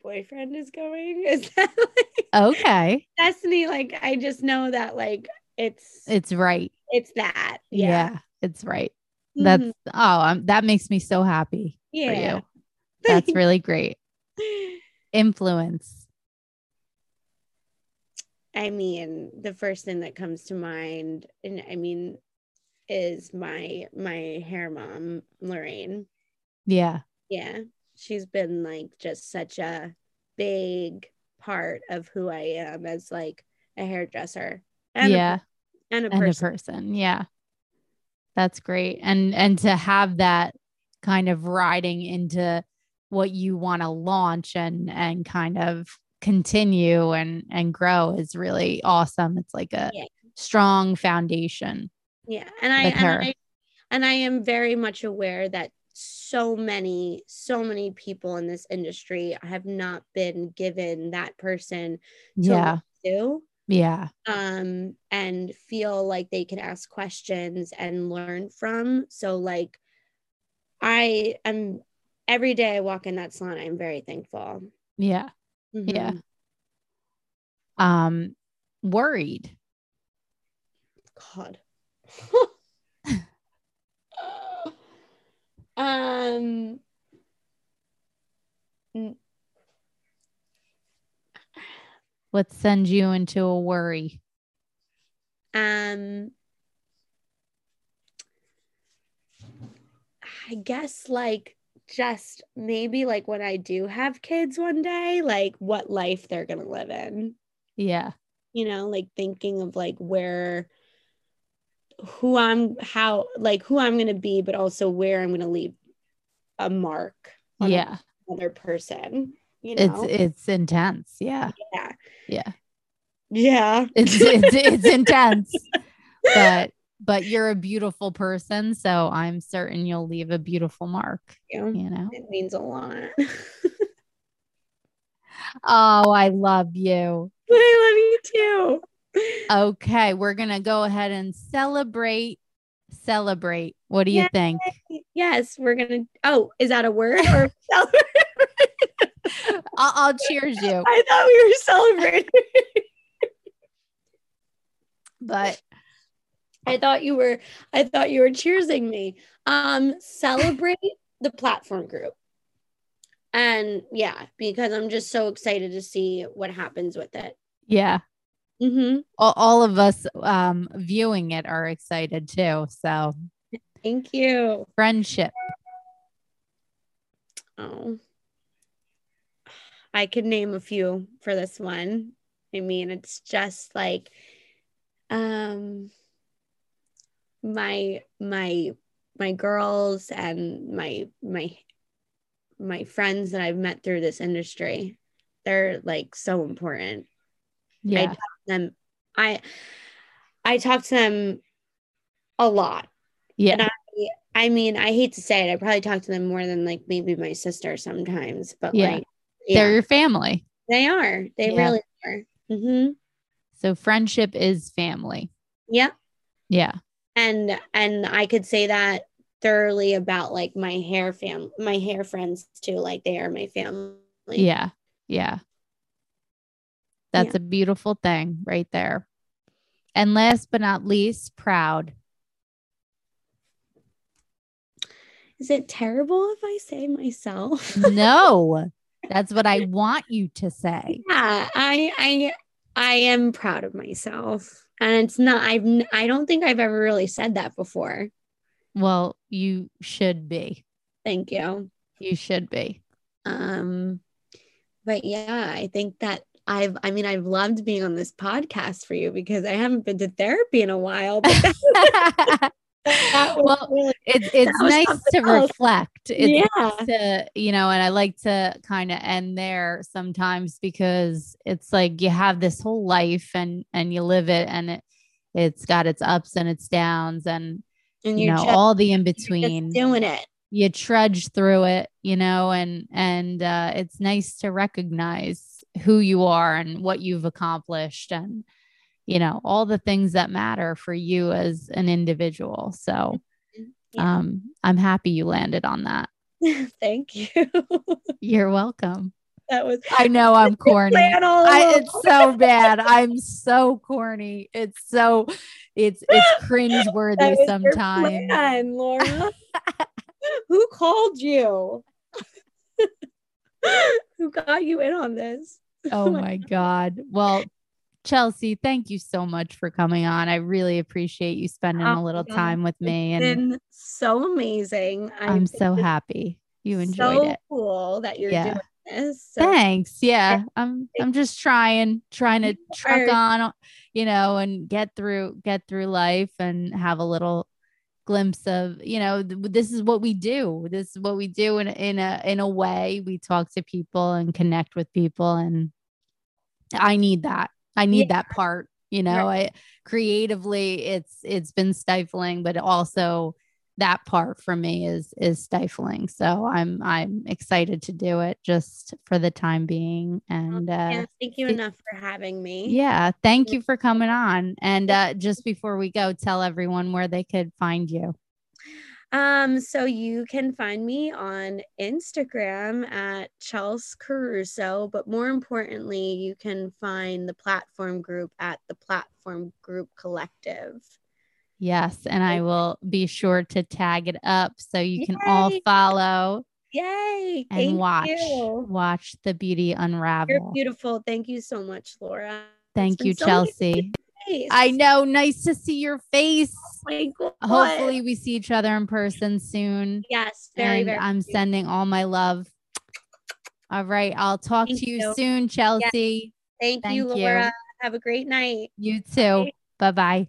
Speaker 2: boyfriend is going is that like
Speaker 1: Okay,
Speaker 2: destiny like I just know that like it's
Speaker 1: it's right.
Speaker 2: it's that
Speaker 1: Yeah,
Speaker 2: yeah,
Speaker 1: it's right. That's
Speaker 2: Mhm.
Speaker 1: oh, um, that makes me so happy for you. That's really great. Influence.
Speaker 2: I mean, the first thing that comes to mind, and I mean, is my my hair mom, Lorraine.
Speaker 1: Yeah.
Speaker 2: Yeah, she's been like just such a big part of who I am as like a hairdresser and
Speaker 1: yeah.
Speaker 2: a, and a
Speaker 1: and
Speaker 2: person.
Speaker 1: a person. Yeah. That's great. And and to have that kind of riding into what you want to launch and and kind of continue and and grow is really awesome. It's like a
Speaker 2: Yeah.
Speaker 1: strong foundation.
Speaker 2: Yeah. And I, and. I and I am very much aware that so many, so many people in this industry have not been given that person to
Speaker 1: Yeah.
Speaker 2: do.
Speaker 1: Yeah.
Speaker 2: um and feel like they can ask questions and learn from so like i am every day i walk in that salon i'm very thankful
Speaker 1: Yeah. Yeah.
Speaker 2: Mhm.
Speaker 1: Um worried.
Speaker 2: god um
Speaker 1: What sends you into a worry?
Speaker 2: um i guess like just maybe like when i do have kids one day like what life they're gonna live in
Speaker 1: Yeah.
Speaker 2: you know like thinking of like where who i'm how like who i'm gonna be but also where i'm gonna leave a mark on
Speaker 1: Yeah.
Speaker 2: another person you
Speaker 1: It's
Speaker 2: know
Speaker 1: it's intense. Yeah.
Speaker 2: yeah
Speaker 1: Yeah.
Speaker 2: yeah
Speaker 1: It's it's it's intense. But but you're a beautiful person, so I'm certain you'll leave a beautiful mark,
Speaker 2: Yeah.
Speaker 1: you know.
Speaker 2: it means a lot
Speaker 1: Oh, I love you.
Speaker 2: i love you too
Speaker 1: Okay, we're going to go ahead and celebrate celebrate. What do you
Speaker 2: Yay.
Speaker 1: think?
Speaker 2: yes we're gonna oh is that a word or
Speaker 1: I'll, I'll cheers you.
Speaker 2: i thought we were celebrating
Speaker 1: But
Speaker 2: I thought you were I thought you were cheersing me. Um celebrate the platform group. And yeah, because I'm just so excited to see what happens with it.
Speaker 1: yeah,
Speaker 2: Mm-hmm.
Speaker 1: all, all of us um viewing it are excited too. So,
Speaker 2: Thank you.
Speaker 1: friendship.
Speaker 2: Oh. I could name a few for this one. I mean, it's just like um my my my girls and my my my friends that I've met through this industry. They're like so important.
Speaker 1: Yeah.
Speaker 2: Them I I talk to them a lot.
Speaker 1: Yeah.
Speaker 2: And I I mean, I hate to say it, I probably talk to them more than like maybe my sister sometimes, but
Speaker 1: Yeah.
Speaker 2: like
Speaker 1: They're your family.
Speaker 2: they are. They
Speaker 1: Yeah.
Speaker 2: really are. Mm-hmm.
Speaker 1: So friendship is family.
Speaker 2: Yeah.
Speaker 1: Yeah.
Speaker 2: And and I could say that thoroughly about like my hair fam my hair friends too. Like they are my family.
Speaker 1: Yeah. Yeah. That's
Speaker 2: Yeah.
Speaker 1: a beautiful thing right there. And last but not least, proud.
Speaker 2: Is it terrible if I say myself?
Speaker 1: No, that's what I want you to say.
Speaker 2: yeah, I I I am proud of myself. And it's not I've I don't think I've ever really said that before.
Speaker 1: Well, you should be.
Speaker 2: Thank you.
Speaker 1: You should be.
Speaker 2: Um, but yeah, I think that I've, I mean, I've loved being on this podcast for you because I haven't been to therapy in a while. But that, that was
Speaker 1: well,
Speaker 2: really,
Speaker 1: it's it's nice to
Speaker 2: else.
Speaker 1: reflect. It's
Speaker 2: yeah,
Speaker 1: nice to you know, and I like to kind of end there sometimes because it's like you have this whole life and and you live it and it it's got its ups and its downs and
Speaker 2: and
Speaker 1: you know all the in between.
Speaker 2: doing it.
Speaker 1: you trudge through it, you know, and and uh, it's nice to recognize who you are and what you've accomplished and you know all the things that matter for you as an individual. So
Speaker 2: Yeah.
Speaker 1: um, I'm happy you landed on that.
Speaker 2: Thank you.
Speaker 1: You're welcome.
Speaker 2: that was
Speaker 1: I know I'm corny. I, it's so bad. I'm so corny. It's so it's it's cringe worthy
Speaker 2: That was your
Speaker 1: sometimes.
Speaker 2: plan, Laura. Who called you? Who got you in on this?
Speaker 1: Oh my God. Well, Chelsea, thank you so much for coming on. I really appreciate you spending
Speaker 2: Oh
Speaker 1: a little time with me.
Speaker 2: It's
Speaker 1: And
Speaker 2: been so amazing. I
Speaker 1: I'm so happy you enjoyed it.
Speaker 2: so
Speaker 1: it.
Speaker 2: cool that you're
Speaker 1: Yeah.
Speaker 2: doing this. So
Speaker 1: Thanks. Yeah. I'm I'm just trying, trying to truck on, you know, and get through get through life and have a little, glimpse of you know th- this is what we do. This is what we do in, a- in a in a way. We talk to people and connect with people and i need that. I need that part you know? I creatively it's it's been stifling but also that part for me is is stifling. So i'm i'm excited to do it just for the time being and uh
Speaker 2: yeah, thank you enough for having me.
Speaker 1: yeah thank you for coming on. And uh just before we go tell everyone where they could find you.
Speaker 2: Um, so you can find me on Instagram at Chels Caruso, but more importantly, you can find the platform group at the Platform Group Collective.
Speaker 1: Yes, and I will be sure to tag it up so you can all follow
Speaker 2: Yay!
Speaker 1: and
Speaker 2: thank
Speaker 1: watch
Speaker 2: you.
Speaker 1: watch the beauty
Speaker 2: You're
Speaker 1: unravel.
Speaker 2: beautiful. Thank you so much, Laura.
Speaker 1: Thank you,
Speaker 2: so
Speaker 1: Chelsea. I know. Nice to see your face.
Speaker 2: Oh.
Speaker 1: Hopefully, we see each other in person soon.
Speaker 2: Yes, very,
Speaker 1: and
Speaker 2: very.
Speaker 1: I'm
Speaker 2: soon.
Speaker 1: sending all my love. All right, I'll talk
Speaker 2: Thank
Speaker 1: to you,
Speaker 2: you.
Speaker 1: soon, Chelsea.
Speaker 2: Thank, you,
Speaker 1: thank you.
Speaker 2: Laura. Have a great night.
Speaker 1: You too. Bye bye.